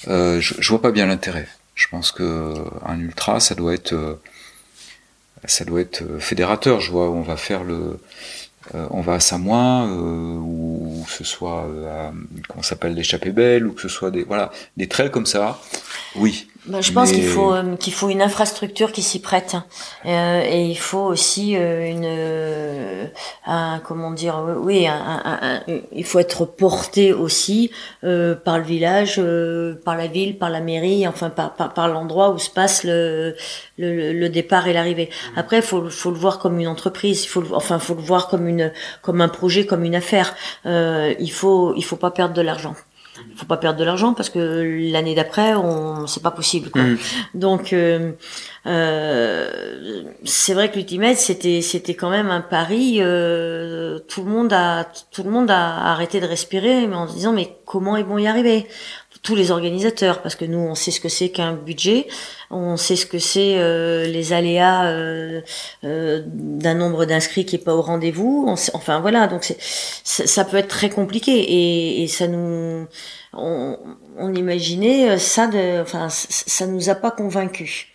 Euh, je, je vois pas bien l'intérêt. Je pense que un ultra, ça doit être, euh, ça doit être euh, fédérateur. Je vois, on va faire le, euh, on va à Samoin, euh, ou, ou que ce soit à, comment s'appelle l'échappée belle, ou que ce soit des, voilà, des trails comme ça. Oui, Ben, je pense Mais- qu'il faut euh, qu'il faut une infrastructure qui s'y prête Euh, et il faut aussi euh, une euh, un comment dire oui un, un- un- il faut être porté aussi euh, par le village euh, par la ville par la mairie enfin par par, par l'endroit où se passe le le, le départ et l'arrivée. Après il faut faut le voir comme une entreprise il faut le, enfin faut le voir comme une comme un projet comme une affaire. Euh, il faut il faut pas perdre de l'argent faut pas perdre de l'argent parce que l'année d'après, on c'est pas possible. Quoi. Mhm. Donc euh, euh, c'est vrai que l'Ultimate c'était c'était quand même un pari. euh, tout le monde a tout le monde a arrêté de respirer, mais en se disant mais comment ils vont y arriver? Tous les organisateurs, parce que nous, on sait ce que c'est qu'un budget, on sait ce que c'est euh, les aléas euh, euh, d'un nombre d'inscrits qui est pas au rendez-vous. Enfin voilà, donc c'est ça, peut être très compliqué et, et ça nous, on, on imaginait ça de, enfin ça, nous a pas convaincus.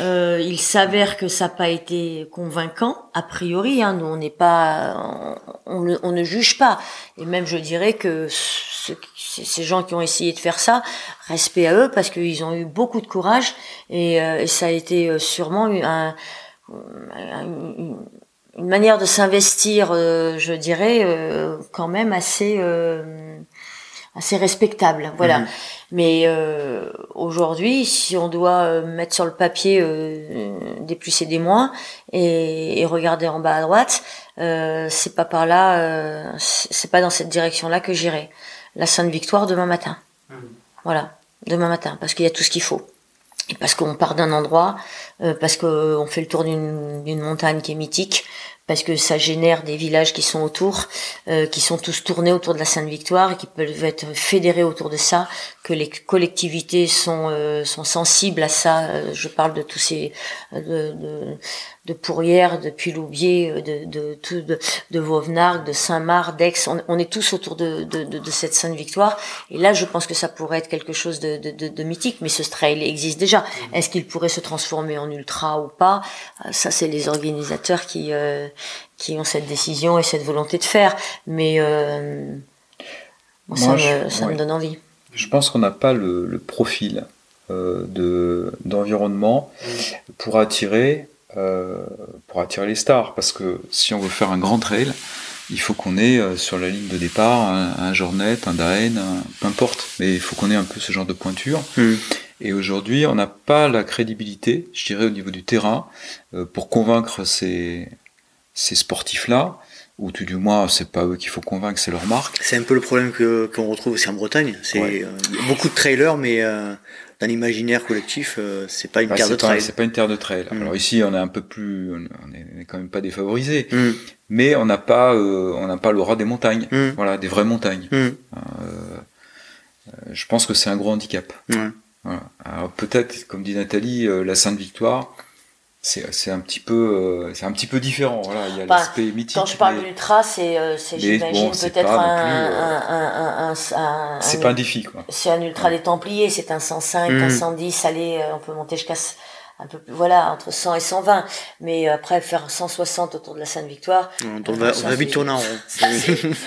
Euh, il s'avère que ça n'a pas été convaincant a priori. Hein, nous, on n'est pas, on, on ne- juge pas. Et même, je dirais que ceux ces gens qui ont essayé de faire ça, respect à eux parce qu'ils ont eu beaucoup de courage et, euh, et ça a été euh, sûrement un, un- une, manière de s'investir, euh, je dirais, euh, quand même assez euh, assez respectable. Voilà. Mhm. Mais euh, aujourd'hui, si on doit euh, mettre sur le papier euh, des plus et des moins et, et regarder en bas à droite, euh, c'est pas par là, euh, c'est c'est pas dans cette direction-là que j'irai. La Sainte Victoire demain matin. Voilà, demain matin, parce qu'il y a tout ce qu'il faut. Et parce qu'on part d'un endroit, euh, parce qu'on fait le tour d'une montagne qui est mythique, parce que ça génère des villages qui sont autour, euh, qui sont tous tournés autour de la Sainte Victoire et qui peuvent être fédérés autour de ça, que les collectivités sont euh, sont sensibles à ça. Euh, je parle de tous ces de, de, de Pourrières, de Puy-Loubier, euh, de de tout de, de Vauvenargues, de Saint-Marc, d'Aix. On, on est tous autour de, de, de, de cette Sainte Victoire. Et là, je pense que ça pourrait être quelque chose de, de, de, de mythique. Mais ce trail existe déjà. Est-ce qu'il pourrait se transformer en ultra ou pas? Euh, Ça, c'est les organisateurs qui euh, qui ont cette décision et cette volonté de faire. Mais euh, moi, ça, me, je- ça me donne envie. Je pense qu'on n'a pas le, le profil euh, de d'environnement pour attirer euh, pour attirer les stars parce que si on veut faire un grand trail il faut qu'on ait euh, sur la ligne de départ un, un Jornet, un Daen, un- peu importe mais il faut qu'on ait un peu ce genre de pointure Mhm. et aujourd'hui on n'a pas la crédibilité je dirais au niveau du terrain euh, pour convaincre ces ces sportifs là ou tout du moins c'est pas eux qu'il faut convaincre c'est leur marque C'est un peu le problème que qu'on retrouve aussi en Bretagne. C'est Ouais. euh, beaucoup de trailers, mais euh, dans l'imaginaire collectif, euh, c'est pas une terre de trail. c'est pas une terre de trail. Mm. Alors ici, on est un peu plus, on est, on est quand même pas défavorisé, Mm, mais on n'a pas, euh, on n'a pas l'aura des montagnes. mm, Voilà, des vraies montagnes. Euh, je pense que c'est un gros handicap. Voilà. Alors peut-être, comme dit Nathalie, la Sainte Victoire, c'est, c'est un petit peu, euh, c'est un petit peu différent. Voilà, il y a Bah, l'aspect mythique. Quand je parle mais d'ultra, c'est, euh, j'imagine peut-être un, euh, un, un, un, un, un- c'est pas un défi, quoi. c'est un ultra des Templiers, c'est un 105, Mm. un 110, allez, euh, on peut monter jusqu'à un peu plus, voilà, entre 100 et 120. Mais après, faire 160 autour de la Sainte-Victoire, On, va, on Ça, va vite tourner en rond. ça,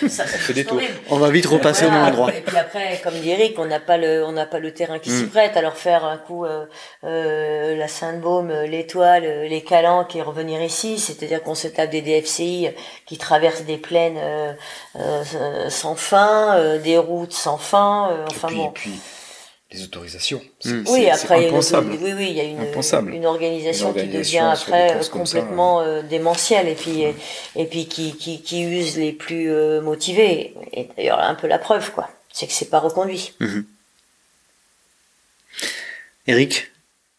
ça, des. On va vite repasser au Voilà, même endroit. Et puis après, comme dit Eric, on n'a pas le, on n'a pas le terrain qui s'y Mm. prête. Alors faire un coup euh, euh, la Sainte-Baume, euh, l'Étoile, euh, les Calanques et revenir ici, c'est-à-dire qu'on se tape des DFCI qui traversent des plaines euh, euh, sans fin, euh, des routes sans fin. euh, enfin et puis, bon. et puis, les autorisations. Mm. c'est- Oui, après, il y a oui, oui, il y a une, organisation Une qui devient après euh, complètement euh, démentielle et puis et, et puis qui, qui, qui use les plus euh, motivés. Et d'ailleurs, un peu la preuve, quoi, c'est que c'est pas reconduit. Eric,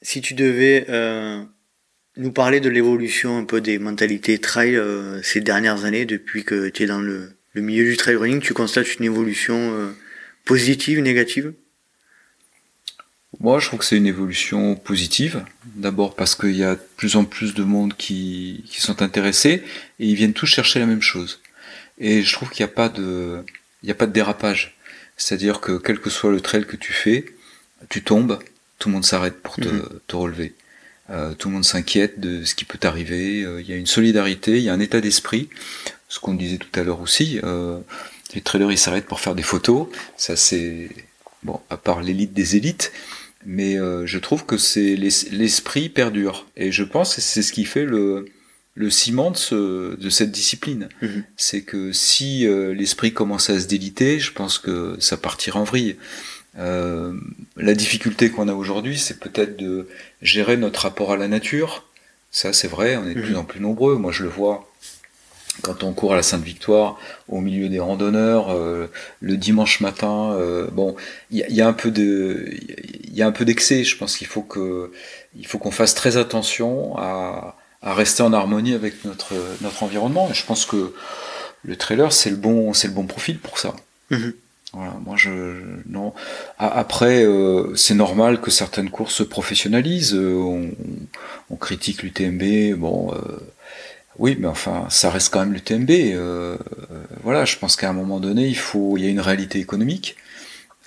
si tu devais euh, nous parler de l'évolution un peu des mentalités trail euh, ces dernières années, depuis que tu es dans le, le milieu du trail running, tu constates une évolution euh, positive, négative? Moi, je trouve que c'est une évolution positive. D'abord parce qu'il y a de plus en plus de monde qui, qui sont intéressés et ils viennent tous chercher la même chose. Et je trouve qu'il n'y a pas de, il n'y a pas de dérapage. C'est-à-dire que quel que soit le trail que tu fais, tu tombes, tout le monde s'arrête pour te, Mhm. te relever. Euh, tout le monde s'inquiète de ce qui peut t'arriver. Euh, Il y a une solidarité, il y a un état d'esprit. Ce qu'on disait tout à l'heure aussi. Euh, les trailers, ils s'arrêtent pour faire des photos. Ça, c'est bon, à part l'élite des élites, mais euh, je trouve que c'est l'es- l'esprit perdure. Et je pense que c'est ce qui fait le, le ciment de, ce- de cette discipline. Mhm. C'est que si euh, l'esprit commence à se déliter, je pense que ça partira en vrille. Euh, la difficulté qu'on a aujourd'hui, c'est peut-être de gérer notre rapport à la nature. Ça, c'est vrai, on est de Mhm. plus en plus nombreux. Moi, je le vois quand on court à la Sainte-Victoire, au milieu des randonneurs, le dimanche matin, bon, il y, a un peu de, il y a un peu d'excès. Je pense qu'il faut que, il faut qu'on fasse très attention à, à rester en harmonie avec notre notre environnement. Et je pense que le trailer, c'est le bon, c'est le bon profil pour ça. Mhm. Voilà, moi je non. Après, euh, c'est normal que certaines courses se professionnalisent. Euh, on, on, critique l'UTMB, bon, euh, oui, mais enfin, ça reste quand même l'UTMB. voilà, je pense qu'à un moment donné, il faut, il y a une réalité économique.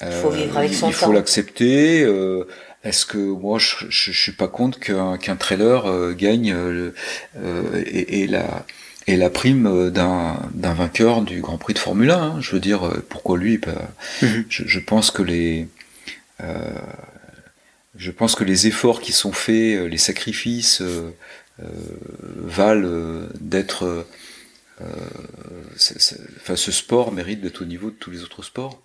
Il faut vivre avec son Il faut l'accepter. Est-ce que moi, je, je, suis pas contre qu'un trailer gagne et, et la et la prime euh, d'un vainqueur du Grand Prix de Formule 1. Hein. Je veux dire, euh, pourquoi lui mhm. je, pense que les euh, je pense que les efforts qui sont faits, les sacrifices valent d'être. Enfin, ce sport mérite d'être au niveau de tous les autres sports.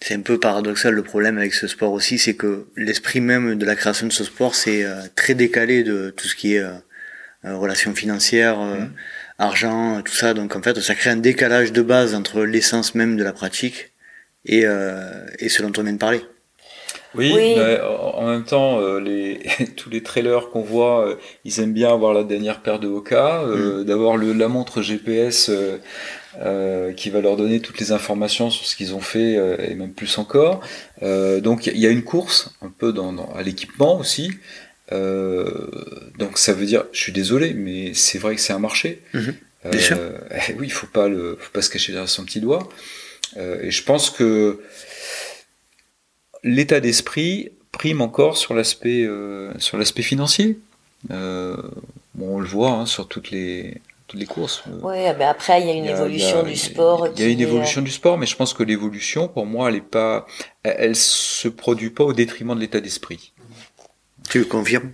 C'est un peu paradoxal le problème avec ce sport aussi, c'est que l'esprit même de la création de ce sport, c'est très décalé de tout ce qui est relations financières. Mhm argent, tout ça. Donc en fait, ça crée un décalage de base entre l'essence même de la pratique et, euh, et ce dont on vient de parler. Oui, en même temps, euh, les, tous les trailers qu'on voit, euh, ils aiment bien avoir la dernière paire de Oka, euh, mm. d'avoir la montre GPS qui va leur donner toutes les informations sur ce qu'ils ont fait et même plus encore. donc il y a une course un peu dans, dans à l'équipement aussi. Euh, donc ça veut dire, je suis désolé, mais c'est vrai que c'est un marché. Mhm. euh, oui, il faut pas le, faut pas se cacher derrière son petit doigt. Euh, et je pense que l'état d'esprit prime encore sur l'aspect, euh, sur l'aspect financier. Euh, bon, on le voit hein, sur toutes les, toutes les courses. Oui, mais après il y a une évolution du sport. Il y a une évolution du sport, mais je pense que l'évolution, pour moi, elle est pas, elle, elle se produit pas au détriment de l'état d'esprit. Tu le confirmes?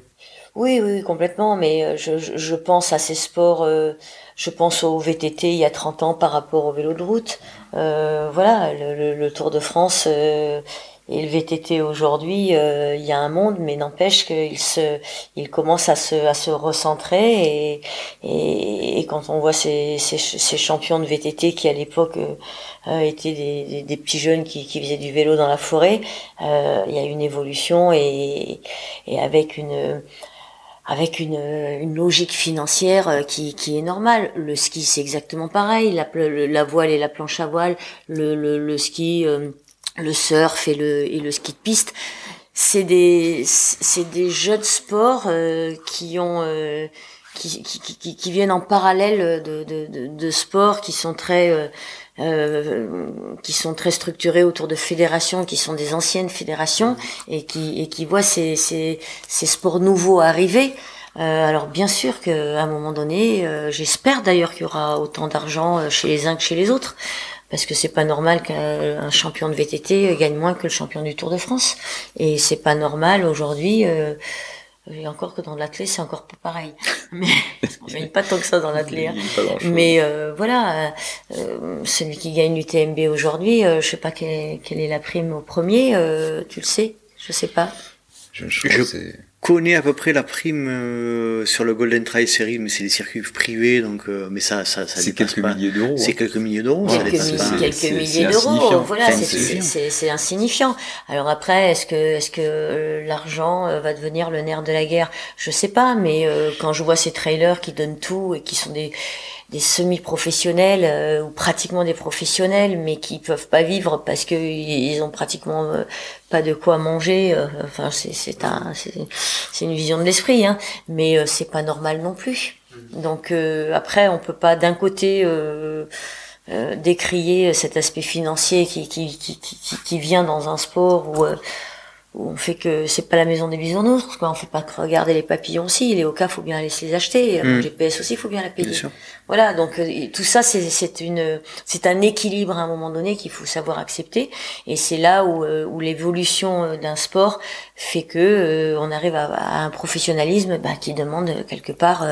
Oui, oui, complètement, mais euh, je, je, pense à ces sports, euh, je pense au VTT il y a 30 ans par rapport au vélo de route. Euh, voilà, le, le, Tour de France euh, et le VTT aujourd'hui, il y a un monde, mais n'empêche qu'il se, il commence à se, à se recentrer et, et, quand on voit ces, ces, ces, champions de VTT qui à l'époque étaient des, des, petits jeunes qui, qui faisaient du vélo dans la forêt, il y a une évolution et, et avec une avec une, une, logique financière euh, qui, qui, est normale. Le ski, c'est exactement pareil. La, la, voile et la planche à voile, le, le, le ski, euh, le surf et le, et le ski de piste, c'est des, c'est des jeux de sport euh, qui ont, qui, qui, qui, qui, viennent en parallèle de, de, de, de sports qui sont très euh, qui sont très structurés autour de fédérations qui sont des anciennes fédérations et qui et qui voient ces ces, ces sports nouveaux arriver. Euh, alors bien sûr qu'à un moment donné, euh, j'espère d'ailleurs qu'il y aura autant d'argent euh, chez les uns que chez les autres, parce que c'est pas normal qu'un champion de VTT gagne moins que le champion du Tour de France, et c'est pas normal aujourd'hui. Et encore que dans l'athlète, c'est encore pas pareil. Mais on gagne pas tant que ça dans l'athlète. Hein. Mais euh, voilà, euh, celui qui gagne l'UTMB aujourd'hui, euh, je sais pas quelle, quelle, est la prime au premier. Euh, tu le sais Je sais pas. Je, je, je, connais à peu près la prime euh, sur le Golden Trail Series, mais c'est des circuits privés, donc euh, mais ça, ça, ça c'est quelques milliers d'euros. C'est hein. quelques milliers d'euros. Quelques, quelques milliers d'euros. Voilà, c'est insignifiant. Alors après, est-ce que est-ce que euh, l'argent va devenir le nerf de la guerre? Je sais pas, mais quand je vois ces trailers qui donnent tout et qui sont des des semi-professionnels euh, ou pratiquement des professionnels, mais qui peuvent pas vivre parce que ils ont pratiquement euh, pas de quoi manger. Euh, enfin, c'est un c'est une vision de l'esprit, hein, mais c'est pas normal non plus. Donc après, on peut pas d'un côté décrier cet aspect financier qui qui, qui, qui, vient dans un sport on fait que c'est pas la maison des bisounours, quoi. On fait pas que regarder les papillons aussi. Les cas faut bien aller se les acheter. Le mm. GPS aussi, faut bien la payer. Voilà. Donc euh, tout ça, c'est c'est une c'est un équilibre à un moment donné qu'il faut savoir accepter. Et c'est là où euh, où l'évolution euh, d'un sport fait que on arrive à, un professionnalisme bah, qui demande quelque part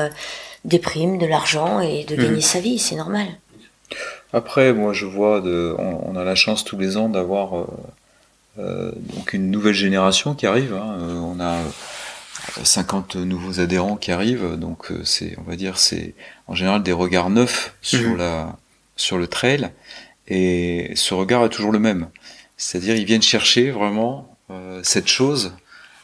des primes, de l'argent et de gagner mm. sa vie. C'est normal. Après, moi, je vois de, on, a la chance tous les ans d'avoir euh, donc une nouvelle génération qui arrive. Hein. Euh, on a 50 nouveaux adhérents qui arrivent, donc c'est, on va dire, c'est en général des regards neufs sur Mhm. la, sur le trail, et ce regard est toujours le même. C'est-à-dire, ils viennent chercher vraiment euh, cette chose,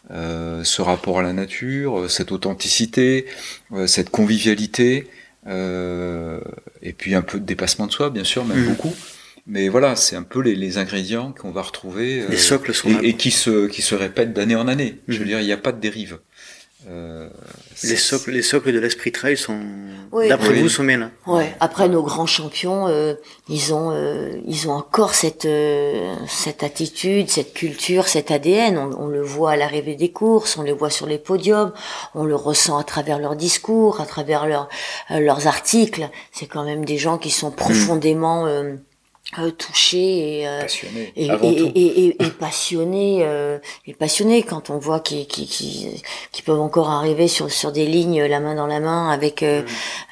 euh, ce rapport à la nature, euh, cette authenticité, euh, cette convivialité, euh, et puis un peu de dépassement de soi, bien sûr, même Mhm. beaucoup. Mais voilà, c'est un peu les, les ingrédients qu'on va retrouver. euh, Les socles sont là. et, et qui se qui se répètent d'année en année. Je veux Mhm. dire, il n'y a pas de dérive. Euh, Les socles, les socles de l'esprit trail sont, Oui. d'après Oui. vous, sont bien là. Ouais. Après nos grands champions, euh, ils ont euh, ils ont encore cette euh, cette attitude, cette culture, cet ADN. On, on le voit à l'arrivée des courses, on le voit sur les podiums, on le ressent à travers leurs discours, à travers leurs euh, leurs articles. C'est quand même des gens qui sont profondément euh, euh, touchés et euh, passionné et, et, et, et, passionnés euh, et passionnés quand on voit qu'ils qui, qui, qui peuvent encore arriver sur sur des lignes la main dans la main avec euh,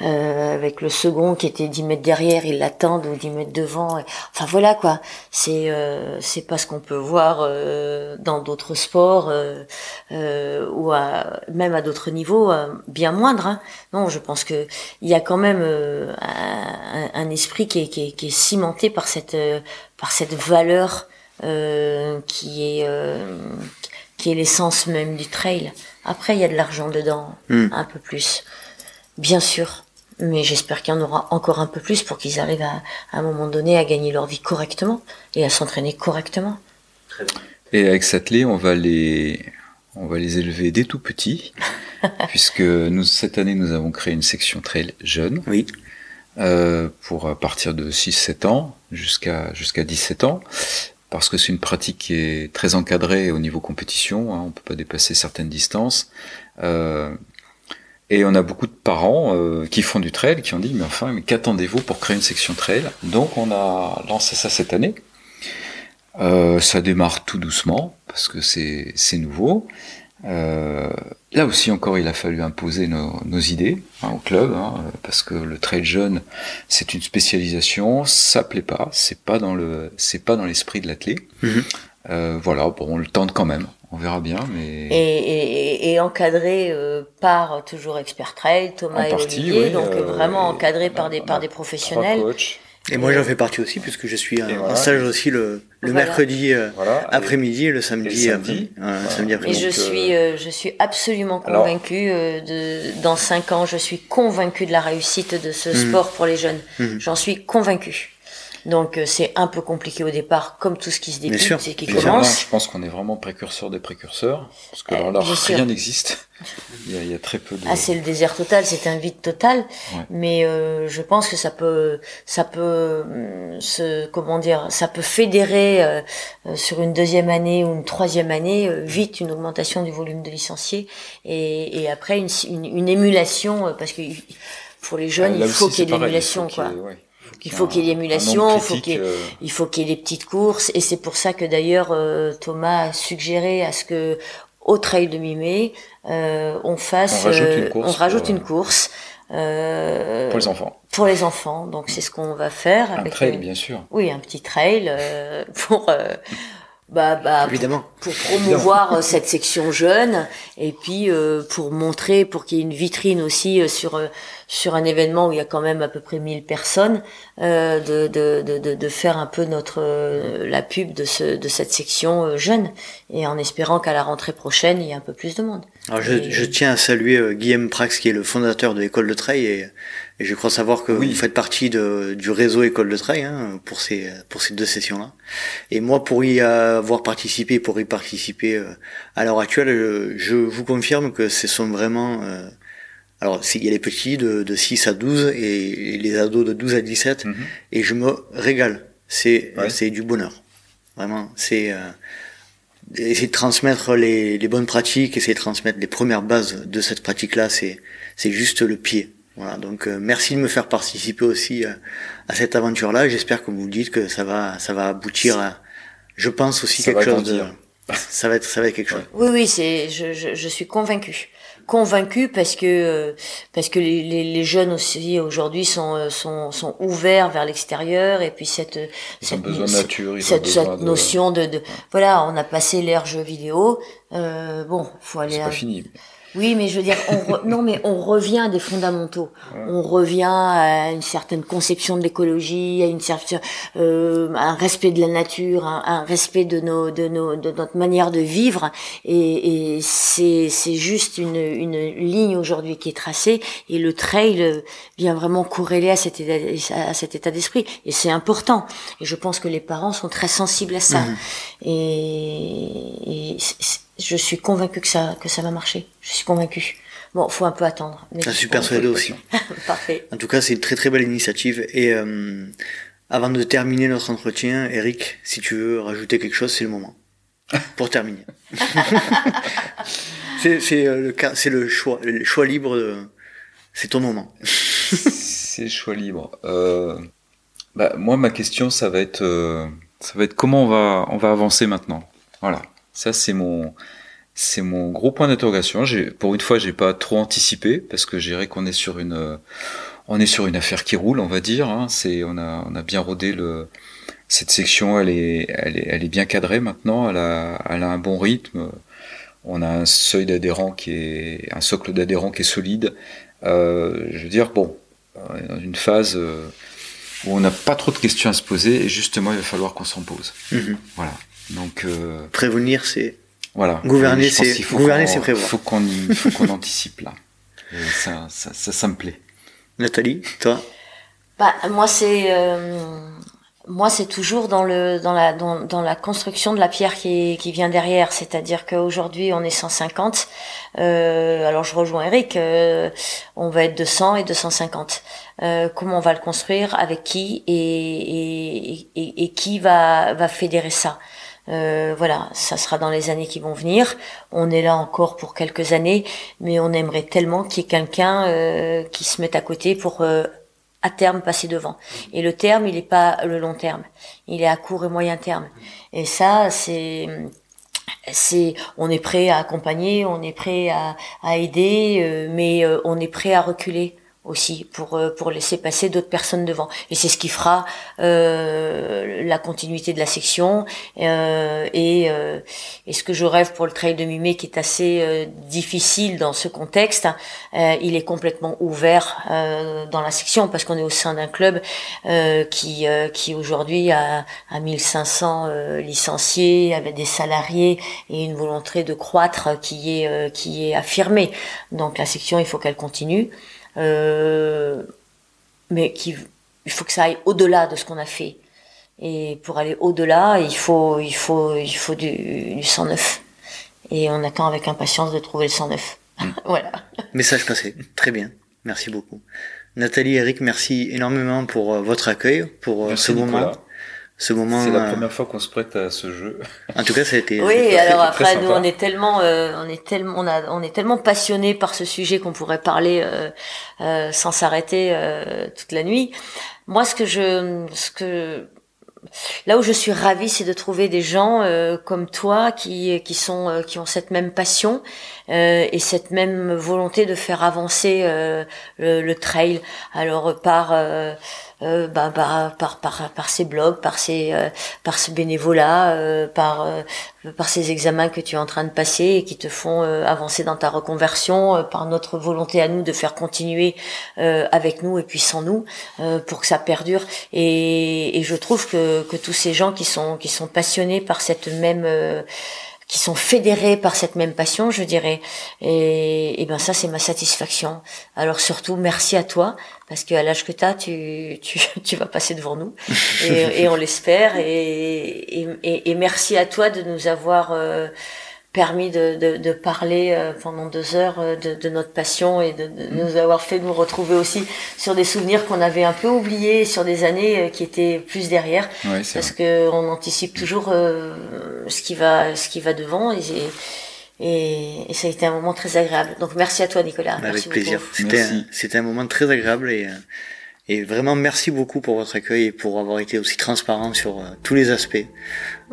euh, avec le second qui était 10 mètres derrière ils l'attendent ou 10 mètres devant. Enfin voilà quoi. C'est euh, c'est pas ce qu'on peut voir euh, dans d'autres sports euh, euh, ou à, même à d'autres niveaux euh, bien moindres hein. non je pense que il y a quand même euh, un, un esprit qui est, qui est, qui est cimenté par cette euh, par cette valeur euh, qui est euh, qui est l'essence même du trail. Après, il y a de l'argent dedans, Mm. un peu plus, bien sûr. Mais j'espère qu'il y en aura encore un peu plus pour qu'ils arrivent à, à un moment donné à gagner leur vie correctement et à s'entraîner correctement. Et avec Satelet, on va les on va les élever dès tout petits, puisque nous cette année nous avons créé une section trail jeune Oui. Euh, pour partir de 6-7 ans jusqu'à jusqu'à 17 ans. Parce que c'est une pratique qui est très encadrée au niveau compétition, hein, on peut pas dépasser certaines distances. Euh, Et on a beaucoup de parents euh, qui font du trail, qui ont dit, mais enfin, mais qu'attendez-vous pour créer une section trail? Donc on a lancé ça cette année. Euh, ça démarre tout doucement, parce que c'est nouveau. Euh, là aussi encore, il a fallu imposer nos, nos idées hein, au club, hein, parce que le trail jeune, c'est une spécialisation, ça plaît pas, c'est pas dans le, c'est pas dans l'esprit de l'athlète. Mhm. Euh, voilà, bon, on le tente quand même, on verra bien, mais Et, et, et encadré euh, par toujours Expert Trail, Thomas En et partie, Olivier, oui, donc euh, vraiment encadré par on des par des trois professionnels. coachs. Et moi, j'en fais partie aussi, puisque je suis en voilà. stage aussi le, le Voilà. mercredi euh, Voilà. après-midi et le samedi, et le après, samedi. Voilà. samedi Et après-midi. je Donc, euh, suis, euh, je suis absolument euh, de, dans cinq ans, je suis convaincue de la réussite de ce Mhm. sport pour les jeunes. Mhm. J'en suis convaincue. Donc euh, c'est un peu compliqué au départ, comme tout ce qui se Bien débute sûr. et qui là, commence. je pense qu'on est vraiment précurseur des précurseurs, parce que Euh, alors là, bien sûr. rien n'existe. Il y, a, il y a très peu de. Ah, c'est le désert total, c'est un vide total. Ouais. Mais euh, je pense que ça peut, ça peut, hum, se, comment dire, ça peut fédérer euh, euh, sur une deuxième année ou une troisième année euh, vite une augmentation du volume de licenciés et, et après une, une, une émulation euh, parce que pour les jeunes Ah, il faut aussi, qu'il y ait de l'émulation quoi. ouais, Il faut qu'il y ait il faut qu'il y ait- critique, euh, Il faut qu'il y ait des petites courses et c'est pour ça que d'ailleurs euh, Thomas a suggéré à ce que au trail de mi-mai euh, on fasse, On rajoute une euh, course on rajoute pour, une euh, course euh, pour les enfants. pour les enfants. Donc c'est ce qu'on va faire Un trail, bien sûr. oui un petit trail euh, pour euh, bah, bah, pour- Évidemment. pour promouvoir euh, cette section jeune et puis euh, pour montrer pour qu'il y ait une vitrine aussi euh, sur euh, sur un événement où il y a quand même à peu près 1000 personnes euh, de, de, de, de, faire un peu notre euh, la pub de ce de cette section jeune et en espérant qu'à la rentrée prochaine il y ait un peu plus de monde. Alors, je, Et- je tiens à saluer Guillaume Prax, qui est le fondateur de l'école de trail, et, et je crois savoir que Oui. vous faites partie de, du réseau école de trail hein, pour ces pour ces deux sessions-là. Et moi, pour y avoir participé, pour y participer euh, à l'heure actuelle, euh, je vous confirme que ce sont vraiment euh, alors, il y a les petits de, de 6 à 12 et, et les ados de 12 à 17, Mhm. et je me régale. C'est Ouais. c'est du bonheur. Vraiment, c'est euh, essayer de transmettre les, les bonnes pratiques, essayer de transmettre les premières bases de cette pratique-là, c'est c'est juste le pied. Voilà, donc euh, merci de me faire participer aussi euh, à cette aventure-là. J'espère, comme vous le dites, que ça va ça va aboutir à, je pense aussi Ça quelque chose de, ça va être ça va être quelque chose. Oui, oui, c'est, je, je, je suis convaincue. Convaincue parce que euh, parce que les, les, les jeunes aussi aujourd'hui sont euh, sont sont ouverts vers l'extérieur et puis cette Ils ont cette, besoin de cette- nature, ils ont cette, besoin cette de- notion de, de voilà on a passé l'ère jeu vidéo euh, bon faut aller C'est à- pas fini. Oui, mais je veux dire, on non, mais on revient à des fondamentaux. On revient à une certaine conception de l'écologie, à une certaine, euh, un respect de la nature, un, un, respect de nos, de nos, de notre manière de vivre. Et, et c'est, c'est juste une, une ligne aujourd'hui qui est tracée. Et le trail vient vraiment corréler à cet état, à cet état d'esprit. Et c'est important. Et je pense que les parents sont très sensibles à ça. Mhm. Et, et je suis convaincue que ça, que ça va marcher. Je suis convaincue. Bon, faut un peu attendre. Mais je suis persuadé aussi. Parfait. En tout cas, c'est une très très belle initiative. Et euh, avant de terminer notre entretien, Eric, si tu veux rajouter quelque chose, c'est le moment. Pour terminer. c'est c'est euh, le c'est le choix le choix libre. De... C'est ton moment. c'est le choix libre. Euh, bah, moi, ma question, ça va être euh, ça va être comment on va on va avancer maintenant. Voilà. Ça, c'est mon, c'est mon gros point d'interrogation. Pour une fois, j'ai pas trop anticipé parce que je dirais qu'on est sur une, on est sur une affaire qui roule, on va dire. Hein. C'est, on a, on a bien rodé le, cette section, elle est, elle est, elle est bien cadrée maintenant. Elle a, elle a un bon rythme. On a un seuil d'adhérents qui est, un socle d'adhérents qui est solide. Euh, je veux dire, bon, dans une phase euh, où on n'a pas trop de questions à se poser et justement, il va falloir qu'on s'en pose. Mm-hmm. Voilà. Donc euh, prévenir, c'est voilà. Gouverner, c'est gouverner, c'est prévoir. Faut qu'on faut qu'on anticipe là. ça, ça, ça, me plaît. Nathalie, toi Bah moi c'est euh, moi c'est toujours dans le dans la dans, dans, la construction de la pierre qui qui vient derrière, c'est-à-dire qu'aujourd'hui on est 150. Euh, alors je rejoins Eric, euh, on va être 200 et 250. Euh, comment on va le construire, avec qui et, et, et, et qui va va fédérer ça? Euh, voilà, ça sera dans les années qui vont venir. On est là encore pour quelques années, mais on aimerait tellement qu'il y ait quelqu'un euh, qui se mette à côté pour euh, à terme passer devant. Et le terme, il n'est pas le long terme, il est à court et moyen terme. Et ça, c'est c'est on est prêt à accompagner, on est prêt à, à aider, mais on est prêt à reculer aussi pour euh, pour laisser passer d'autres personnes devant. Et c'est ce qui fera euh, la continuité de la section. Euh, et euh, et ce que je rêve pour le trail de Mimé qui est assez euh, difficile dans ce contexte il est complètement ouvert dans la section parce qu'on est au sein d'un club qui qui aujourd'hui a, a 1500 licenciés avec des salariés et une volonté de croître qui est qui est affirmée. Donc la section il faut qu'elle continue euh, mais qui, il faut que ça aille au-delà de ce qu'on a fait. Et pour aller au-delà, il faut, il faut, il faut du, du 109. Et on attend avec impatience de trouver le 109. Mm. voilà. Message passé. Très bien. Merci beaucoup. Nathalie, Eric, merci énormément pour euh, votre accueil, pour euh, ce moment ce moment. C'est la euh, première fois qu'on se prête à ce jeu. En tout cas, ça a été. Oui, alors après, nous, on est tellement, euh, on est tellement, on a, on est tellement passionné par ce sujet qu'on pourrait parler euh, euh sans s'arrêter toute la nuit. Moi, ce que je, ce que là où je suis ravie, c'est de trouver des gens comme toi qui qui sont qui ont cette même passion et cette même volonté de faire avancer le, le, trail. Alors par euh, bah, bah, par, par, par ces blogs, par ces, euh, par ce bénévolat, euh, par, par ces examens que tu es en train de passer et qui te font avancer dans ta reconversion, par notre volonté à nous de faire continuer avec nous et puis sans nous pour que ça perdure. Et, et je trouve que, que tous ces gens qui sont, qui sont passionnés par cette même qui sont fédérés par cette même passion, je dirais. Et, et ben ça, c'est ma satisfaction. Alors surtout, merci à toi, parce qu'à l'âge que tu as, tu, tu, tu vas passer devant nous, et, et on l'espère. Et, et, et, merci à toi de nous avoir... Euh, permis de, de, de parler euh, pendant deux heures euh, de, de notre passion et de, de, nous avoir fait nous retrouver aussi sur des souvenirs qu'on avait un peu oubliés, sur des années euh, qui étaient plus derrière, parce que on anticipe toujours ce qui va ce qui va devant et, et, et, ça a été un moment très agréable. Donc merci à toi Nicolas. Avec plaisir. C'était c'était un moment très agréable et et vraiment, merci beaucoup pour votre accueil et pour avoir été aussi transparent sur tous les aspects.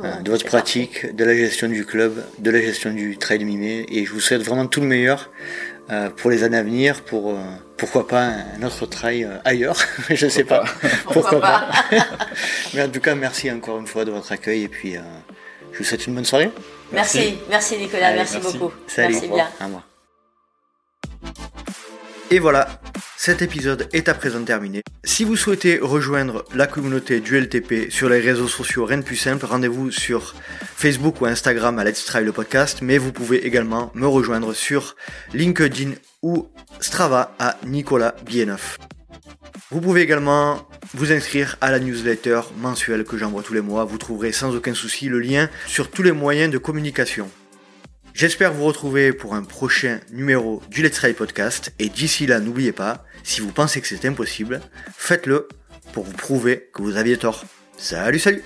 Euh, de votre pratique, de la gestion du club, de la gestion du trail mimé. Et je vous souhaite vraiment tout le meilleur euh, pour les années à venir, pour euh, pourquoi pas un autre trail ailleurs, je ne sais pas. pourquoi, pas. Mais en tout cas, merci encore une fois de votre accueil et puis je vous souhaite une bonne soirée. Merci, merci, Nicolas, merci, beaucoup. Salut. Merci bien. À moi. Et voilà, cet épisode est à présent terminé. Si vous souhaitez rejoindre la communauté du LTP sur les réseaux sociaux, rien de plus simple, rendez-vous sur Facebook ou Instagram à Let's Try le podcast, mais vous pouvez également me rejoindre sur LinkedIn ou Strava à Nicolas Bienneuf. Vous pouvez également vous inscrire à la newsletter mensuelle que j'envoie tous les mois. Vous trouverez sans aucun souci le lien sur tous les moyens de communication. J'espère vous retrouver pour un prochain numéro du Let's Try Podcast. Et d'ici là, n'oubliez pas, si vous pensez que c'est impossible, faites-le pour vous prouver que vous aviez tort. Salut, salut